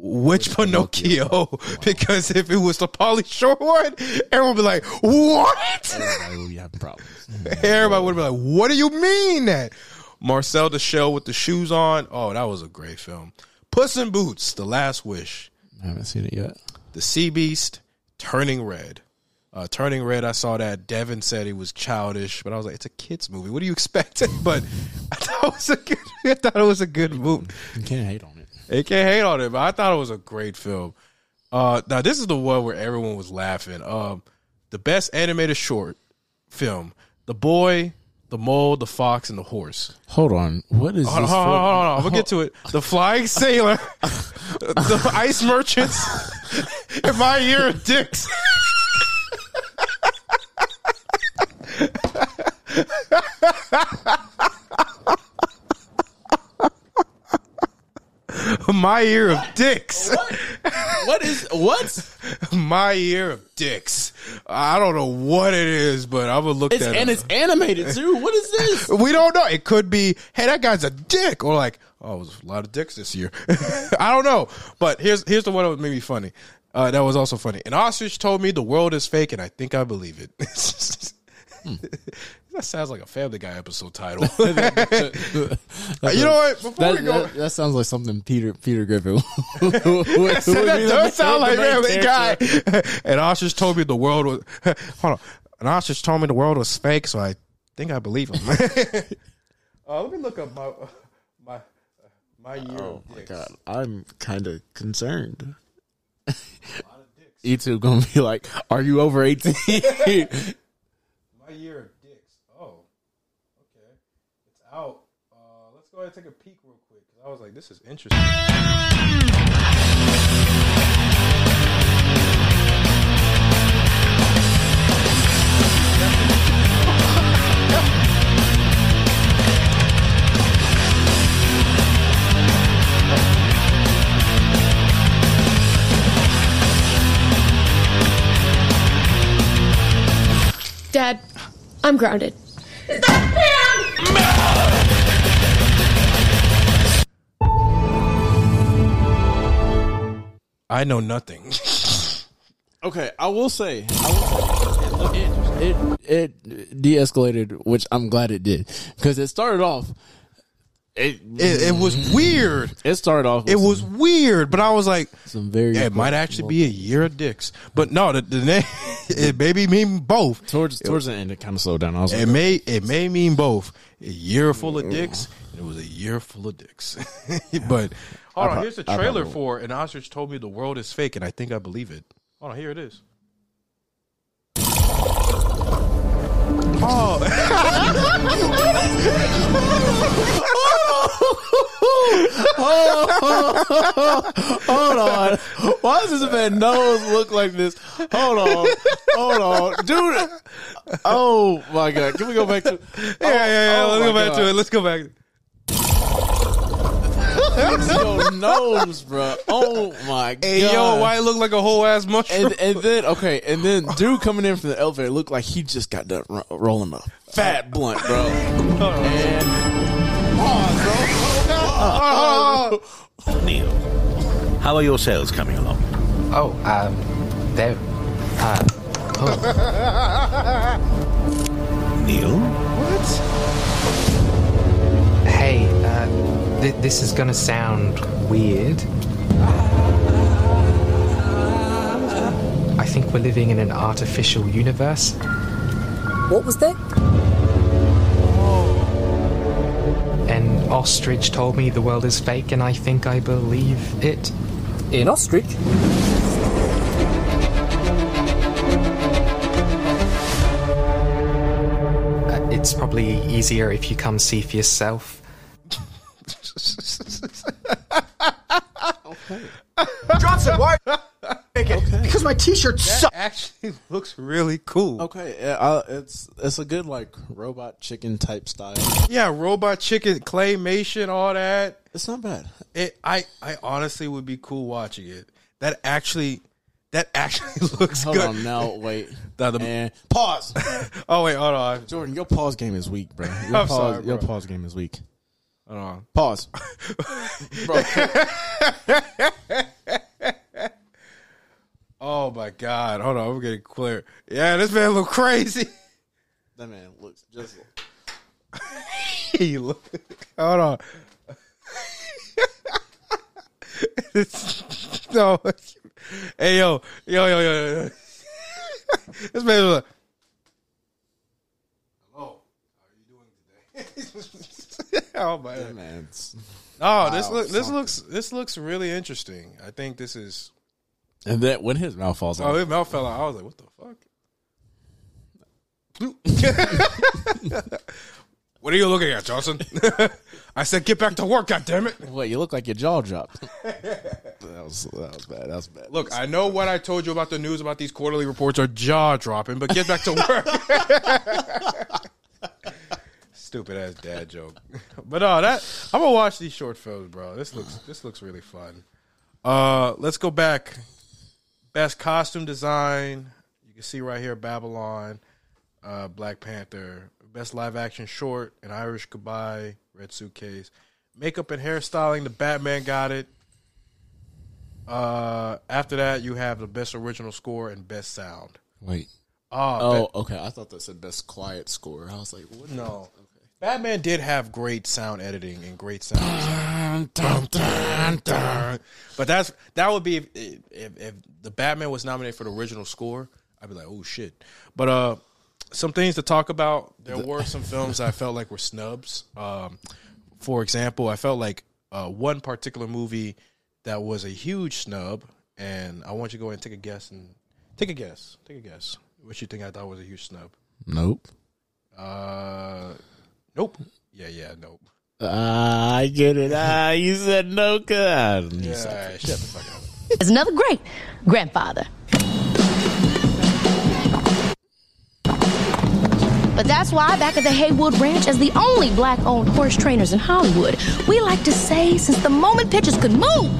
which Pinocchio, <laughs> because if it was the Pauly Shore one, everyone would be like, "What?" Everybody will be having problems. <laughs> Everybody would be like, "What do you mean that?" Marcel the Shell with the shoes on. Oh, that was a great film. Puss in Boots, The Last Wish. I haven't seen it yet. The Sea Beast, Turning Red. Uh, Turning Red, I saw that. Devin said he was childish, but I was like, it's a kids movie. What do you expect? <laughs> but I thought it was a good. I thought it was a good movie. You can't hate on it. They can't hate on it, but I thought it was a great film. Uh, now this is the one where everyone was laughing. Um, the best animated short film: The Boy, the Mole, the Fox, and the Horse. Hold on. What is Hold this? hold on, for- hold on, gonna get to it. The Flying Sailor, <laughs> the Ice Merchants, and My Year of Dicks. <laughs> <laughs> My year of dicks. What is what? <laughs> My year of dicks. I don't know what it is, but I'm gonna look It's, that and up. it's animated too. What is this? <laughs> We don't know. It could be, hey, that guy's a dick, or like, oh, it was a lot of dicks this year. I don't know. But here's here's the one that made me funny. Uh, that was also funny. An ostrich told me the world is fake, and I think I believe it. That sounds like a Family Guy episode title. <laughs> <laughs> you know what? Before That, we go, that, that sounds like something Peter Peter Griffin. <laughs> would- would- that would be the does sound like main Family Guy. And ostrich told me the world was. Hold on. An ostrich told me the world was fake, so I think I believe him. uh, let me look up my my my year. Oh of my god, I'm kind of concerned. YouTube gonna be like, "Are you over 18? My year of dicks. Oh, okay. It's out. Uh, let's go ahead and take a peek real quick because I was like, this is interesting. Dad, I'm grounded. I know nothing. <laughs> Okay, I will say, I will say it, it, it de-escalated, which I'm glad it did because it started off. It, It, it was weird. It started off. It was weird, but I was like, some very. yeah, it might actually be a year of dicks. But no, the, the name <laughs> it maybe mean both. towards towards the end. It kind of slowed down. I was It like, may it may mean both. A year full of dicks, it was a year full of dicks. <laughs> but hold on, here's the trailer for "An Ostrich Told Me the World Is Fake," and I think I believe it. Hold on, here it is. Oh, Oh! <laughs> Hold on. Why does this man nose look like this? Hold on. Hold on. Dude. Oh my god. Can we go back to yeah, yeah, yeah. oh Let's oh, go back God. to it. Let's go back. Fix <laughs> your nose, bro. Oh my Hey, god. yo, why it look like a whole ass mushroom? And, and then okay, and then dude coming in from the elevator looked like he just got done ro- rolling a fat blunt, bro. And pause, bro. Neil, how are your sales coming along? Oh, um, they're. Uh, Neil? Th- this is gonna sound weird. I think we're living in an artificial universe. What was that? An ostrich told me the world is fake, and I think I believe it. An ostrich? Uh, it's probably easier if you come see for yourself. My t-shirt That sucks. actually <laughs> looks really cool. okay, yeah, uh, it's it's a good like robot chicken type style. Yeah, robot chicken, claymation, all that. It's not bad. It, I, I honestly would be cool watching it. That actually, that actually <laughs> looks Hold good. on now, wait. <laughs> The- the- and pause. oh wait, hold on, Jordan, your pause game is weak, bro. Your I'm pause, sorry, Your pause game is weak. hold on. Pause. bro. Oh my god, hold on, I'm getting clear. Yeah, this man look crazy. <laughs> That man looks just. <laughs> he look. Hold on. It's- <laughs> no. Hey yo, yo, yo, yo, yo. this man was like, "Hello, how are you doing today?" oh my That man's. Oh, this look this something. looks this looks really interesting. I think this is. And then when his mouth falls out. Oh, his mouth fell out. I was like, "What the fuck?" <laughs> what are you looking at, Johnson? <laughs> I said, "Get back to work, God damn it!" Wait, you look like your jaw dropped. <laughs> that was that was bad. That was bad. Look, I know what I told you about the news about these quarterly reports are jaw dropping, but get back to work. Stupid ass dad joke. But no, that I'm gonna watch these short films, bro. This looks this looks really fun. Uh, let's go back. Best costume design. You can see right here Babylon, uh, Black Panther. Best live action short, An Irish Goodbye, Red Suitcase. Makeup and hairstyling, The Batman got it. Uh, after that, you have the best original score and best sound. Wait. Oh, oh, okay. I thought that said best quiet score. I was like, what? No. Batman did have great sound editing and great sound. Dun, dun, dun. But that's that would be if, if if the Batman was nominated for the original score, I'd be like, oh shit. But uh, some things to talk about. There were some films I felt like were snubs. Um, for example, I felt like uh, one particular movie that was a huge snub, and I want you to go ahead and take a guess and take a guess. Take a guess. What you think I thought was a huge snub? Nope. Uh, nope. Yeah, yeah, nope. Ah, I get it. Ah, you said no, God. Yeah, all right, shut the fuck up. There's another great grandfather. But that's why back at the Haywood Ranch, as the only black owned horse trainers in Hollywood, we like to say since the moment pitchers could move,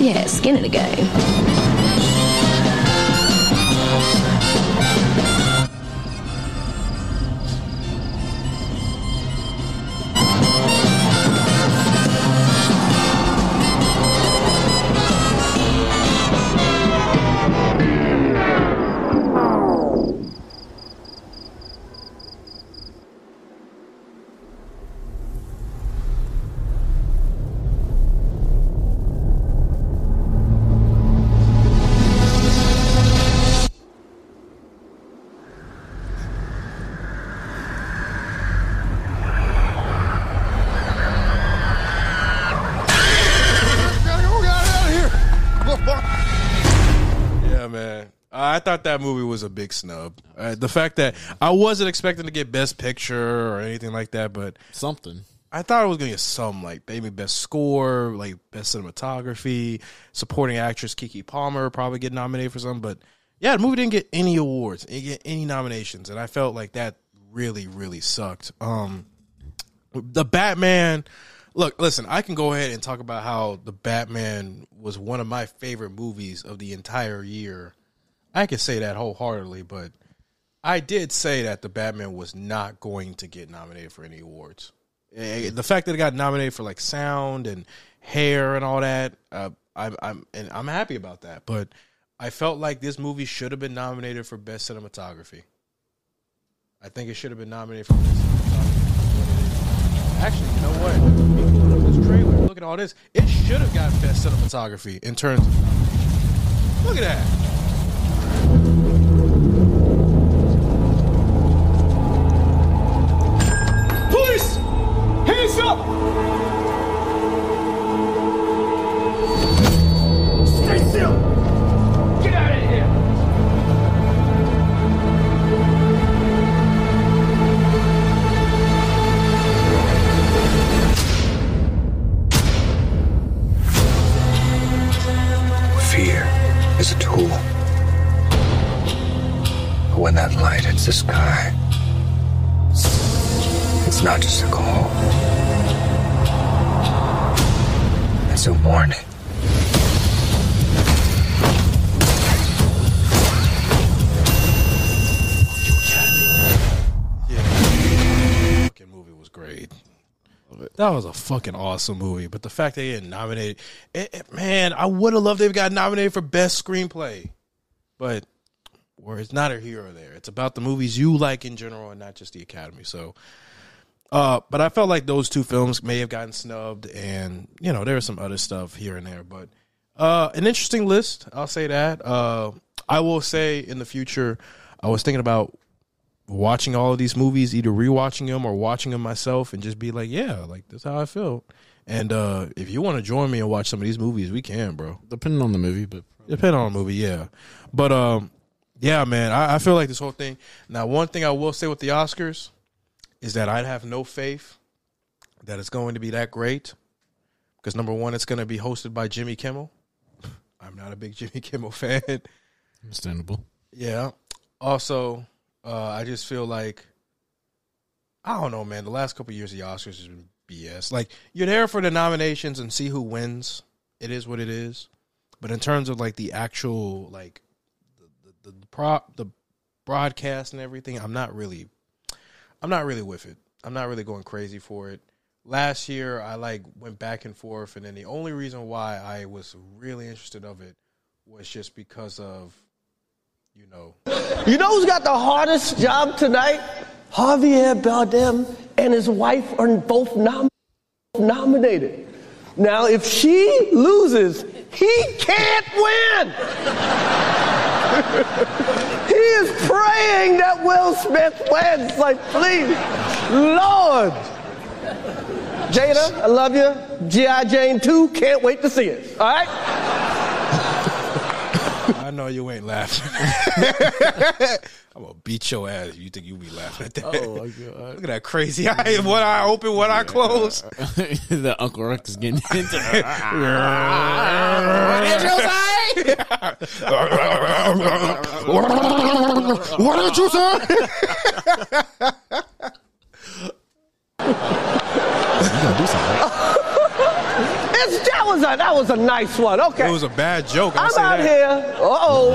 yeah, skin in the game. I thought that movie was a big snub. Uh, the fact that I wasn't expecting to get Best Picture or anything like that, but something. I thought it was gonna get some like maybe Best Score, like Best Cinematography, Supporting Actress Keke Palmer probably get nominated for some, but yeah, the movie didn't get any awards, it didn't get any nominations, and I felt like that really, really sucked. Um, the Batman, Look, listen, I can go ahead and talk about how the Batman was one of my favorite movies of the entire year. I can say that wholeheartedly, but I did say that the Batman was not going to get nominated for any awards. Eh, The fact that it got nominated for like sound and hair and all that, uh, I'm, I'm and I'm happy about that. But I felt like this movie should have been nominated for best cinematography. I think it should have been nominated for best cinematography. Actually, you know what? Pulling up this trailer, look at all this. It should have got best cinematography in terms of. Look at that. Fucking awesome movie. But the fact they didn't nominate it, it- man, I would have loved they've got nominated for best screenplay. But where it's not a hero there. It's about the movies you like in general and not just the Academy. So uh, but I felt like those two films may have gotten snubbed, and you know there was some other stuff here and there. But uh, an interesting list, I'll say that. Uh, I will say in the future, I was thinking about watching all of these movies, either rewatching them or watching them myself, and just be like, yeah, like that's how I feel. And uh, if you want to join me and watch some of these movies, we can, bro. Depending on the movie, but Depending on the movie, yeah. But um, yeah, man, I, I feel like this whole thing. Now, one thing I will say with the Oscars is that I'd have no faith that it's going to be that great. Because number one, it's going to be hosted by Jimmy Kimmel. I'm not a big <laughs> Jimmy Kimmel fan. understandable. Yeah. Also, uh, I just feel like I don't know, man. The last couple of years of the Oscars has been BS. Like you're there for the nominations and see who wins. It is what it is. But in terms of like the actual like the the, the prop the broadcast and everything, I'm not really I'm not really with it. I'm not really going crazy for it. Last year I like went back and forth and then the only reason why I was really interested of it was just because of you know You know who's got the hardest job tonight? Javier Bardem and his wife are both nom- nominated. Now, if she loses, he can't win. <laughs> he is praying that Will Smith wins. Like, please, Lord. Jada, I love you. G.I. Jane 2, can't wait to see it. All right? I know you ain't laughing. <laughs> I'm gonna beat your ass if you think you be laughing at that. Oh, my God. Look at that crazy eye. One eye open, one eye closed. <laughs> the Uncle Rex is getting <laughs> into. It. What did you say? It's, that was a that was a nice one. Okay. It was a bad joke. I'll I'm out that. here. Uh oh,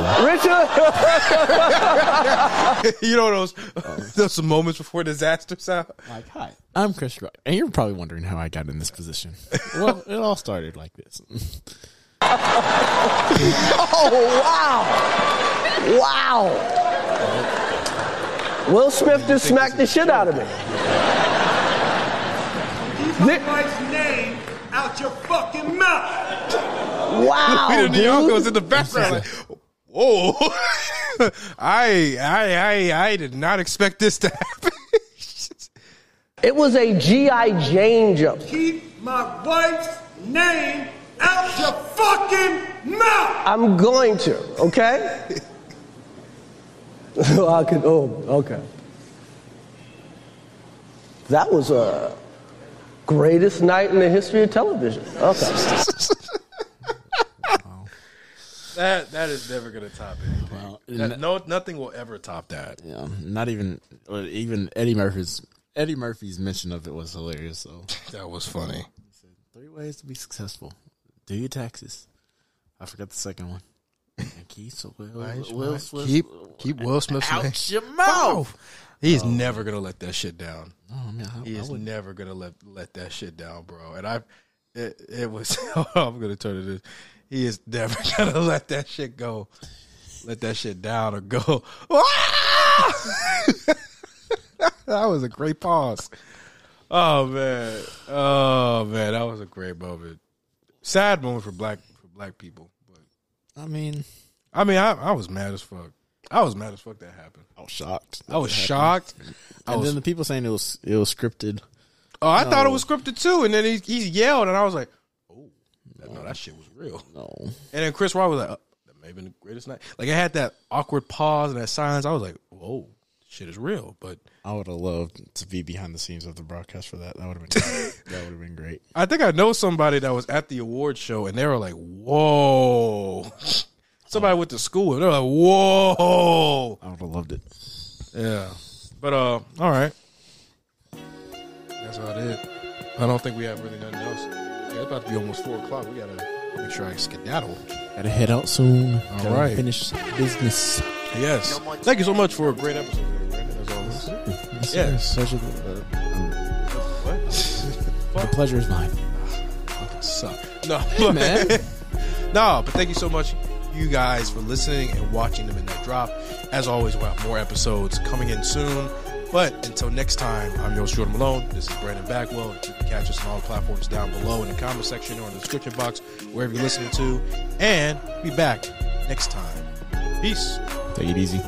Richard. <laughs> you know those <laughs> those moments before disaster out. Like, hi, I'm Chris Rock, and you're probably wondering how I got in this position. <laughs> Well, it all started like this. oh wow, wow. Will Smith just smacked the shit out of me. Keep name out your fucking mouth! Wow, <laughs> Peter dude. Nyong'o's in the background. Like, Whoa! <laughs> I, I I I did not expect this to <laughs> happen. It was a G.I. Jane joke. Keep my wife's name out your fucking mouth! I'm going to, okay? I could, oh, okay. That was a greatest night in the history of television. Okay. <laughs> That that is never gonna top anything. Well, That- no, nothing will ever top that. Yeah, not even uh, even Eddie Murphy's Eddie Murphy's mention of it was hilarious. So <laughs> That was funny. three ways to be successful. Do your taxes. I forgot the second one. <laughs> And keep so Will, Right, Will right. Smith- keep keep Will Smith's out name your mouth. He's Oh. never gonna let that shit down. No, I mean, I- he I is wouldn't. never gonna let let that shit down, bro. And I, it, it was. <laughs> I'm gonna turn it. in. He is never <laughs> gonna let that shit go. Let that shit down or go. <laughs> that was a great pause. Oh man, oh man, that was a great moment. Sad moment for black for black people. But I mean, I mean, I, I was mad as fuck. I was mad as fuck that happened. I was shocked. I was shocked. I And was, then the people saying it was it was scripted. oh, I thought it was scripted too. And then he he yelled, and I was like, oh, no, that shit was real. No, And then Chris Rock was like, oh, that may have been the greatest night. Like I had that awkward pause and that silence. I was like, whoa, shit is real. But I would have loved to be behind the scenes of the broadcast for that. That would have been <laughs> that would have been great. I think I know somebody that was at the award show, and they were like, whoa. Somebody went to school, and they're like, whoa. I would have loved it. Yeah. But uh, all right. That's about it. I don't think we have really nothing else. Yeah, it's about to be almost four o'clock. We gotta make sure I skedaddle. Gotta head out soon. All Gotta right. finish business. Yes. Thank you so much for a great episode, Brandon, as always. Yes, Yes. Such a- What? the pleasure is mine. Fucking suck. No, man. <laughs> no, but thank you so much, you guys, for listening and watching them in the Midnight Drop. As always, we'll have more episodes coming in soon. But until next time, I'm your Jordan Malone. This is Brandon Backwell. You can catch us on all platforms down below in the comment section or in the description box, wherever you're listening to. And be back next time. Peace. Take it easy.